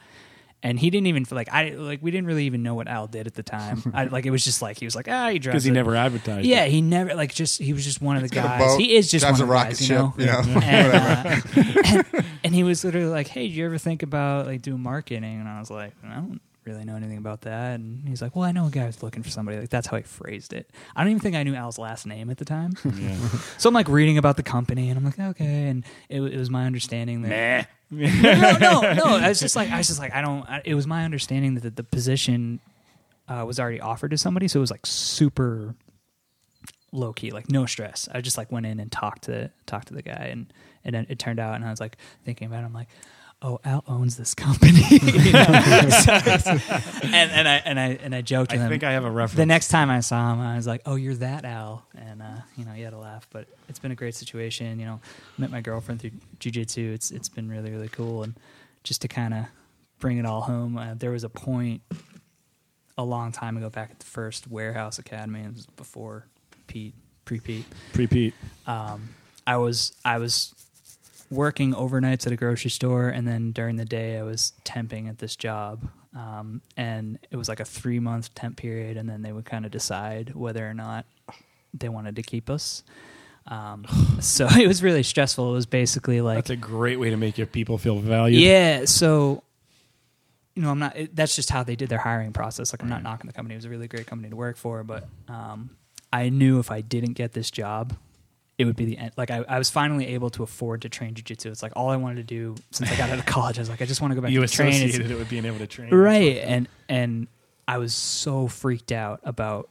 And he didn't even feel like I like we didn't really even know what Al did at the time. I, like it was just like he was like ah he drives Because he a- never advertised. yeah it. he never like just he was just one of the got guys. boat, He is just drives one a of the rocket guys, you know. ship, you know, And, uh, and, and he was literally like, "Hey, did you ever think about like doing marketing?" And I was like, "I don't really know anything about that." And he's like, "Well, I know a guy who's looking for somebody." Like that's how he phrased it. I don't even think I knew Al's last name at the time. Yeah. so I'm like reading about the company, and I'm like, "Okay." And it, it was my understanding that Meh. No, no, no. I was just like, I was just like, I don't. I, it was my understanding that the, the position uh, was already offered to somebody, so it was like super low key, like no stress. I just like went in and talked to talked to the guy, and and then it turned out, and I was like thinking about, it, I'm like. Oh, Al owns this company, You know? and and I and I and I joked I with him. think I have a reference. The next time I saw him, I was like, "Oh, you're that Al," and uh, you know, he had a laugh. But it's been a great situation. You know, met my girlfriend through jujitsu. It's it's been really really cool, and just to kind of bring it all home, uh, there was a point a long time ago back at the first Warehouse Academy, it was before Pete, pre Pete. Pre-Pete. Um, I was I was working overnights at a grocery store, and then during the day I was temping at this job. Um, and it was like a three month temp period, and then they would kind of decide whether or not they wanted to keep us. Um, so it was really stressful. It was basically like That's a great way to make your people feel valued. yeah. So, you know, I'm not. It, that's just how they did their hiring process. Like, I'm not knocking the company. It was a really great company to work for, but um, I knew if I didn't get this job, it would be the end. Like, I, I was finally able to afford to train jujitsu. It's like all I wanted to do since I got out of college. I was like, I just want to go back You to train. Associated it with being able to train. right and and i was so freaked out about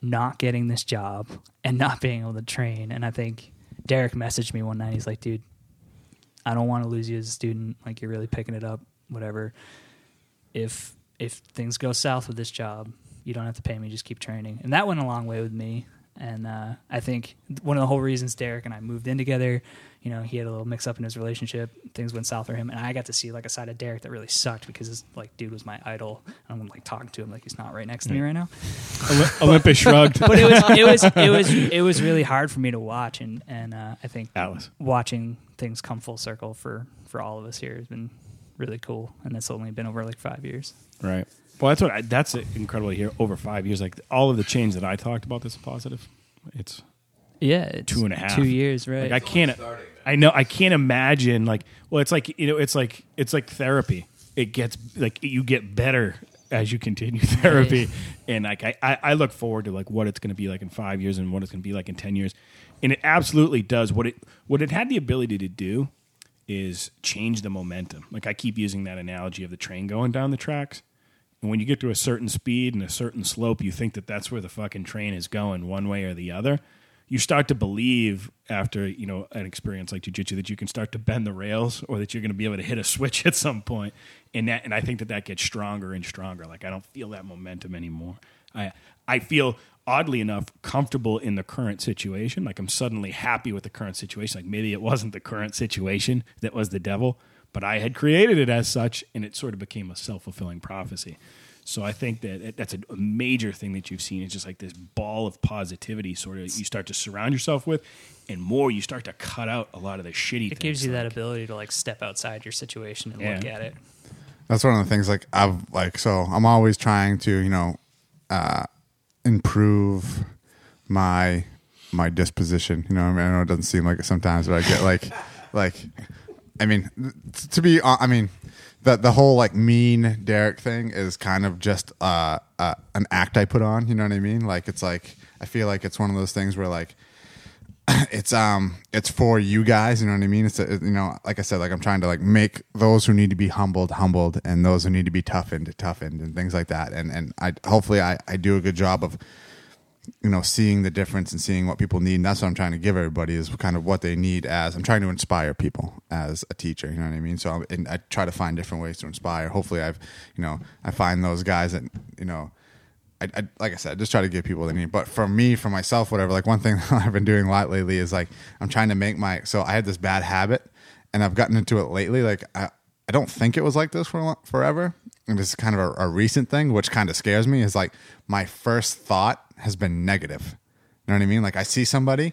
not getting this job and not being able to train and i think derek messaged me one night he's like dude i don't want to lose you as a student like you're really picking it up whatever if if things go south with this job you don't have to pay me just keep training and that went a long way with me and uh, I think one of the whole reasons Derek and I moved in together, you know, he had a little mix up in his relationship. Things went south for him, and I got to see like a side of Derek that really sucked because this like dude was my idol. And I'm like talking to him like he's not right next to me right now. Olympus shrugged. But it was it was it was it was really hard for me to watch, and and uh, I think Alice. watching things come full circle for for all of us here has been really cool, and it's only been over like five years. Right. Well, that's what I, that's incredible to hear. Over five years, like all of the change that I talked about, that's positive. It's Yeah, it's two and a half, two years, right? Like I can't. I know. I can't imagine. Like, well, it's like you know, it's like it's like therapy. It gets like you get better as you continue therapy, and like I, I, I look forward to like what it's going to be like in five years and what it's going to be like in ten years, and it absolutely does what it what it had the ability to do is change the momentum. Like I keep using that analogy of the train going down the tracks. And when you get to a certain speed and a certain slope, you think that that's where the fucking train is going, one way or the other. You start to believe after you know an experience like jujitsu that you can start to bend the rails, or that you're going to be able to hit a switch at some point. And that, and I think that that gets stronger and stronger. Like I don't feel that momentum anymore. I I feel oddly enough comfortable in the current situation. Like I'm suddenly happy with the current situation. Like maybe it wasn't the current situation that was the devil, but I had created it as such, and it sort of became a self fulfilling prophecy. So I think that it- that's a, a major thing that you've seen. It's just like this ball of positivity, sort of you start to surround yourself with, and more you start to cut out a lot of the shitty. it gives things, you that ability to like step outside your situation and look at it. That's one of the things. Like I've like so I'm always trying to you know uh, improve my my disposition. You know, I, mean, I know it doesn't seem like it sometimes, but I get like like I mean to be hon- I mean the the whole like mean Derek thing is kind of just uh, uh, an act I put on. You know what I mean? Like it's like I feel like it's one of those things where like it's um it's for you guys you know what i mean it's a, you know like i said like i'm trying to like make those who need to be humbled humbled and those who need to be toughened toughened and things like that and and i hopefully i i do a good job of you know seeing the difference and seeing what people need and that's what i'm trying to give everybody is kind of what they need as i'm trying to inspire people as a teacher you know what i mean so I'm, i try to find different ways to inspire hopefully i've you know i find those guys that you know I, I, like I said, just try to give people what they need. But for me, for myself, whatever, like one thing I've been doing a lot lately is like I'm trying to make my. So I had this bad habit, and I've gotten into it lately. Like I, I don't think it was like this for forever, and this is kind of a, a recent thing, which kind of scares me. Is like my first thought has been negative. You know what I mean? Like I see somebody,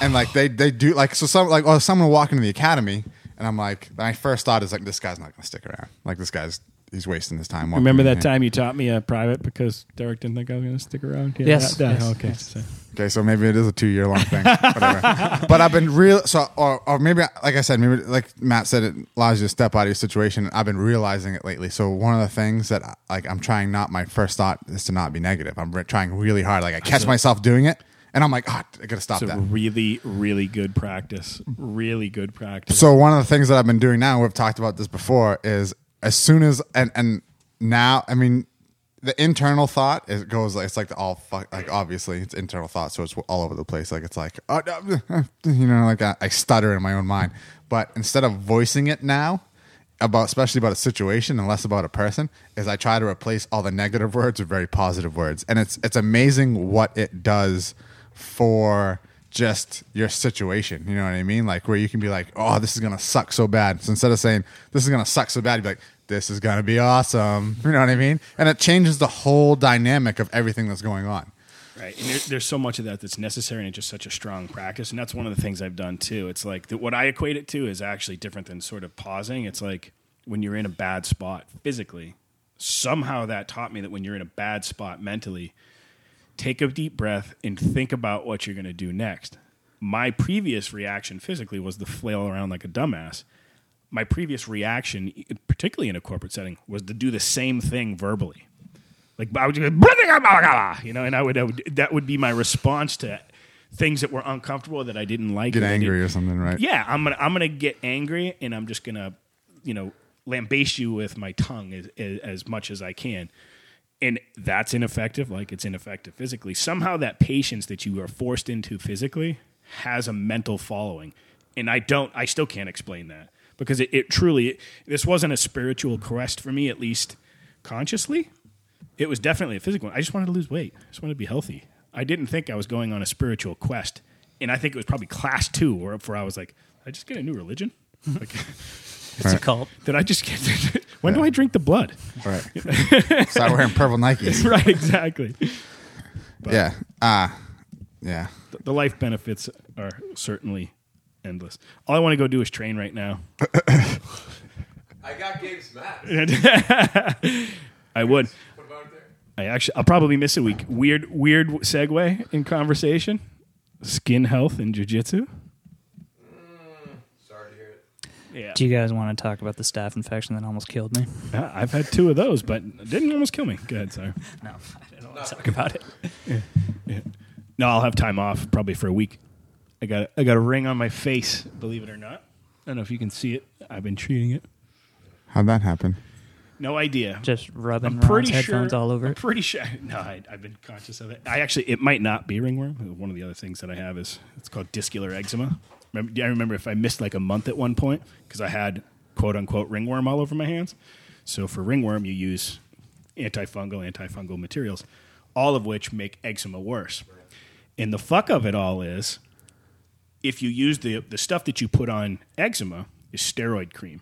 and like they they do like so some like oh someone will walk into the academy, and I'm like my first thought is like this guy's not to stick around. Like this guy's he's wasting his time. Remember that time you taught me a private because Derek didn't think I was going to stick around? Yeah, Yes, that- that- yes, okay. yes. So- Okay, so maybe it is a two year long thing. Whatever. but I've been real so or, or maybe like I said, maybe like Matt said it allows you to step out of your situation. I've been realizing it lately. So one of the things that like I'm trying not my first thought is to not be negative. I'm re- trying really hard. Like I catch myself doing it and I'm like, oh, I gotta stop It's that. really, really good practice. Really good practice. So one of the things that I've been doing now, we've talked about this before, is as soon as and and now, I mean, the internal thought it goes like it's like the all fuck like obviously it's internal thought, so it's all over the place. Like it's like oh, you know, like I, I stutter in my own mind. But instead of voicing it now about especially about a situation and less about a person, is I try to replace all the negative words with very positive words, and it's it's amazing what it does for just your situation. You know what I mean? Like where you can be like, oh, this is gonna suck so bad. So instead of saying this is gonna suck so bad, you'd be like, this is gonna be awesome. You know what I mean? And it changes the whole dynamic of everything that's going on. Right, and there, there's so much of that that's necessary, and it's just such a strong practice. And that's one of the things I've done too. It's like the, what I equate it to is actually different than sort of pausing. It's like when you're in a bad spot physically. Somehow that taught me that when you're in a bad spot mentally, take a deep breath and think about what you're going to do next. My previous reaction physically was to flail around like a dumbass. My previous reaction, particularly in a corporate setting, was to do the same thing verbally. Like I would just go, you know, and I would, I would that would be my response to things that were uncomfortable that I didn't like. Get angry or something, right? yeah, I'm gonna I'm gonna get angry and I'm just gonna you know lambaste you with my tongue as, as, as much as I can. And that's ineffective, like it's ineffective physically. Somehow that patience that you are forced into physically has a mental following. And I don't I still can't explain that. Because it, it truly this wasn't a spiritual quest for me, at least consciously. It was definitely a physical one. I just wanted to lose weight. I just wanted to be healthy. I didn't think I was going on a spiritual quest. And I think it was probably class two where, where I was like, did I just get a new religion? Like, It's a cult. did I just get, when do I drink the blood? Right. Start wearing purple Nikes. right, exactly. Yeah. Ah. yeah. The- The life benefits are certainly endless. All I want to go do is train right now. I got Gabe's map. I would. What about there? I actually I'll probably miss a week. Weird weird segue in conversation. Skin health and jujitsu. Sorry to hear it. Yeah, Do you guys want to talk about the staph infection that almost killed me? Uh, I've had two of those, but it didn't almost kill me. Go ahead, sorry. No, I don't want to talk about it. No, I'll have time off probably for a week. I got I got a ring on my face, believe it or not. I don't know if you can see it. I've been treating it. How'd that happen? No idea. Just rubbing I'm Ron's pretty headphones sure. all over I'm it. pretty sure. No, I, I've been conscious of it. I actually, it might not be ringworm. One of the other things that I have is it's called discular eczema. Remember, I remember if I missed like a month at one point because I had quote unquote ringworm all over my hands. So for ringworm, you use antifungal, antifungal materials, all of which make eczema worse. And the fuck of it all is, if you use the the stuff that you put on eczema is steroid cream.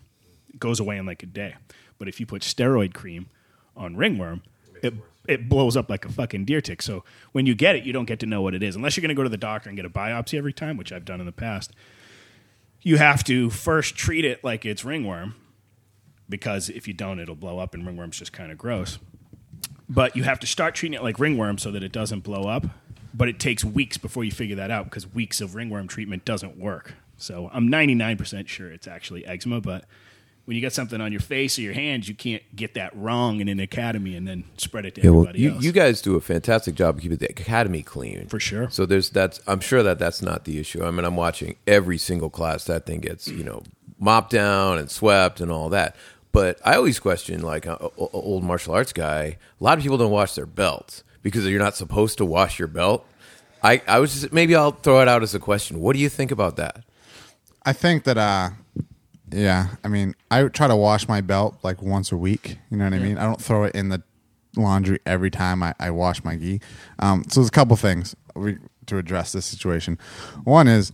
It goes away in like a day. But if you put steroid cream on ringworm, it it blows up like a fucking deer tick. So when you get it, you don't get to know what it is unless you're going to go to the doctor and get a biopsy every time, which I've done in the past. You have to first treat it like it's ringworm because if you don't, it'll blow up, and ringworm's just kind of gross. But you have to start treating it like ringworm so that it doesn't blow up. But it takes weeks before you figure that out because weeks of ringworm treatment doesn't work. So I'm 99% sure it's actually eczema, but when you got something on your face or your hands, you can't get that wrong in an academy and then spread it to Yeah, well, everybody you, else. you guys do a fantastic job of keeping the academy clean. For sure. So there's that's I'm sure that that's not the issue. I mean, I'm watching every single class that thing gets you know mopped down and swept and all that. But I always question like a, a- a- old martial arts guy. A lot of people don't wash their belts because you're not supposed to wash your belt. I, I was just maybe I'll throw it out as a question. What do you think about that? I think that, uh, yeah, I mean, I try to wash my belt like once a week. You know what I mean? I don't throw it in the laundry every time I, I wash my gi. Um, so there's a couple things we, to address this situation. One is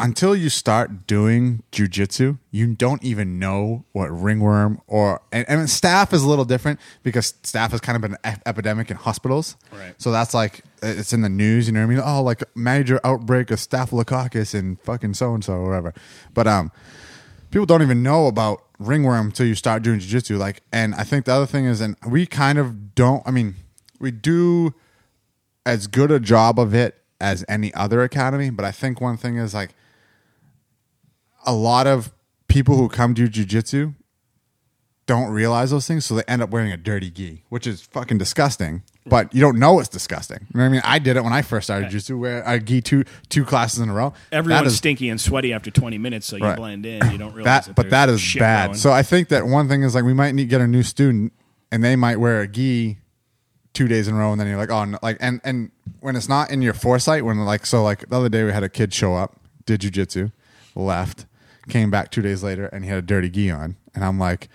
until you start doing jujitsu, you don't even know what ringworm or and, and staph is a little different because staph has kind of been an ep- epidemic in hospitals. Right. So that's like it's in the news. You know what I mean? Oh, like major outbreak of staphylococcus in fucking so and so or whatever. But um, people don't even know about ringworm until you start doing jujitsu. Like, and I think the other thing is, and we kind of don't. I mean, we do as good a job of it as any other academy. But I think one thing is like a lot of people who come do jujitsu don't realize those things, so they end up wearing a dirty gi, which is fucking disgusting. But you don't know it's disgusting. You know what I mean? I did it when I first started jujitsu, wear a gi two two classes in a row. Everyone's is- stinky and sweaty after 20 minutes, so you Right. blend in. You don't realize that, but that is bad. going. So I think that one thing is like we might need get a new student, and they might wear a gi two days in a row, and then you're like, oh, no, like, and and when it's not in your foresight, when like so like the other day we had a kid show up, did jujitsu, left, came back two days later, and he had a dirty gi on, and I'm like,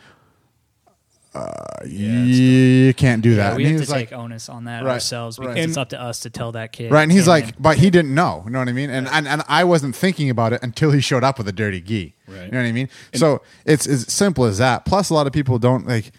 uh, you can't do that. Yeah, we he have to like, take onus on that Right, ourselves because right. it's up to us to tell that kid. Right, and he's "Hey, man, like, but he didn't know. You know what I mean? And and, and I wasn't thinking about it until he showed up with a dirty gi. Right. You know what I mean? so it's as simple as that. Plus, a lot of people don't like.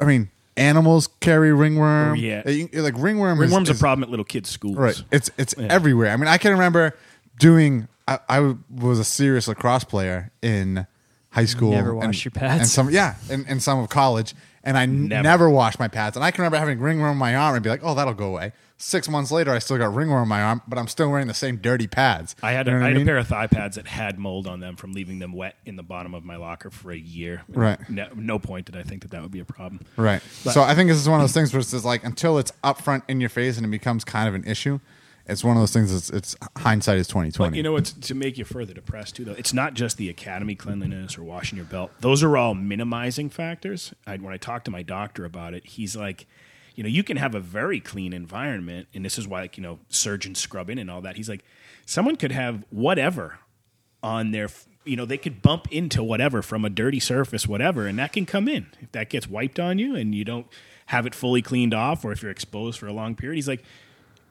I mean, animals carry ringworm. Yeah. Uh, you- like ringworm. is- Ringworm's is, a problem at little kids' schools. Right. It's it's everywhere. I mean, I can remember doing. I, I was a serious lacrosse player in high school. never and- your pads? And some, yeah, in, in some of college, and I Never. never. washed my pads. And I can remember having ringworm on my arm and be like, "Oh, that'll go away." Six months later, I still got ringworm on my arm, but I'm still wearing the same dirty pads. I had, a, You know I had mean? a pair of thigh pads that had mold on them from leaving them wet in the bottom of my locker for a year. Right. No, no point did I think that that would be a problem. Right. But- so I think this is one of those things where it's just like until it's up front in your face and it becomes kind of an issue, it's one of those things. It's, it's hindsight is twenty twenty. you know what's to make you further depressed too, though. It's not just the academy cleanliness or washing your belt; those are all minimizing factors. I, when I talked to my doctor about it, he's like, you know, you can have a very clean environment, and this is why, like, you know, surgeons scrubbing and all that. He's like, someone could have whatever on their, you know, they could bump into whatever from a dirty surface, whatever, and that can come in if that gets wiped on you and you don't have it fully cleaned off, or if you're exposed for a long period. He's like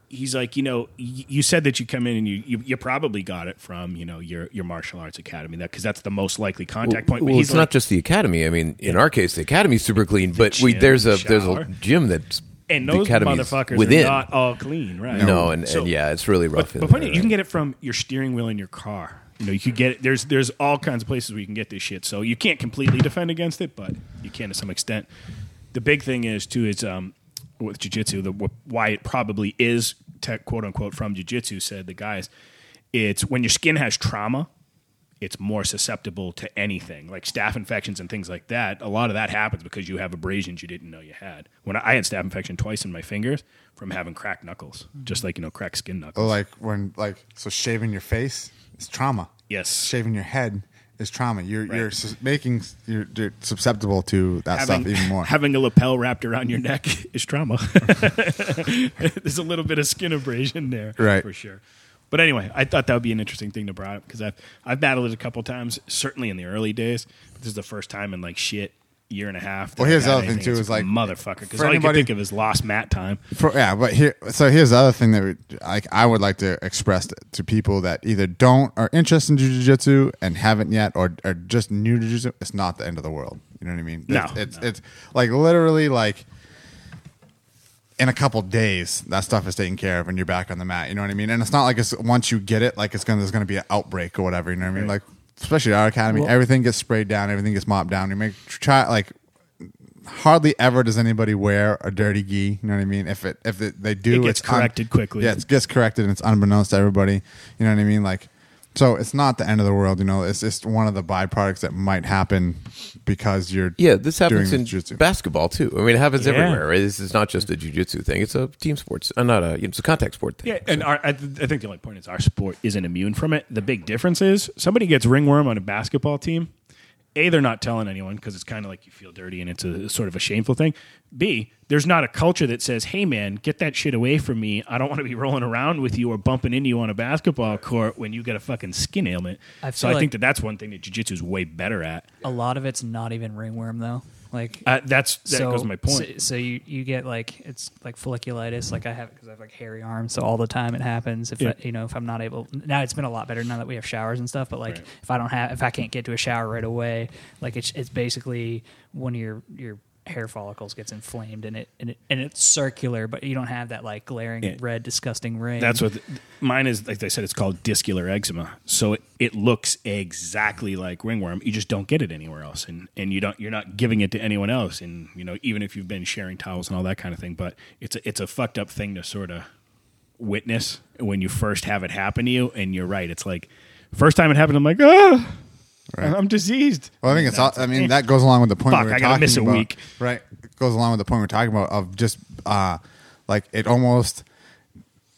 he's like, you know, y- you said that you come in and you, you, you probably got it from, you know, your, your martial arts academy, that because that's the most likely contact point. But Well, he's it's like, not just the academy. I mean, in our case, the academy's super clean, but we gym, there's a the there's a gym that's and those motherfuckers within. are not all clean, right? no, and, So- and yeah, it's really rough. But, but point there, you can get it from your steering wheel in your car. You know, you could get it. There's there's all kinds of places where you can get this shit. So you can't completely defend against it, but you can to some extent. The the big thing is too is um, with jujitsu the why it probably is tech, quote unquote from jujitsu said the guys. It's when your skin has trauma, it's more susceptible to anything like staph infections and things like that. A lot of that happens because you have abrasions you didn't know you had. When I, had staph infection twice in my fingers from having cracked knuckles, just like you know cracked skin knuckles. Oh, like when like so shaving your face is trauma. yes, Shaving your head is trauma. You're Right. you're sus- making you're, you're susceptible to that having, stuff even more. having a lapel wrapped around your neck is trauma. There's a little bit of skin abrasion there, Right. for sure. But anyway, I thought that would be an interesting thing to bring up because I've I've battled it a couple times, certainly in the early days. This is the first time in like shit year and a half. Well, here's the other thing, too, is, like, motherfucker because all you can think of is lost mat time. For, yeah, but here, so here's the other thing that we, like I would like to express to, to people that either don't are interested in jujitsu and haven't yet, or are just new to jujitsu. It's not the end of the world. You know what I mean? No, it's it's, no. it's like literally like in a couple days that stuff is taken care of and you're back on the mat. You know what I mean? And it's not like it's once you get it, like it's gonna there's gonna be an outbreak or whatever. You know what I mean? Right. Like especially at our academy, Well- everything gets sprayed down, everything gets mopped down. You make try like hardly ever does anybody wear a dirty gi. You know what I mean? If it if it, they do, It gets it's un- corrected quickly. Yeah, it gets corrected and it's unbeknownst to everybody. You know what I mean? Like, so it's not the end of the world. You know, it's just one of the byproducts that might happen because you're Yeah, this happens doing in jiu-jitsu. basketball too. I mean, it happens Yeah. everywhere. Right? This is not just a jujitsu thing; it's a team sports, uh, not a it's a contact sport thing. Yeah, and our, I, th- I think the only point is our sport isn't immune from it. The big difference is somebody gets ringworm on a basketball team. A, they're not telling anyone because it's kind of like you feel dirty and it's a sort of a shameful thing. B, there's not a culture that says, "Hey, man, get that shit away from me. I don't want to be rolling around with you or bumping into you on a basketball court when you get a fucking skin ailment." I so I think that that's one thing that jiu-jitsu is way better at. A lot of it's not even ringworm though. Like Uh, that's that so, goes my point. So, so you, you get like it's like folliculitis, like I have because I have like hairy arms, so all the time it happens. If Yeah. I, you know if I'm not able now, it's been a lot better now that we have showers and stuff. But like Right. if I don't have if I can't get to a shower right away, like it's it's basically one of your your hair follicles gets inflamed and it and it and it's circular, but you don't have that like glaring Yeah. red disgusting ring. That's what mine is. Like they said, it's called discular eczema. So it, it looks exactly like ringworm. You just don't get it anywhere else, and and you don't. You're not giving it to anyone else. And you know, even if you've been sharing towels and all that kind of thing, but it's a, it's a fucked up thing to sort of witness when you first have it happen to you. And you're right. It's like first time it happened, I'm like, ah, I'm diseased. Well, I think it's. All, I mean, that goes along with the point Fuck, we were I gotta talking miss a about. week. Right, it goes along with the point we're talking about of just uh, like it almost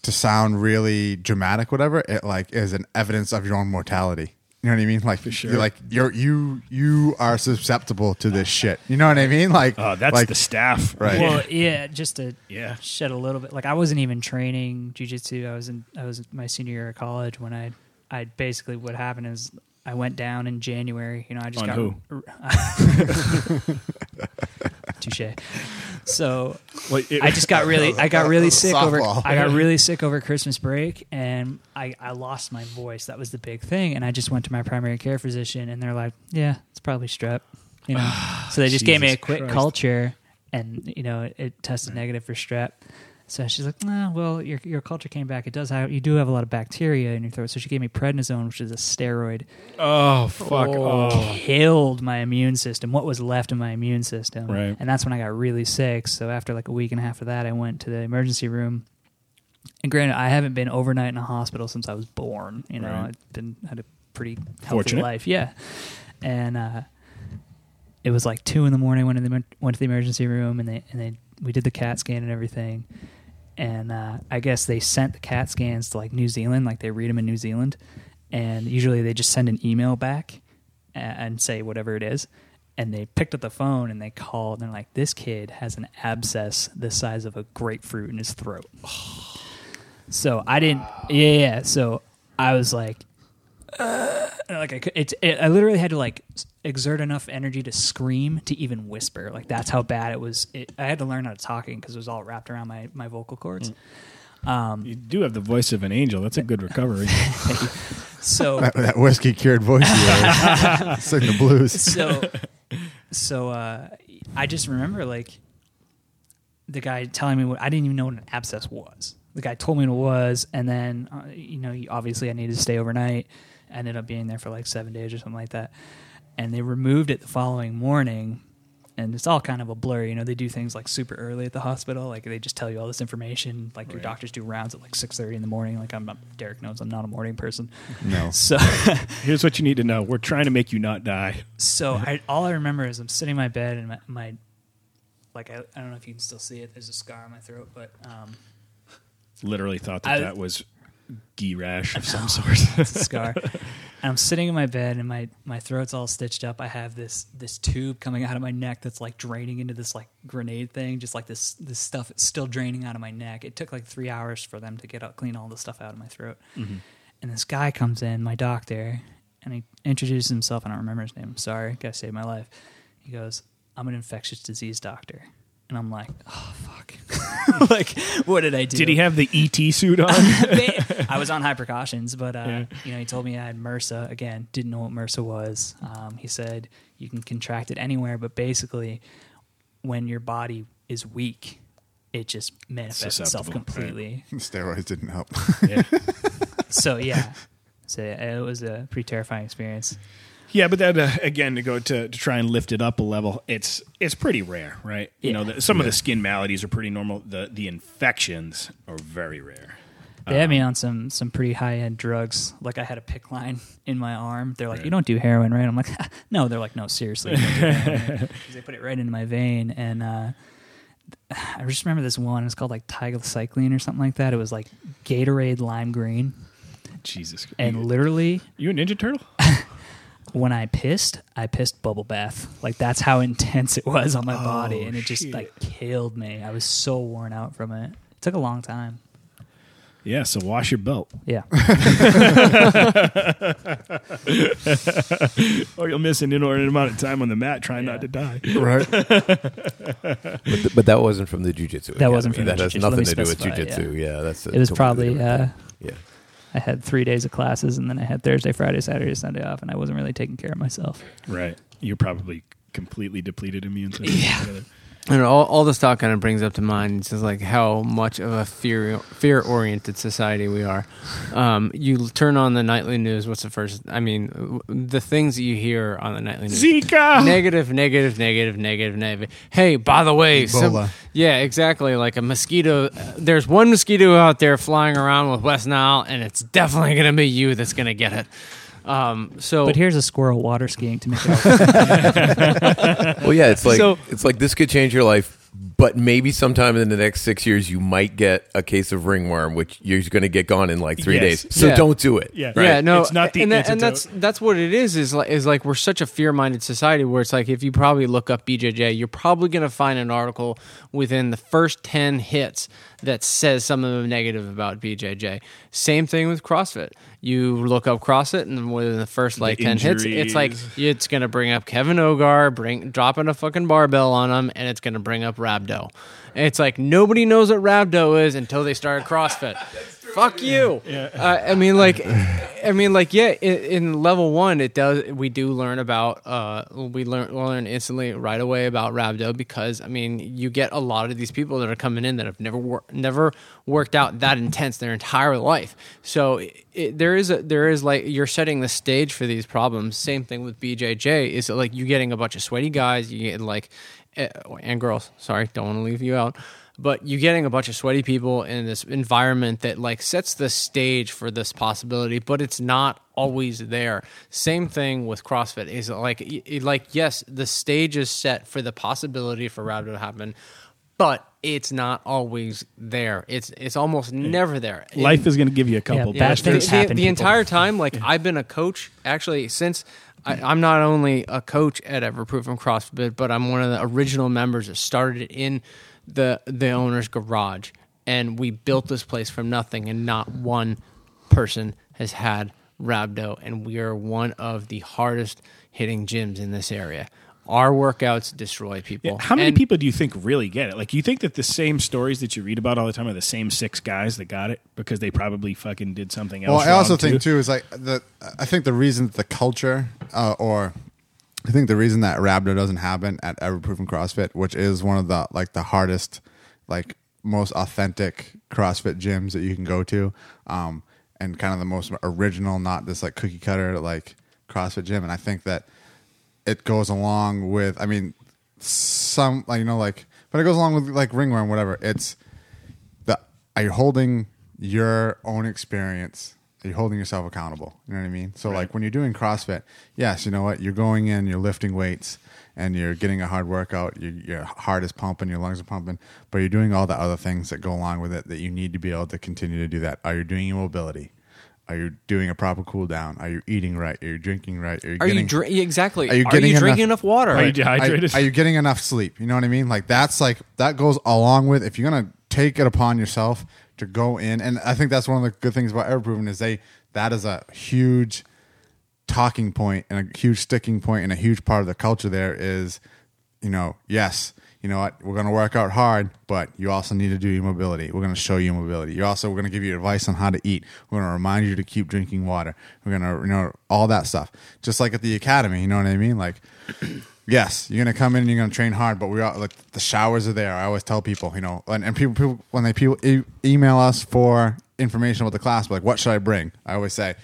to sound really dramatic, whatever. It like is an evidence of your own mortality. You know what I mean? Like, sure. you're like you're you you are susceptible to this shit. You know what I mean? Like, Oh, that's like, the staph, Right. Well, yeah, just to Yeah. shed a little bit. Like I wasn't even training jujitsu. I was in I was my senior year of college when I I basically what happened is I went down in January. You know, I just On got who? touche. So Well, it- I just got really I got really sick over I got really sick over Christmas break and I, I lost my voice. That was the big thing. And I just went to my primary care physician and they're like, Yeah, it's probably strep. You know. so they just gave me a quick Christ. culture and you know, it, it tested negative for strep. So she's like, nah, well, your your culture came back. It does have you do have a lot of bacteria in your throat. So she gave me prednisone, which is a steroid. oh fuck. Oh. Killed my immune system. What was left of my immune system. Right. And that's when I got really sick. So after like a week and a half of that, I went to the emergency room. And granted, I haven't been overnight in a hospital since I was born. You know, Right. I've been had a pretty healthy Fortunate. life. Yeah. And uh, it was like two in the morning. Went to the went to the emergency room, and they and they we did the CAT scan and everything. And uh, I guess they sent the CAT scans to like New Zealand, like they read them in New Zealand, and usually they just send an email back and say whatever it is. And they picked up the phone and they called and they're like, "This kid has an abscess the size of a grapefruit in his throat." So I didn't. Yeah, yeah. So I was like, uh, like I could, it's. It, I literally had to like exert enough energy to scream to even whisper. Like that's how bad it was. It, I had to learn how to talking because it was all wrapped around my my vocal cords. Um, You do have the voice of an angel. That's a good recovery. so that, that whiskey cured voice you. Sing the blues. so so uh, I just remember like the guy telling me what I didn't even know what an abscess was. The guy told me what it was, and then uh, you know obviously I needed to stay overnight. I ended up being there for like seven days or something like that, and they removed it the following morning. and it's all kind of a blur. You know, they do things like super early at the hospital, like they just tell you all this information. Like your doctors do rounds at like six thirty in the morning. Like I'm not, Derek knows I'm not a morning person. No. So, Here's what you need to know: we're trying to make you not die. so I all I remember is I'm sitting in my bed and my, my like I, I don't know if you can still see it. There's a scar on my throat, but um, Literally thought that I- that was gee rash of some oh, sort. it's a scar. and I'm sitting in my bed and my, my throat's all stitched up. I have this this tube coming out of my neck that's like draining into this like grenade thing, just like this this stuff it's still draining out of my neck. It took like three hours for them to get out clean all the stuff out of my throat. Mm-hmm. And this guy comes in, my doctor, and he introduces himself. I don't remember his name. I'm sorry, guy saved my life. He goes, "I'm an infectious disease doctor," and I'm like, "Oh fuck!" like, what did I do? Did he have the ET suit on? I was on high precautions, but uh, Yeah. you know, he told me I had MRSA. Again, didn't know what MRSA was. Um, he said you can contract it anywhere, but basically, when your body is weak, it just manifests itself Susceptible, completely. Steroids didn't help. yeah. So yeah, so it was a pretty terrifying experience. Yeah, but that uh, again to go to, to try and lift it up a level, it's it's pretty rare, right? You know, the, some of the skin maladies are pretty normal. The the infections are very rare. They had me on some some pretty high end drugs. Like I had a PICC line in my arm. They're like, "You don't do heroin, right?" I'm like, "No." They're like, "No, seriously." you don't do heroin." 'Cause they put it right into my vein, and uh, I just remember this one. It's called like tigecycline or something like that. It was like Gatorade lime green, Jesus, and you, literally you a Ninja Turtle? when I pissed, I pissed bubble bath. Like that's how intense it was on my body, and it just shit. like killed me. I was so worn out from it. It took a long time. Yeah, so wash your belt, Yeah. or you'll miss an inordinate amount of time on the mat trying Yeah. not to die. right. But, th- but that wasn't from the jujitsu. That wasn't Academy. from the That has jujitsu. Let nothing me to do with specify, jujitsu. Yeah. that's It was totally probably different uh, yeah. I had three days of classes, and then I had Thursday, Friday, Saturday, Sunday off, and I wasn't really taking care of myself. Right, you're probably completely depleted immune system. Yeah. And all, all this talk kind of brings up to mind just like how much of a fear fear oriented society we are. Um, you turn on the nightly news. What's the first? I mean, the things that you hear on the nightly news. Zika. Negative, negative, negative, negative, negative. Hey, by the way, some- Ebola. yeah, exactly. Like a mosquito. uh, There's one mosquito out there flying around with West Nile, and it's definitely going to be you that's going to get it. Um, so, But here's a squirrel water skiing to make it all. Well, yeah, it's like So- it's like this could change your life, but maybe sometime in the next six years you might get a case of ringworm, which you're going to get gone in like three Yes. days. So Yeah. don't do it. Yeah. Yeah, no, It's not the and, that, and that's that's what it is. Is like is like we're such a fear-minded society where it's like if you probably look up BJJ, you're probably going to find an article within the first ten hits that says something negative about BJJ. Same thing with CrossFit. You look up CrossFit, and within the first like ten hits, it's like it's going to bring up Kevin Ogar, bring dropping a fucking barbell on him, and it's going to bring up Rhabdo. And it's like nobody knows what Rhabdo is until they start CrossFit. Fuck you. Uh, I mean, like, I mean, like, yeah. In, in level one, it does. We do learn about. Uh, we learn learn instantly right away about Rhabdo because I mean, you get a lot of these people that are coming in that have never wor- never worked out that intense their entire life. So it, it, there is a there is like you're setting the stage for these problems. Same thing with BJJ. Is like you getting a bunch of sweaty guys. You get like eh, and girls. Sorry, don't want to leave you out but you're getting a bunch of sweaty people in this environment that like sets the stage for this possibility but it's not always there. Same thing with crossfit. Is like y- y- like yes the stage is set for the possibility for Rhabdo to happen but it's not always there. It's it's almost never there. Life is going to give you a couple. bad blisters. the, things the- happen, the entire time like i've been a coach. Actually since I, i'm not only a coach at everproof and crossfit but i'm one of the original members that started it in the the owner's garage and we built this place from nothing and not one person has had rhabdo and we are one of the hardest hitting gyms in this area our workouts destroy people Yeah, How many And- people do you think really get it? Like, you think that the same stories that you read about all the time are the same six guys that got it because they probably fucking did something else? Well, I also wrong, think too? too is like the. I think the reason that the culture, uh, or I think the reason that Rhabdo doesn't happen at Everproof and CrossFit, which is one of the like the hardest, like most authentic CrossFit gyms that you can go to, um, and kind of the most original, not this like cookie cutter like CrossFit gym. And I think that it goes along with. I mean, some like you know like but it goes along with like ringworm whatever it's the are you holding your own experience are holding yourself accountable you know what i mean so like when you're doing crossfit yes you know what you're going in you're lifting weights and you're getting a hard workout your, your heart is pumping your lungs are pumping but you're doing all the other things that go along with it that you need to be able to continue to do that are you doing your mobility are you doing a proper cool down are you eating right are you drinking right are you Are getting you dr- exactly? Are you getting drinking enough- enough, water? Are you dehydrated? are, are you getting enough sleep? You know what I mean? Like that's like that goes along with if you're gonna take it upon yourself to go in, and I think that's one of the good things about Everproven is they that is a huge talking point and a huge sticking point and a huge part of the culture there is, you know, yes, you know what, we're gonna work out hard, but you also need to do your mobility. We're gonna show you mobility. You also we're gonna give you advice on how to eat. We're gonna remind you to keep drinking water. We're gonna you know all that stuff. Just like at the academy, you know what I mean? Like yes, you're gonna come in and you're gonna train hard, but we are like the showers are there. I always tell people, you know, and, and people, people when they people e- email us for information about the class, like what should I bring? I always say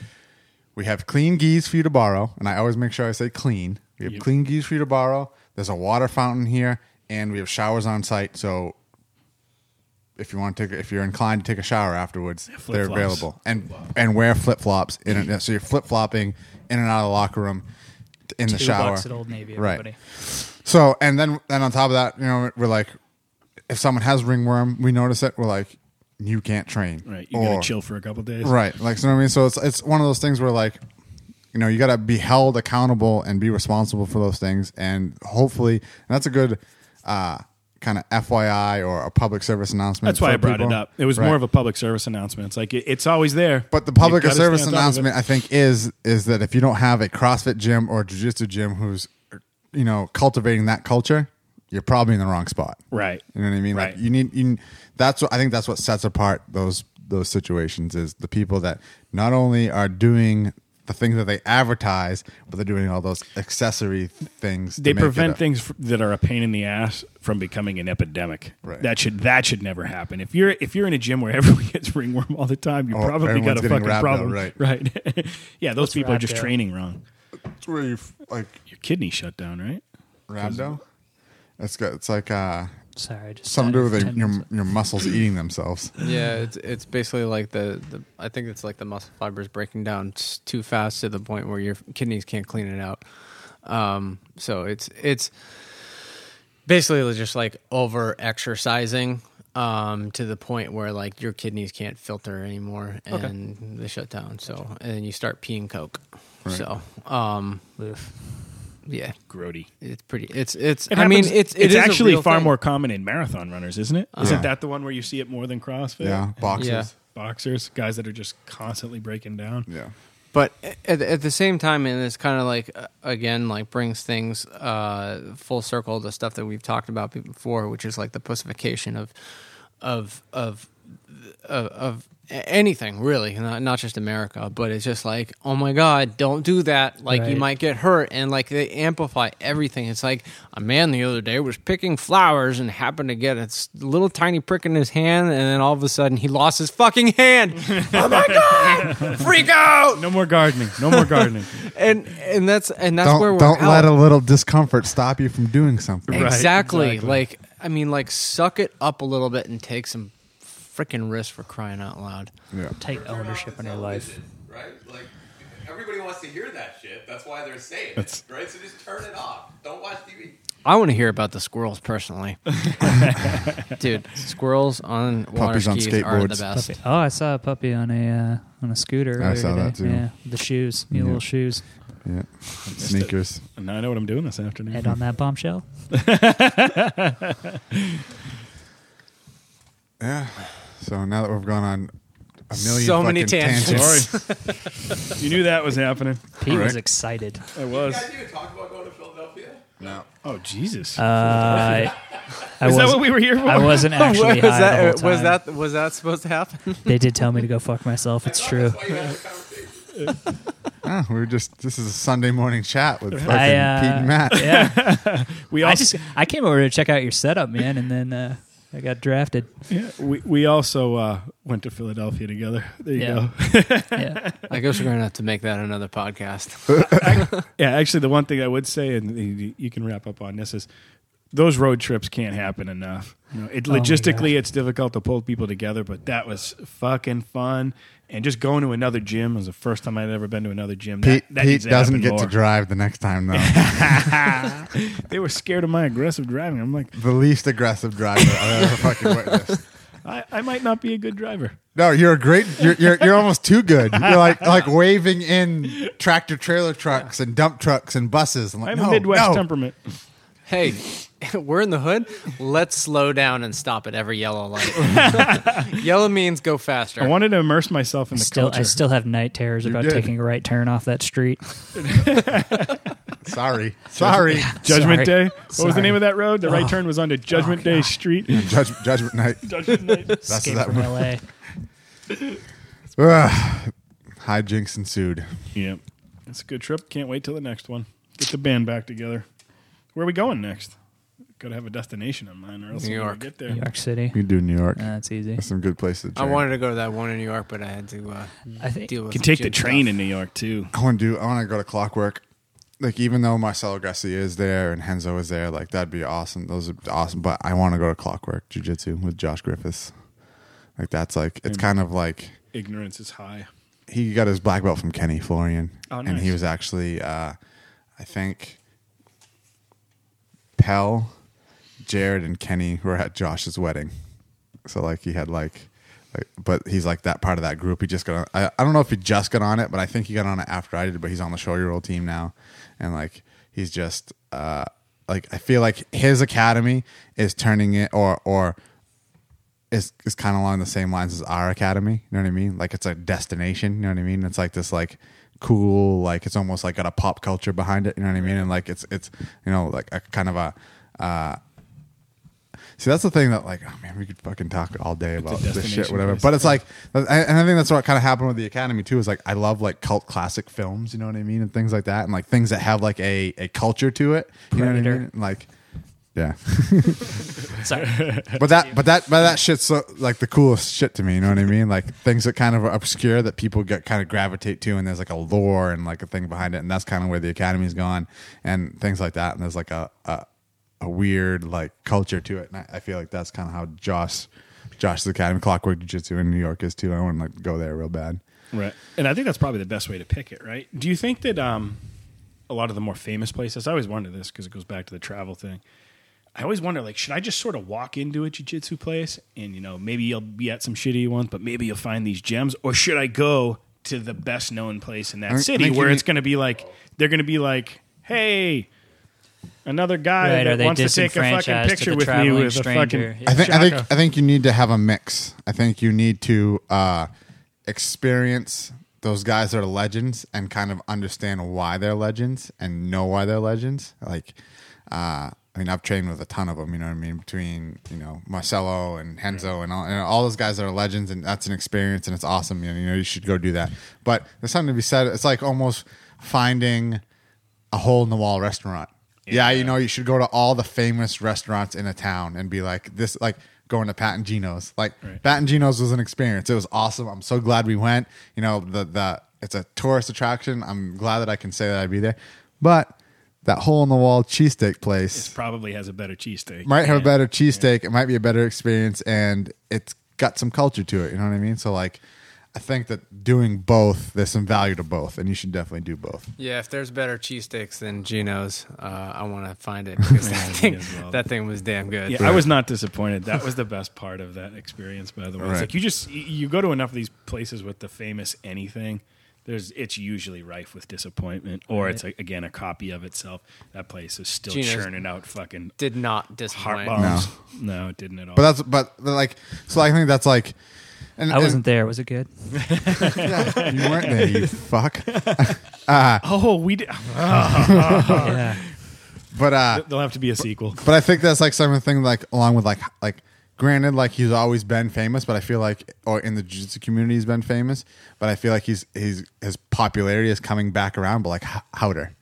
we have clean gis for you to borrow, and I always make sure I say clean. We have clean gis for you to borrow. There's a water fountain here, and we have showers on site. So if you want to take, if you're inclined to take a shower afterwards, they're flip-flops. available. And and wear flip flops in it. So you're flip flopping in and out of the locker room, in the Two shower. bucks at Old Navy, Right. So and then then on top of that, you know, we're like, if someone has ringworm, we notice it. We're like, you can't train. Right. You Or- gotta chill for a couple days. Right. Like, so you know what I mean? So it's it's one of those things where like, you know, you got to be held accountable and be responsible for those things, and hopefully, and that's a good uh, kind of FYI or a public service announcement. That's why I brought people. it up. It was Right. more of a public service announcement. It's like it, it's always there. But the public service stay on top of it. announcement, I think, is is that if you don't have a CrossFit gym or a jiu-jitsu gym who's, you know, cultivating that culture, you're probably in the wrong spot. Right. You know what I mean? Right. Like you need you. That's what I think. That's what sets apart those those situations is the people that not only are doing the things that they advertise, but they're doing all those accessory things. to They make prevent a- things f- that are a pain in the ass from becoming an epidemic. Right. That should that should never happen. If you're if you're in a gym where everyone gets ringworm all the time, you Oh, probably got a getting fucking rhabdo, problem. right. Right. yeah, those What's people are just rhabdo? training wrong. It's where you like Your kidney shut down, right? rhabdo. It's got. It's like uh, Sorry, I just something to do with added the, 10 your your muscles eating themselves. Yeah, it's it's basically like the, the I think it's like the muscle fibers breaking down too fast to the point where your kidneys can't clean it out. Um, so it's it's basically just like over exercising um, to the point where like your kidneys can't filter anymore and they shut down. So and then you start peeing coke. So um, Oof. Yeah, Grody. it's pretty. It's it's. It I mean, it's it it's is a actually real far thing. more common in marathon runners, isn't it? Yeah. not that the one where you see it more than CrossFit? Yeah, boxers. Yeah. Boxers, guys that are just constantly breaking down. Yeah. but at, at the same time and it's kind of like uh, again like brings things uh, full circle to stuff that we've talked about before which is like the pussification of of of of, of anything really not, not just america but it's just like oh my god don't do that like you might get hurt and like they amplify everything it's like a man the other day was picking flowers and happened to get a little tiny prick in his hand and then all of a sudden he lost his fucking hand oh my god freak out No more gardening. No more gardening. and and that's and that's where Don't we're don't at. let a little discomfort stop you from doing something. Right, exactly. exactly. Like I mean, like suck it up a little bit and take some freaking risks for crying out loud. Yeah. Take ownership in your life. right? Like everybody wants to hear that shit. That's why they're saying That's- it, right? So just turn it off. Don't watch TV. I want to hear about the squirrels personally, dude. Squirrels on water Puppies on skis are the skateboards. best. Puppy. Oh, I saw a puppy on a uh, on a scooter. I earlier saw that today. too. Yeah, the shoes, the Yeah. little shoes. Yeah. Sneakers. And now I know what I'm doing this afternoon. Head on that bombshell. Yeah. So now that we've gone on a million So many fucking tangents. Sorry. you knew that was happening. Pete was excited. I was. You guys even talk about going to Philadelphia? No. Oh Jesus! Uh, I, I Is that what we were here for? I wasn't actually was high that the whole was that was that supposed to happen? They did tell me to go fuck myself. It's true. That's why you had the conversation. Ah, we were just this is a Sunday morning chat with fucking I, uh, Pete and Matt. Yeah, we I just I came over to check out your setup, man, and then uh, I got drafted. yeah, we we also uh, went to Philadelphia together. There you Yeah. go. Yeah, I guess we're gonna have to make that another podcast. yeah, actually, the one thing I would say, and you you can wrap up on this is, those road trips can't happen enough. You know, it Oh logistically it's difficult to pull people together, but that was fucking fun. And just going to another gym was the first time I'd ever been to another gym. Pete, that, that Pete to doesn't happen get to drive the next time though. They were scared of my aggressive driving. I'm like, the least aggressive driver I've ever fucking witnessed. I, I might not be a good driver. No, you're a great. You're, you're you're almost too good. You're like like waving in tractor trailer trucks and dump trucks and buses. I'm I like, have no, a Midwest no. temperament. Hey, we're in the hood. Let's slow down and stop at every yellow light. yellow means go faster. I wanted to immerse myself in the Still, culture. I still have night terrors about did. taking a right turn off that street. Sorry, sorry. Judgment Sorry. Day. What was the name of that road? The right oh. turn was onto Judgment Day oh, Street. Judge, judgment night. Judgment Night. That's Escape that. from LA. Ugh. Hijinks ensued. Yep. It's a good trip. Can't wait till the next one. Get the band back together. Where are we going next? Got to have a destination in mind, or else New we'll York. get there. New York City. You do New York. Uh, that's easy. There's some good places. To I wanted to go to that one in New York, but I had to uh, I think deal with. You can take the train stuff. in New York too. I want to do. I want to go to Clockwork. Like even though Marcelo Garcia is there and Renzo is there, like that'd be awesome. Those are awesome. But I want to go to Clockwork Jiu Jitsu with Josh Griffiths. Like that's like it's kind of like Ignorance is high. he got his black belt from Kenny Florian, Oh, and he was actually, uh, I think, Pell, Jared, and Kenny were at Josh's wedding. So like he had like, like, but he's like that part of that group. He just got. On, I, I don't know if he just got on it, but I think he got on it after I did. But he's on the show your old team now, and like he's just uh, like I feel like his academy is turning it or or is is kind of along the same lines as our academy. You know what I mean? Like it's a destination. You know what I mean? It's like this like cool, like it's almost like got a pop culture behind it. You know what I mean? And like it's it's you know like a kind of a. Uh, See, that's the thing that, like, oh man, we could fucking talk all day about this shit, whatever. place. But it's like, and I think that's what kind of happened with the Academy too. Is like, I love like cult classic films, you know what I mean, and things like that, and like things that have like a a culture to it. You know what I mean? Like, yeah. Sorry. But that, but that, but that shit's so, like the coolest shit to me. You know what I mean? Like things that kind of are obscure that people get kind of gravitate to, and there's like a lore and like a thing behind it, and that's kind of where the academy's gone, and things like that. And there's like a a, a weird like culture to it, and I, I feel like that's kind of how Josh, Josh's academy, Clockwork Jiu Jitsu in New York is too. I want to like go there real bad. Right. And I think that's probably the best way to pick it, right? Do you think that um, a lot of the more famous places, I always wonder this because it goes back to the travel thing. I always wonder, like, should I just sort of walk into a jiu-jitsu place and, you know, maybe you'll be at some shitty ones, but maybe you'll find these gems? Or should I go to the best known place in that I city where it's going to be like, they're going to be like, hey, another guy Right, or that they wants to take a fucking disenfranchise to picture the with me traveling with stranger. a fucking Yeah. I think I think. I think you need to have a mix. I think you need to uh, experience those guys that are legends and kind of understand why they're legends and know why they're legends. Like, uh, I mean, I've trained with a ton of them. You know what I mean? Between you know Marcelo and Renzo and all, and all those guys that are legends, and that's an experience and it's awesome. You know, you know, you should go do that. But there's something to be said. It's like almost finding a hole in the wall restaurant. Yeah. you know, you should go to all the famous restaurants in a town and be like this, like going to Pat and Geno's. Like Right. Pat and Geno's was an experience. It was awesome. I'm so glad we went. You know, the the it's a tourist attraction. I'm glad that I can say that I'd be there. But that hole in the wall cheesesteak place probably has a better cheesesteak. might have a better cheesesteak. It might be a better experience, and it's got some culture to it. You know what I mean? So like. I think that doing both, there's some value to both, and you should definitely do both. Yeah, if there's better cheesesteaks than Geno's, uh, I want to find it because that, thing, well. that thing was damn good. Yeah, I was not disappointed. That was the best part of that experience. By the way, it's like you just you- you go to enough of these places with the famous anything. There's it's usually rife with disappointment, or it's a, again a copy of itself. That place is still Gina's- churning out fucking Did not heart disappoint. bombs. No. it didn't at all. But that's but like so. I think that's like. And, I wasn't there. Was it good? you weren't there. You fuck. oh, we did. yeah. But uh, There'll have to be a sequel. but I think that's like something like along with like like granted like he's always been famous, but I feel like or in the jiu-jitsu community he's been famous, but I feel like he's he's his popularity is coming back around. But like H- Howder,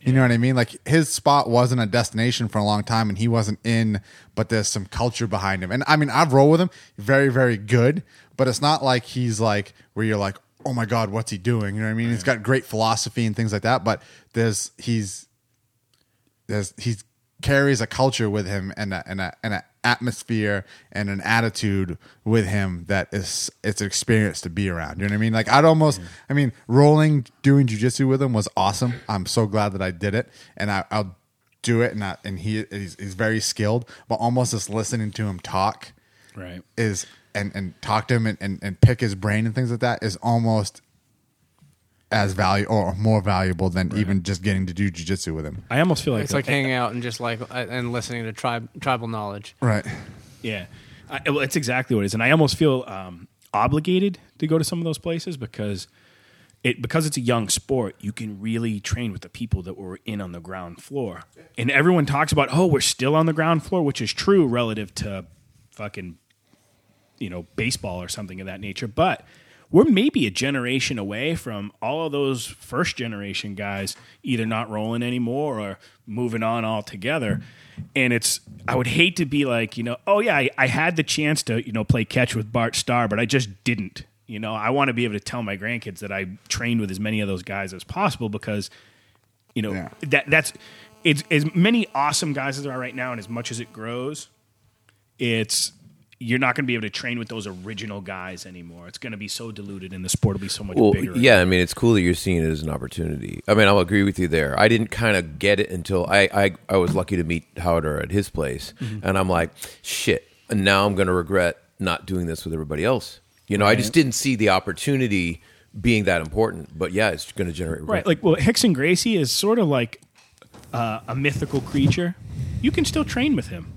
you know what I mean? Like his spot wasn't a destination for a long time, and he wasn't in, but there's some culture behind him. And I mean, I've rolled with him, very very good, but it's not like he's like where you're like. Oh my God, what's he doing? You know what I mean? He's got great philosophy and things like that, but there's he's there's he's carries a culture with him and a, and a, and an atmosphere and an attitude with him that is it's an experience to be around. You know what I mean? Like I'd almost, I mean, rolling doing jujitsu with him was awesome. I'm so glad that I did it, and I, I'll do it. And I, and he he's, he's very skilled, but almost just listening to him talk Right. is and and talk to him and, and, and pick his brain and things like that is almost as value or more valuable than even just getting to do jujitsu with him. I almost feel like It's like hanging out and just like uh, and listening to tribe tribal knowledge. Right. Yeah, I, well, it's exactly what it is, and I almost feel um, obligated to go to some of those places because it because it's a young sport. You can really train with the people that were in on the ground floor, and everyone talks about oh we're still on the ground floor, which is true relative to fucking you know baseball or something of that nature, but. We're maybe a generation away from all of those first generation guys either not rolling anymore or moving on altogether and it's I would hate to be like you know oh yeah I, I had the chance to you know play catch with Bart Starr but I just didn't you know I want to be able to tell my grandkids that I trained with as many of those guys as possible because you know Yeah. that that's it's as many awesome guys as there are right now and as much as it grows it's you're not going to be able to train with those original guys anymore it's going to be so diluted and the sport will be so much Well, bigger yeah, I mean, it's cool that you're seeing it as an opportunity. I mean, I'll agree with you there. I didn't kind of get it until I, I, I was lucky to meet Howder at his place, Mm-hmm. and I'm like, shit. And now I'm going to regret not doing this with everybody else. You know, I just didn't see the opportunity being that important. But yeah, it's going to generate Right, like well, Rickson Gracie is sort of like uh, a mythical creature. You can still train with him.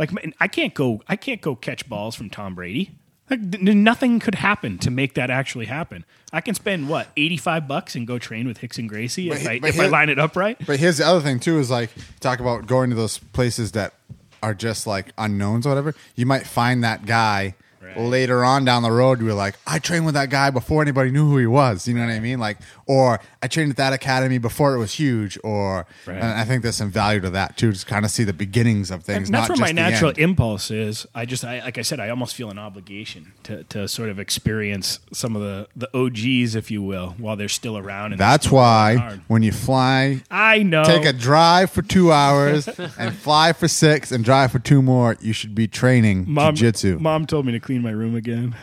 Like man, I can't go, I can't go catch balls from Tom Brady. Like nothing could happen to make that actually happen. I can spend what eighty five bucks and go train with Rickson Gracie if, But I, he- but if I line it up right. But here's the other thing too: is like talk about going to those places that are just like unknowns or whatever. You might find that guy Right. later on down the road. You're like, I trained with that guy before anybody knew who he was. You know what I mean? Like, or I trained at that academy before it was huge. Or Right. and I think there's some value to that too. Just kind of see the beginnings of things. And that's not where my natural end. impulse is. I just, I, like I said, I almost feel an obligation to, to sort of experience some of the, the OGs, if you will, while they're still around. And That's why when you fly I know. take a drive for two hours and fly for six and drive for two more, you should be training Mom, jiu-jitsu. Mom told me to clean my room again.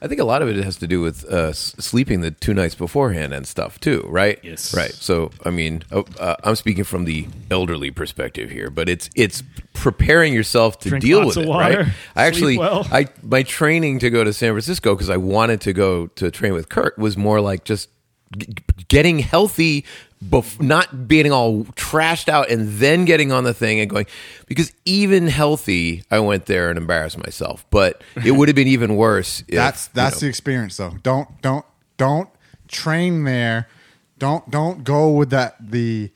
I think a lot of it has to do with uh, sleeping the two nights beforehand and stuff too, right? Yes. Right. So, I mean, uh, uh, I'm speaking from the elderly perspective here, but it's it's preparing yourself to Drink deal with it, water, right? I actually, well. I my training to go to San Francisco because I wanted to go to train with Kurt was more like just g- getting healthy. Bef- not being all trashed out and then getting on the thing and going because even healthy I went there and embarrassed myself but it would have been even worse if, That's you that's know, the experience though. Don't don't don't train there. Don't don't go with that the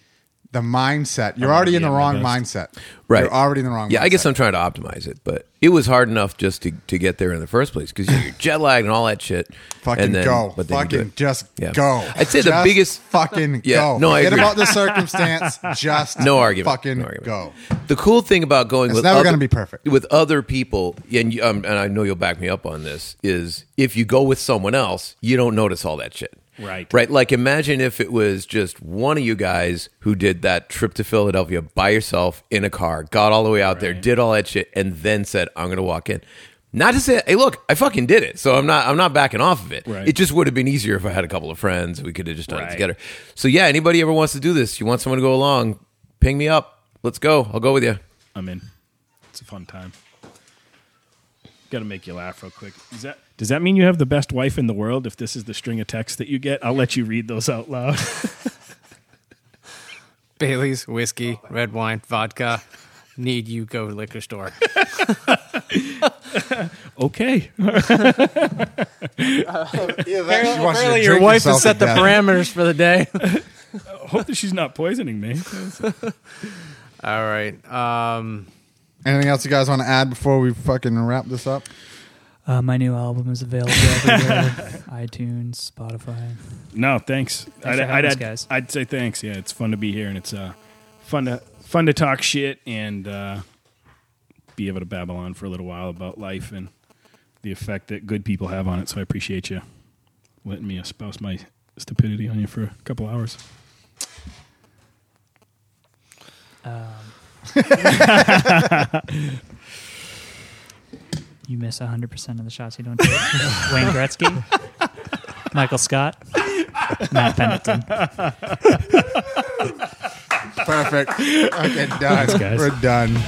the mindset. You're already in the be at my wrong best. mindset. Right. You're already in the wrong Yeah, I guess. I'm trying to optimize it, but it was hard enough just to, to get there in the first place because you're jet lagged and all that shit. Fucking and then, go. But then fucking just Yeah. go. I'd say the Just biggest- fucking Yeah, go. no, I Forget agree. about the circumstance. Just No argument. Fucking No argument. go. The cool thing about going It's with never other- gonna be perfect. with other people, and you, um, and I know you'll back me up on this, is if you go with someone else, you don't notice all that shit. Right. Right. Like imagine if it was just one of you guys who did that trip to Philadelphia by yourself in a car, got all the way out there, did all that shit, and then said, "I'm going to walk in." Not to say, "Hey, look, I fucking did it," so I'm not. I'm not backing off of it. Right. It just would have been easier if I had a couple of friends. We could have just done it together. So yeah, anybody ever wants to do this? You want someone to go along? Ping me up. Let's go. I'll go with you. I'm in. It's a fun time. Got to make you laugh real quick. Is that does that mean you have the best wife in the world? If this is the string of texts that you get, I'll let you read those out loud. Bailey's, whiskey, red wine, vodka. Need you go to liquor store. okay. Apparently, your wife has set the parameters for the day. Hope that she's not poisoning me. All right. Um, Anything else you guys want to add before we fucking wrap this up? Uh, my new album is available everywhere: iTunes, Spotify. No, thanks. I'd, I'd, us, guys. I'd say thanks. Yeah, it's fun to be here, and it's uh, fun to fun to talk shit and uh, be able to babble on for a little while about life and the effect that good people have on it. So I appreciate you letting me espouse my stupidity on you for a couple hours. Um, You miss 100% of the shots you don't take. Wayne Gretzky, Michael Scott, Matt Pendleton. Perfect. Okay, done. guys. We're done.